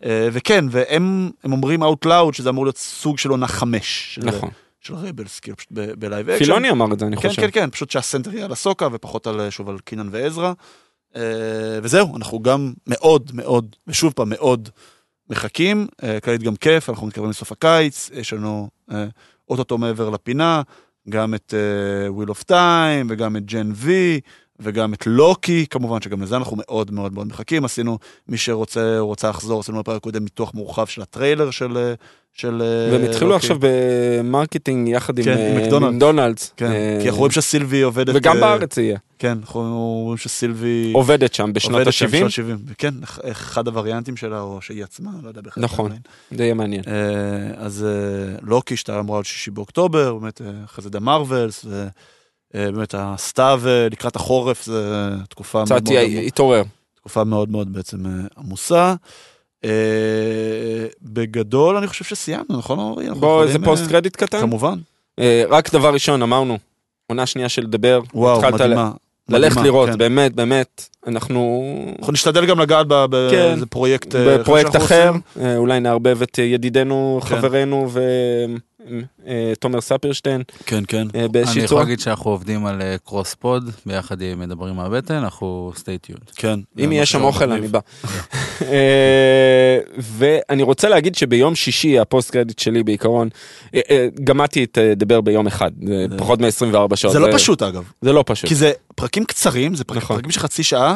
אה, וכן, והם הם אומרים out loud שזה אמור להיות סוג של עונה חמש. נכון. של Rebels, כאילו פשוט בלייב אקשן. פילוני אמר את זה, אני כן, חושב. כן, כן, פשוט שה-center יהיה על אסוקה ופחות על, שוב, על קיינן ועזרא. אה, וזהו, אנחנו גם מאוד מאוד, ושוב פעם, מאוד מחכים. אה, כללית גם כיף, אנחנו מתקרבים לסוף הקיץ, יש לנו אה, אוטוטו מעבר לפינה, גם את Wheel of Time, וגם את Gen V, וגם את לוקי, כמובן שגם לזה אנחנו מאוד מאוד מאוד מחכים. עשינו, מי שרוצה רוצה לחזור, עשינו בפרק הקודם ניתוח מורחב של הטריילר של... של אה, והם התחילו לוקי. עכשיו ב-marketing יחד כן, עם אה, מקדונלדס. מקדונלדס. כן, אה, כי אנחנו רואים שסילבי עובדת... וגם אה, בארץ יהיה. כן, אנחנו רואים שסילבי עובדת שם בשנות עובדת שם ה-70, בשנות 70. כן, אח- אחד הווריאנטים שלה, או שהיא עצמה, לא יודע בכלל. נכון. זה יהיה מעניין. אה, אז אה, לוקי, שאתה אמרה על שישי באוקטובר, באמת אחרי זה דה מרווילס, ובאמת הסתיו אה, לקראת החורף, זה תקופה מאוד קצת התעורר. תקופה מאוד מאוד בעצם אה, עמוסה. אה, בגדול אני חושב שסיימנו, נכון אורי? בוא, איזה פוסט אה, קרדיט קטן. כמובן. אה, רק דבר ראשון, אמרנו, עונה שנייה של The Bear. וואו, מדהימה. ללכת לראות, כן. באמת, באמת, אנחנו אנחנו נשתדל גם לגעת ב- כן. באיזה פרויקט אה, בפרויקט אחר, עושים. אה, אולי נערבב את אה, ידידנו, כן. חברנו ותומר ספירשטיין כן, כן. אה, באיזושהי אני יכול. להגיד שאנחנו עובדים על cross pod, ביחד עם מדברים מהבטן, אנחנו tuned. כן. אם זה יש שם אוכל. אני בא. אה, ואני רוצה להגיד שביום שישי ה post credit שלי בעיקרון, אה, אה, גמרתי את אה, The Bear ביום אחד, פחות מ-24 שעות. זה לא פשוט אגב, זה לא פשוט. כי זה פרקים קצרים, זה פרק- נכון. פרקים של חצי שעה,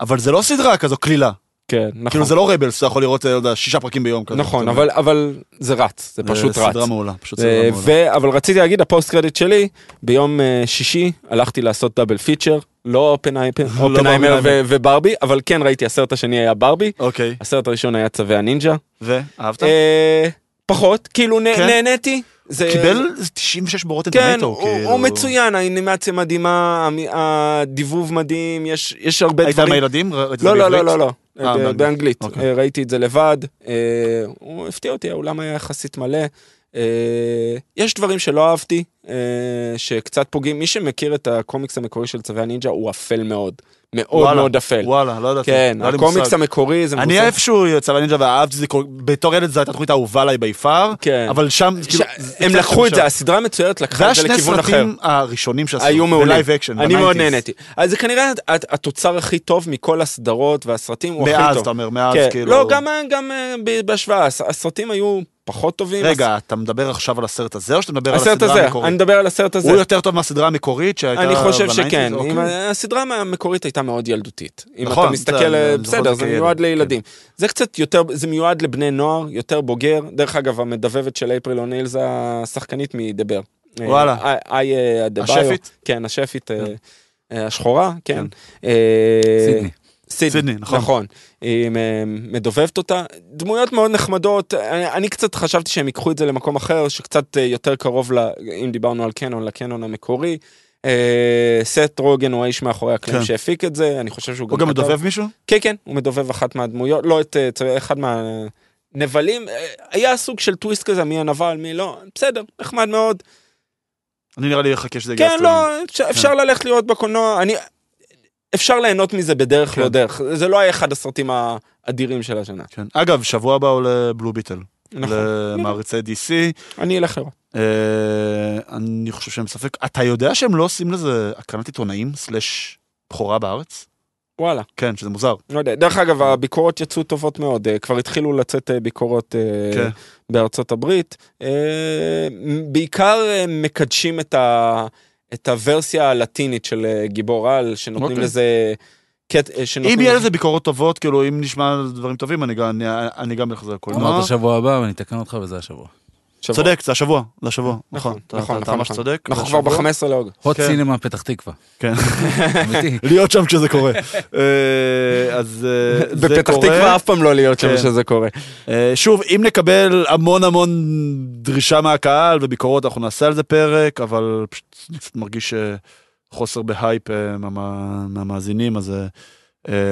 אבל זה לא סדרה כזו קלילה. כן, נכון. כאילו זה לא Rebels, אתה יכול לראות, אה, לא יודע, שישה פרקים ביום כזה. נכון, אבל. אבל זה רץ, זה פשוט זה רץ. סדרה מעולה, פשוט אה, סדרה מעולה. אבל רציתי להגיד, ה post credit שלי, ביום אה, שישי הלכתי לעשות double feature, לא [laughs] אופנהיימר וברבי, אבל כן ראיתי הסרט השני היה ברבי, אוקיי, הסרט הראשון היה צבי הנינג'ה. ואהבת? אה, פחות, כאילו כן? נהניתי. זה- קיבל 96 ברוטן כן, טומטו, הוא, כאילו. הוא מצוין, האנימציה מדהימה, הדיבוב מדהים, יש, יש הרבה היית עם דברים. הילדים? ראית את זה לא, לא, לא? לא, לא, אה, באנגלית. באנגלית. אוקיי. אה, ראיתי את זה לבד, אה, הוא הפתיע אותי, האולם היה יחסית מלא. אה, יש דברים שלא אהבתי, אה, שקצת פוגעים. מי שמכיר את הקומיקס המקורי של צווי הנינג'ה, הוא אפל מאוד. מאוד וואלה, מאוד אפל. וואלה, לא ידעתי. כן, לא הקומיקס מושג. המקורי זה אני איפשהו צבי הנינג'ה ואהבתי את זה, בתור ילד זו הייתה התוכנית האהובה עליי by far, כן. אבל שם, ש- כאילו, הם לקחו את. זה, הסדרה המצוירת לקחה את זה לכיוון אחר. סרטים הראשונים שעשו, היו מעולים. ב live action, אני מאוד. נהניתי. אז זה כנראה הת- התוצר הכי טוב מכל הסדרות והסרטים, הוא הכי טוב. מאז, אתה אומר, מאז, כן. כאילו... לא, גם, גם אה, בהשוואה, הס- הסרטים היו פחות טובים. רגע, אתה מדבר עכשיו על הסרט הזה, או שאתה מדבר על הסרט הסדרה הזה, המקורית? אני מדבר על הסרט הזה. הוא יותר טוב מהסדרה המקורית שהייתה אני חושב? שכן, אוקיי. אם הסדרה המקורית הייתה מאוד ילדותית. אם נכון, אתה מסתכל, זה- אה, בסדר, זה זה מיועד כן. לילדים. זה קצת יותר, זה מיועד לבני נוער, יותר בוגר. דרך אגב, המדבבת של אפריל אוניל זה השחקנית מדבר. וואלה. אה, איי אה, אדבאיו. השפית? כן, השפית אה, כן. אה, השחורה, כן. כן. אה, סידני. סידני, סידני, נכון. נכון. היא מדובבת אותה. דמויות מאוד נחמדות. אני, אני קצת חשבתי שהם ייקחו את זה למקום אחר, שקצת אה, יותר קרוב, ל, אם דיברנו על קנון, לקנון המקורי. אה, סט רוגן הוא האיש מאחורי הקלעים כן. שהפיק את זה, אני חושב שהוא הוא גם כתב- מדובב מישהו? כן, כן, הוא מדובב אחת מהדמויות, לא את אה, אחד מהנבלים. אה, היה סוג של טוויסט כזה, מי הנבל, מי לא, בסדר, נחמד מאוד. אני נראה לי אחכה שזה יגיע כן. לא, אפשר- אפשר ללכת לראות בקולנוע, אני... אפשר ליהנות מזה בדרך כן. לא דרך, זה לא היה אחד הסרטים האדירים של השנה. כן. אגב, שבוע הבא עולה בלו ביטל. נכון, למעריצי DC. אני אלך לראות. אה, אני חושב שהם ספק. אתה יודע שהם לא עושים לזה הקרנת עיתונאים סלאש בכורה בארץ? וואלה, כן, שזה מוזר. לא יודע. דרך אגב, הביקורות יצאו טובות מאוד, אה, כבר התחילו לצאת אה, ביקורות אה, כן. בארצות הברית. בעיקר מקדשים את, ה, את הוורסיה הלטינית של אה, גיבור על, שנותנים אוקיי. לזה... קט- אה, שנותנים אם יהיה לזה- ביקורות טובות, כאילו, אם נשמע דברים טובים, אני גם- אני- אני גם אלך לזה לקולנוע. אמרת שבוע הבא ואני אתקן אותך וזה השבוע. שבוע. צודק, זה השבוע, זה השבוע. נכון, נכון, אתה- נכון, נכון, ממש נכון. צודק. אנחנו כבר השבוע. ב-15 לאוגוסט. הוט כן. סינמה פתח תקווה. כן. [laughs] [laughs] להיות שם כשזה קורה. אה, אז אה, זה בפתח קורה. תקווה אף פעם לא להיות שם כן. שזה קורה. אה, שוב, אם נקבל המון המון דרישה מהקהל וביקורות, אנחנו נעשה על זה פרק, אבל פשוט מרגיש חוסר בהייפ מה- מהמאזינים, אז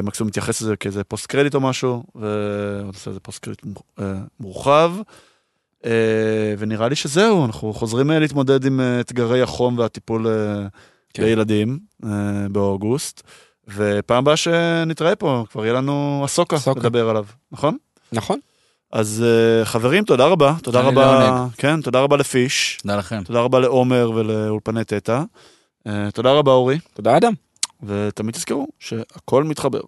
מקסימום נתייחס לזה כאיזה post credit או משהו, ונעשה איזה post credit מור- מורחב. אה, ונראה לי שזהו, אנחנו חוזרים אה, להתמודד עם אה, אתגרי החום והטיפול כן. בילדים באוגוסט. ופעם הבאה שנתראה פה, כבר יהיה לנו אסוקה אסוקה. לדבר עליו, נכון? נכון? אז אה, חברים, תודה רבה. תודה רבה, לעונג. כן, תודה רבה לפיש, תודה לכם. תודה רבה לעומר ולאולפני תטא. אה, תודה רבה אורי, תודה אדם. ותמיד תזכרו שהכל מתחבר.